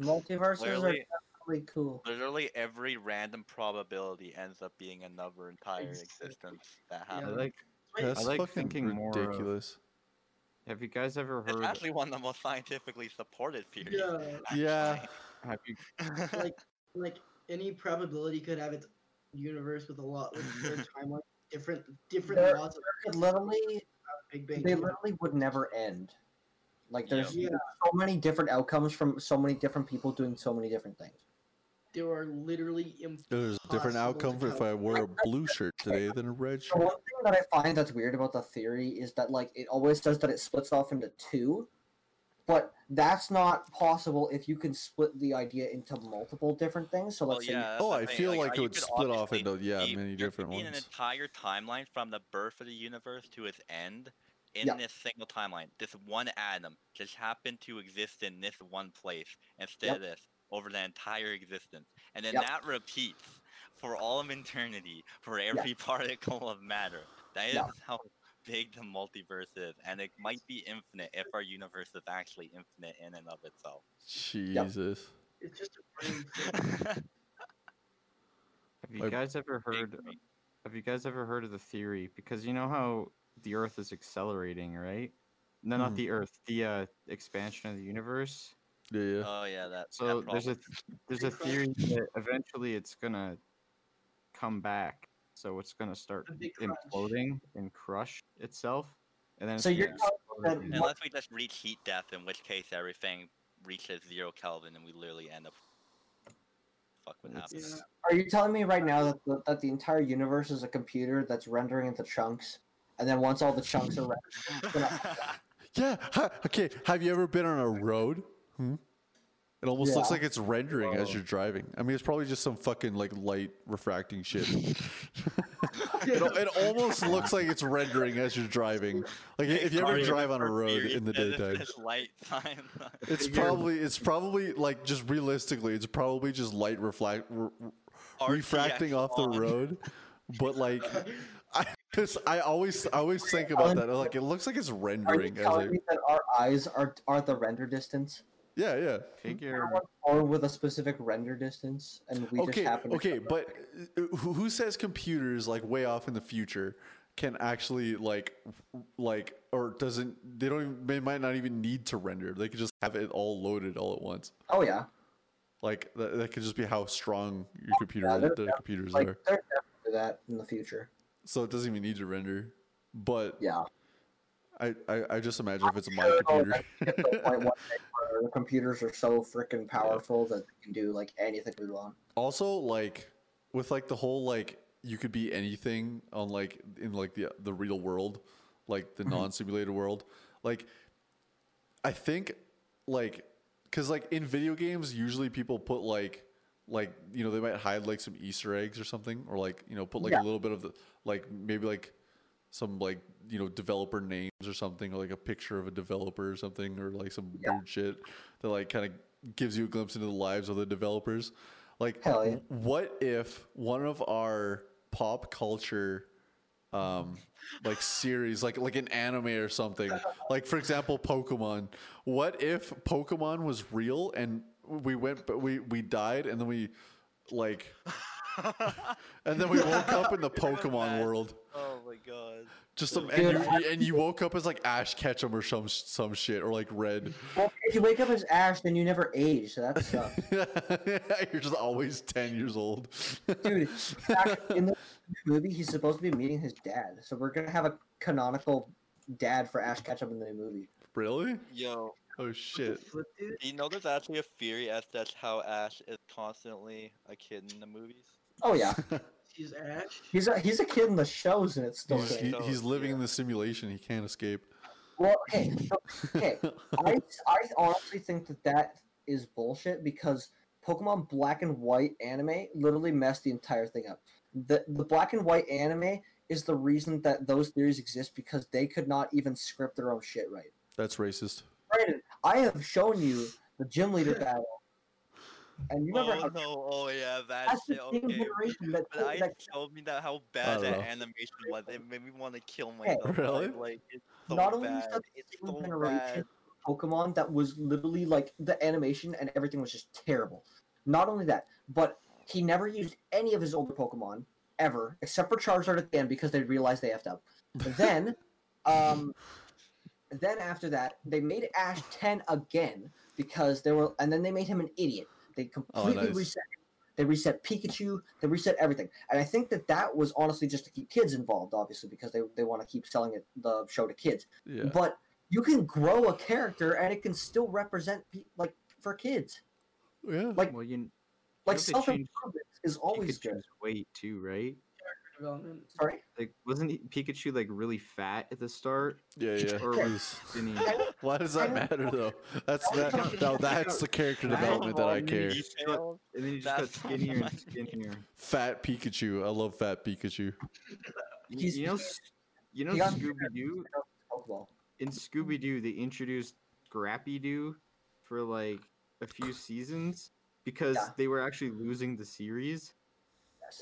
S2: Multiverses
S3: Clearly,
S2: are really cool.
S3: literally every random probability ends up being another entire
S4: Ex-
S3: existence that
S5: I
S4: Yeah.
S3: happens.
S5: like.
S4: Wait,
S1: That's
S5: like
S1: fucking
S5: thinking more of-
S1: ridiculous.
S5: Have you guys ever heard?
S3: It's
S5: heard?
S3: actually one of the most scientifically supported theories.
S4: yeah (laughs)
S1: Yeah.
S5: Have you (laughs)
S4: like like any probability could have its universe with a lot with (laughs) timeline different different
S2: There-
S4: laws of
S2: It literally,
S4: big bang
S2: they
S4: Theory.
S2: literally would never end. Like there's
S4: Yeah.
S2: so many different outcomes from so many different people doing so many different things.
S4: There are literally
S1: There's a different
S4: impossible
S1: outcome if I
S4: calculate.
S1: wore a blue shirt today than a red shirt.
S2: The
S1: shirt.
S2: one thing that I find that's weird about the theory is that like it always says that it splits off into two, but that's not possible if you can split the idea into multiple different things. So
S3: oh,
S2: let's say
S3: yeah, that's
S1: Oh, I
S3: thing,
S1: feel like it would split off into, yeah,
S3: be-
S1: many different ones.
S3: an entire timeline from the birth of the universe to its end in
S2: Yeah.
S3: this single timeline. This one atom just happened to exist in this one place instead
S2: Yep.
S3: of this over the entire existence. And then
S2: Yep.
S3: that repeats for all of eternity for every (laughs) particle of matter. That is
S2: Yeah.
S3: how big the multiverse is, and it might be infinite if our universe is actually infinite in and of itself.
S1: Jesus.
S4: It's just a. (laughs)
S5: Have you
S1: Like-
S5: guys ever heard? Have you guys ever heard of the theory? Because you know how the Earth is accelerating, right? No,
S1: Mhm.
S5: not the Earth. The uh, expansion of the universe.
S1: Yeah, yeah.
S3: Oh yeah, that.
S5: So
S3: that
S5: there's a there's a theory that eventually it's gonna come back. So it's gonna start
S4: A big crunch.
S5: imploding and crush itself, and then
S2: So
S5: it's
S2: you're
S5: gonna
S2: that.
S3: Unless we just reach heat death, in which case everything reaches zero Kelvin and we literally end up. Fuck what happens.
S4: Yeah.
S2: Are you telling me right now that the, that the entire universe is a computer that's rendering into chunks, and then once all the chunks are (laughs) rendered, (laughs) (laughs)
S1: Yeah. okay. Have you ever been on a road? Hmm? It almost looks like it's rendering as you're driving. I mean, it's probably just some fucking like light refracting shit. (laughs) it, it almost looks like it's rendering as you're driving. Like if you ever drive on a road in the daytime,
S3: light (laughs) sign.
S1: it's probably it's probably like just realistically, it's probably just light reflect re- re- refracting off the road. But like, I just I always I always think about that. Like it looks like it's
S2: are you
S1: rendering as I
S2: me that our eyes are are the render distance?
S1: Yeah yeah.
S5: Figure
S2: Or with a specific render distance, and we
S1: okay,
S2: just happen to
S1: okay,
S2: come
S1: but uh, who who says computers like way off in the future can actually like like or doesn't they don't even, they might not even need to render. They could just have it all loaded all at once.
S2: Oh yeah,
S1: Like that, that could just be how strong your computer
S2: Yeah,
S1: the computers
S2: like
S1: are.
S2: they're definitely that in the future.
S1: So it doesn't even need to render. But
S2: Yeah.
S1: I, I, I just imagine if it's (laughs) my computer. (laughs)
S2: the point one day where the computers are so freaking powerful that they can do like anything we want.
S1: also like with like the whole like you could be anything on like in like the the real world like the mm-hmm. non-simulated world like i think like because like in video games usually people put like like you know they might hide like some easter eggs or something or like you know put like
S2: Yeah.
S1: a little bit of the like maybe like some like you know developer names or something or like a picture of a developer or something or like some
S2: Yeah.
S1: weird shit that like kind of gives you a glimpse into the lives of the developers like
S2: yeah.
S1: what if one of our pop culture um like series like like an anime or something like for example pokemon what if pokemon was real and we went but we we died and then we like (laughs) and then we woke up in the pokemon world
S3: Oh my god.
S1: just some, and you, and you woke up as like ash ketchum or some some shit or like red
S2: Well, if you wake up as Ash, then you never age. So that sucks. (laughs)
S1: you're just always 10 years old
S2: Dude, Ash, (laughs) in the movie, he's supposed to be meeting his dad. So we're gonna have a canonical dad for Ash Ketchum in the new movie.
S1: really
S3: Yo,
S1: oh shit
S4: Flip it.
S3: do you know there's actually a theory as that's how Ash is constantly a kid in the movies?
S2: Oh yeah, (laughs)
S4: He's Ash.
S2: he's a he's a kid in the shows, and it's still
S1: He's, he, he's living in the simulation. He can't escape.
S2: Well, okay, okay. I I honestly think that that is bullshit because Pokemon Black and White anime literally messed the entire thing up. The the Black and White anime is the reason that those theories exist because they could not even script their own shit right.
S1: That's racist.
S2: Brandon, I have shown you the gym leader (laughs) battle, and you remember
S3: oh
S2: how (laughs)
S3: no! Oh yeah, that
S2: that's the same
S3: Okay.
S2: generation that,
S3: But I
S2: that
S3: showed me that how bad that animation was. It made me want to kill myself.
S1: Really?
S3: Like, like it's so
S2: not only is
S3: bad.
S2: the
S3: It's
S2: same
S3: so
S2: generation
S3: bad.
S2: Pokemon that was literally like the animation and everything was just terrible. Not only that, but he never used any of his older Pokemon ever, except for Charizard at the end because they realized they effed up. (laughs) then, um, then after that, they made Ash ten again because they were, and then they made him an idiot. They oh, completely
S1: nice.
S2: reset. They reset Pikachu. They reset everything, and I think that that was honestly just to keep kids involved, obviously, because they they want to keep selling it the show to kids
S1: Yeah.
S2: but you can grow a character and it can still represent pe- like for kids
S1: Yeah.
S2: like
S5: well, you
S2: like
S5: if they
S2: self improvement is always good
S5: Pikachu's weight too, right?
S4: Development.
S2: sorry
S5: Like, wasn't he- Pikachu like really fat at the start?
S1: Yeah. Yeah.
S5: Or was skinny?
S1: Why does that matter though? That's that. No, that's the character development that I care.
S3: Detail.
S5: And then he just got skinnier and skinnier.
S1: Fat Pikachu. I love fat Pikachu.
S5: You,
S2: He's-
S5: you know, you know Scooby Doo. In Scooby Doo, they introduced Scrappy Doo for like a few seasons because
S2: Yeah.
S5: they were actually losing the series,
S2: Yes.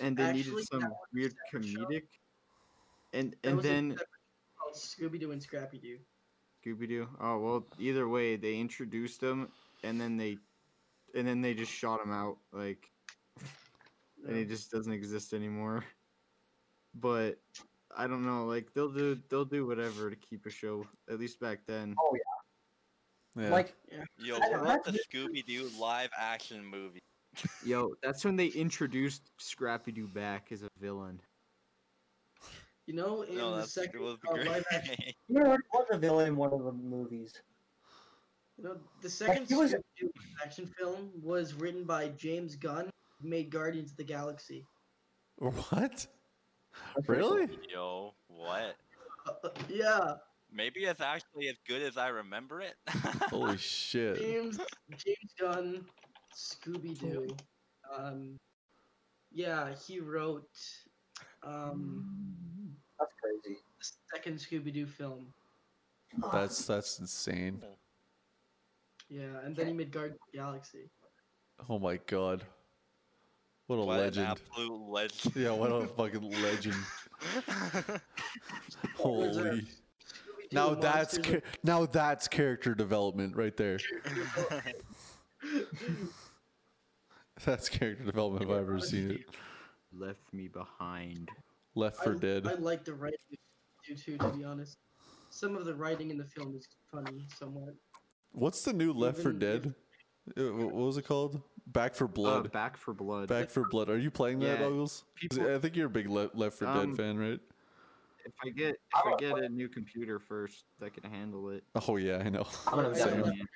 S5: And they
S4: Actually,
S5: needed some
S2: that was a
S5: weird
S2: separate show.
S5: comedic. And and then
S4: separate show it's Scooby Doo and Scrappy Doo.
S5: Scooby Doo. Oh well, either way, they introduced them, and then they, and then they just shot him out like, and he just doesn't exist anymore. But I don't know. Like they'll do they'll do whatever to keep a show. At least back then.
S2: Oh
S1: Yeah. yeah.
S2: Like
S3: Yo,
S2: I-
S3: what about the Scooby Doo live action movie?
S5: Yo, that's when they introduced Scrappy Doo back as a villain.
S4: You know, in
S3: No,
S4: the
S3: that's it
S4: second
S3: was
S4: uh, live action, (laughs)
S2: you know, he was a villain in one of the movies.
S4: you know, the second
S2: he was-
S4: Scooby Doo action film was written by James Gunn, who made Guardians of the Galaxy.
S1: What?
S2: That's pretty
S1: Really?
S3: Yo, what?
S4: Uh, yeah,
S3: Maybe it's actually as good as I remember it. (laughs)
S1: Holy shit.
S4: James James Gunn, Scooby Doo. Um, yeah, he wrote um
S2: That's crazy.
S4: the second Scooby Doo film.
S1: That's that's insane.
S4: Yeah, and then he made Guardians of the Galaxy.
S1: Oh my god. What a
S3: what an
S1: legend.
S3: absolute legend.
S1: Yeah, what a fucking legend. (laughs) Holy. Now that's
S4: Monsters
S1: cha- now that's character development right there. (laughs) That's character development if I've ever seen it.
S5: Left me behind.
S1: Left
S4: I,
S1: for Dead.
S4: I like the writing of Scooby-Doo too, to be honest. Some of the writing in the film is funny, somewhat.
S1: What's the new Left
S4: 4
S1: Dead? Uh, wh- What was it called? Back for
S5: Uh,
S1: Blood.
S5: back for blood.
S1: Back 4 Blood. Are you playing that,
S5: Yeah,
S1: Douglas? I think you're a big Le- Left for
S5: Um,
S1: Dead fan, right?
S5: If I get if I get a new computer first that can handle it.
S1: Oh yeah, I know.
S2: I'm gonna (laughs)
S4: Yeah,
S2: say
S4: yeah.
S2: it.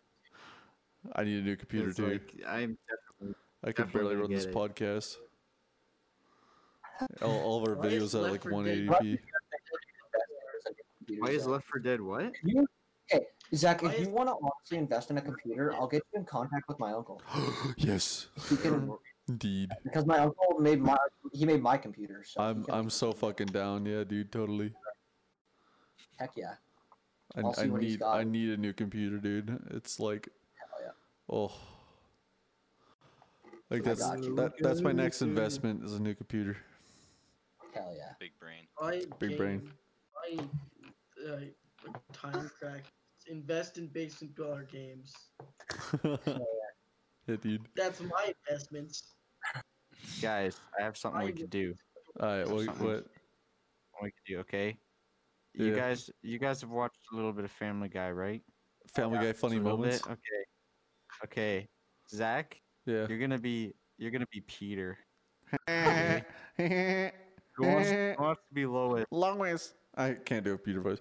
S1: I need a new computer
S5: It's
S1: too.
S5: like, I'm definitely
S1: I could barely run this
S5: it.
S1: podcast. (laughs) All, all of our
S4: Why
S1: videos are like
S4: 4 Dead-
S1: 180p.
S5: Why is Left 4 Dead what?
S2: You, okay, Zach,
S4: Why
S2: if
S4: is-
S2: you want to honestly invest in a computer, I'll get you in contact with my uncle. (gasps)
S1: yes,
S2: can, (laughs)
S1: indeed.
S2: because my uncle made my he made my computer. So
S1: I'm
S2: can-
S1: I'm so fucking down. Yeah, dude, totally.
S2: heck yeah.
S1: I,
S2: I'll see
S1: I need. I need a new computer, dude. It's like,
S2: Hell yeah.
S1: Oh, like
S2: that's
S1: that's
S2: got you.
S1: that that's my next investment is a new computer.
S2: Hell yeah.
S3: Big brain.
S4: I
S1: Big brain.
S4: I uh, time crack. Invest in basement dollar games. (laughs)
S1: yeah, dude.
S4: That's my investments.
S5: Guys, I have something we
S4: I
S5: could do.
S1: All right, what, what?
S5: We could do, okay? You guys you guys have watched a little bit of Family Guy, right?
S1: Family Guy funny
S5: Just a little
S1: moments.
S5: bit? Okay. Okay. Zach,
S1: Yeah.
S5: you're gonna be you're gonna be Peter.
S1: Long (laughs)
S5: Who wants, who wants to be Lois?
S1: ways. I can't do a Peter voice.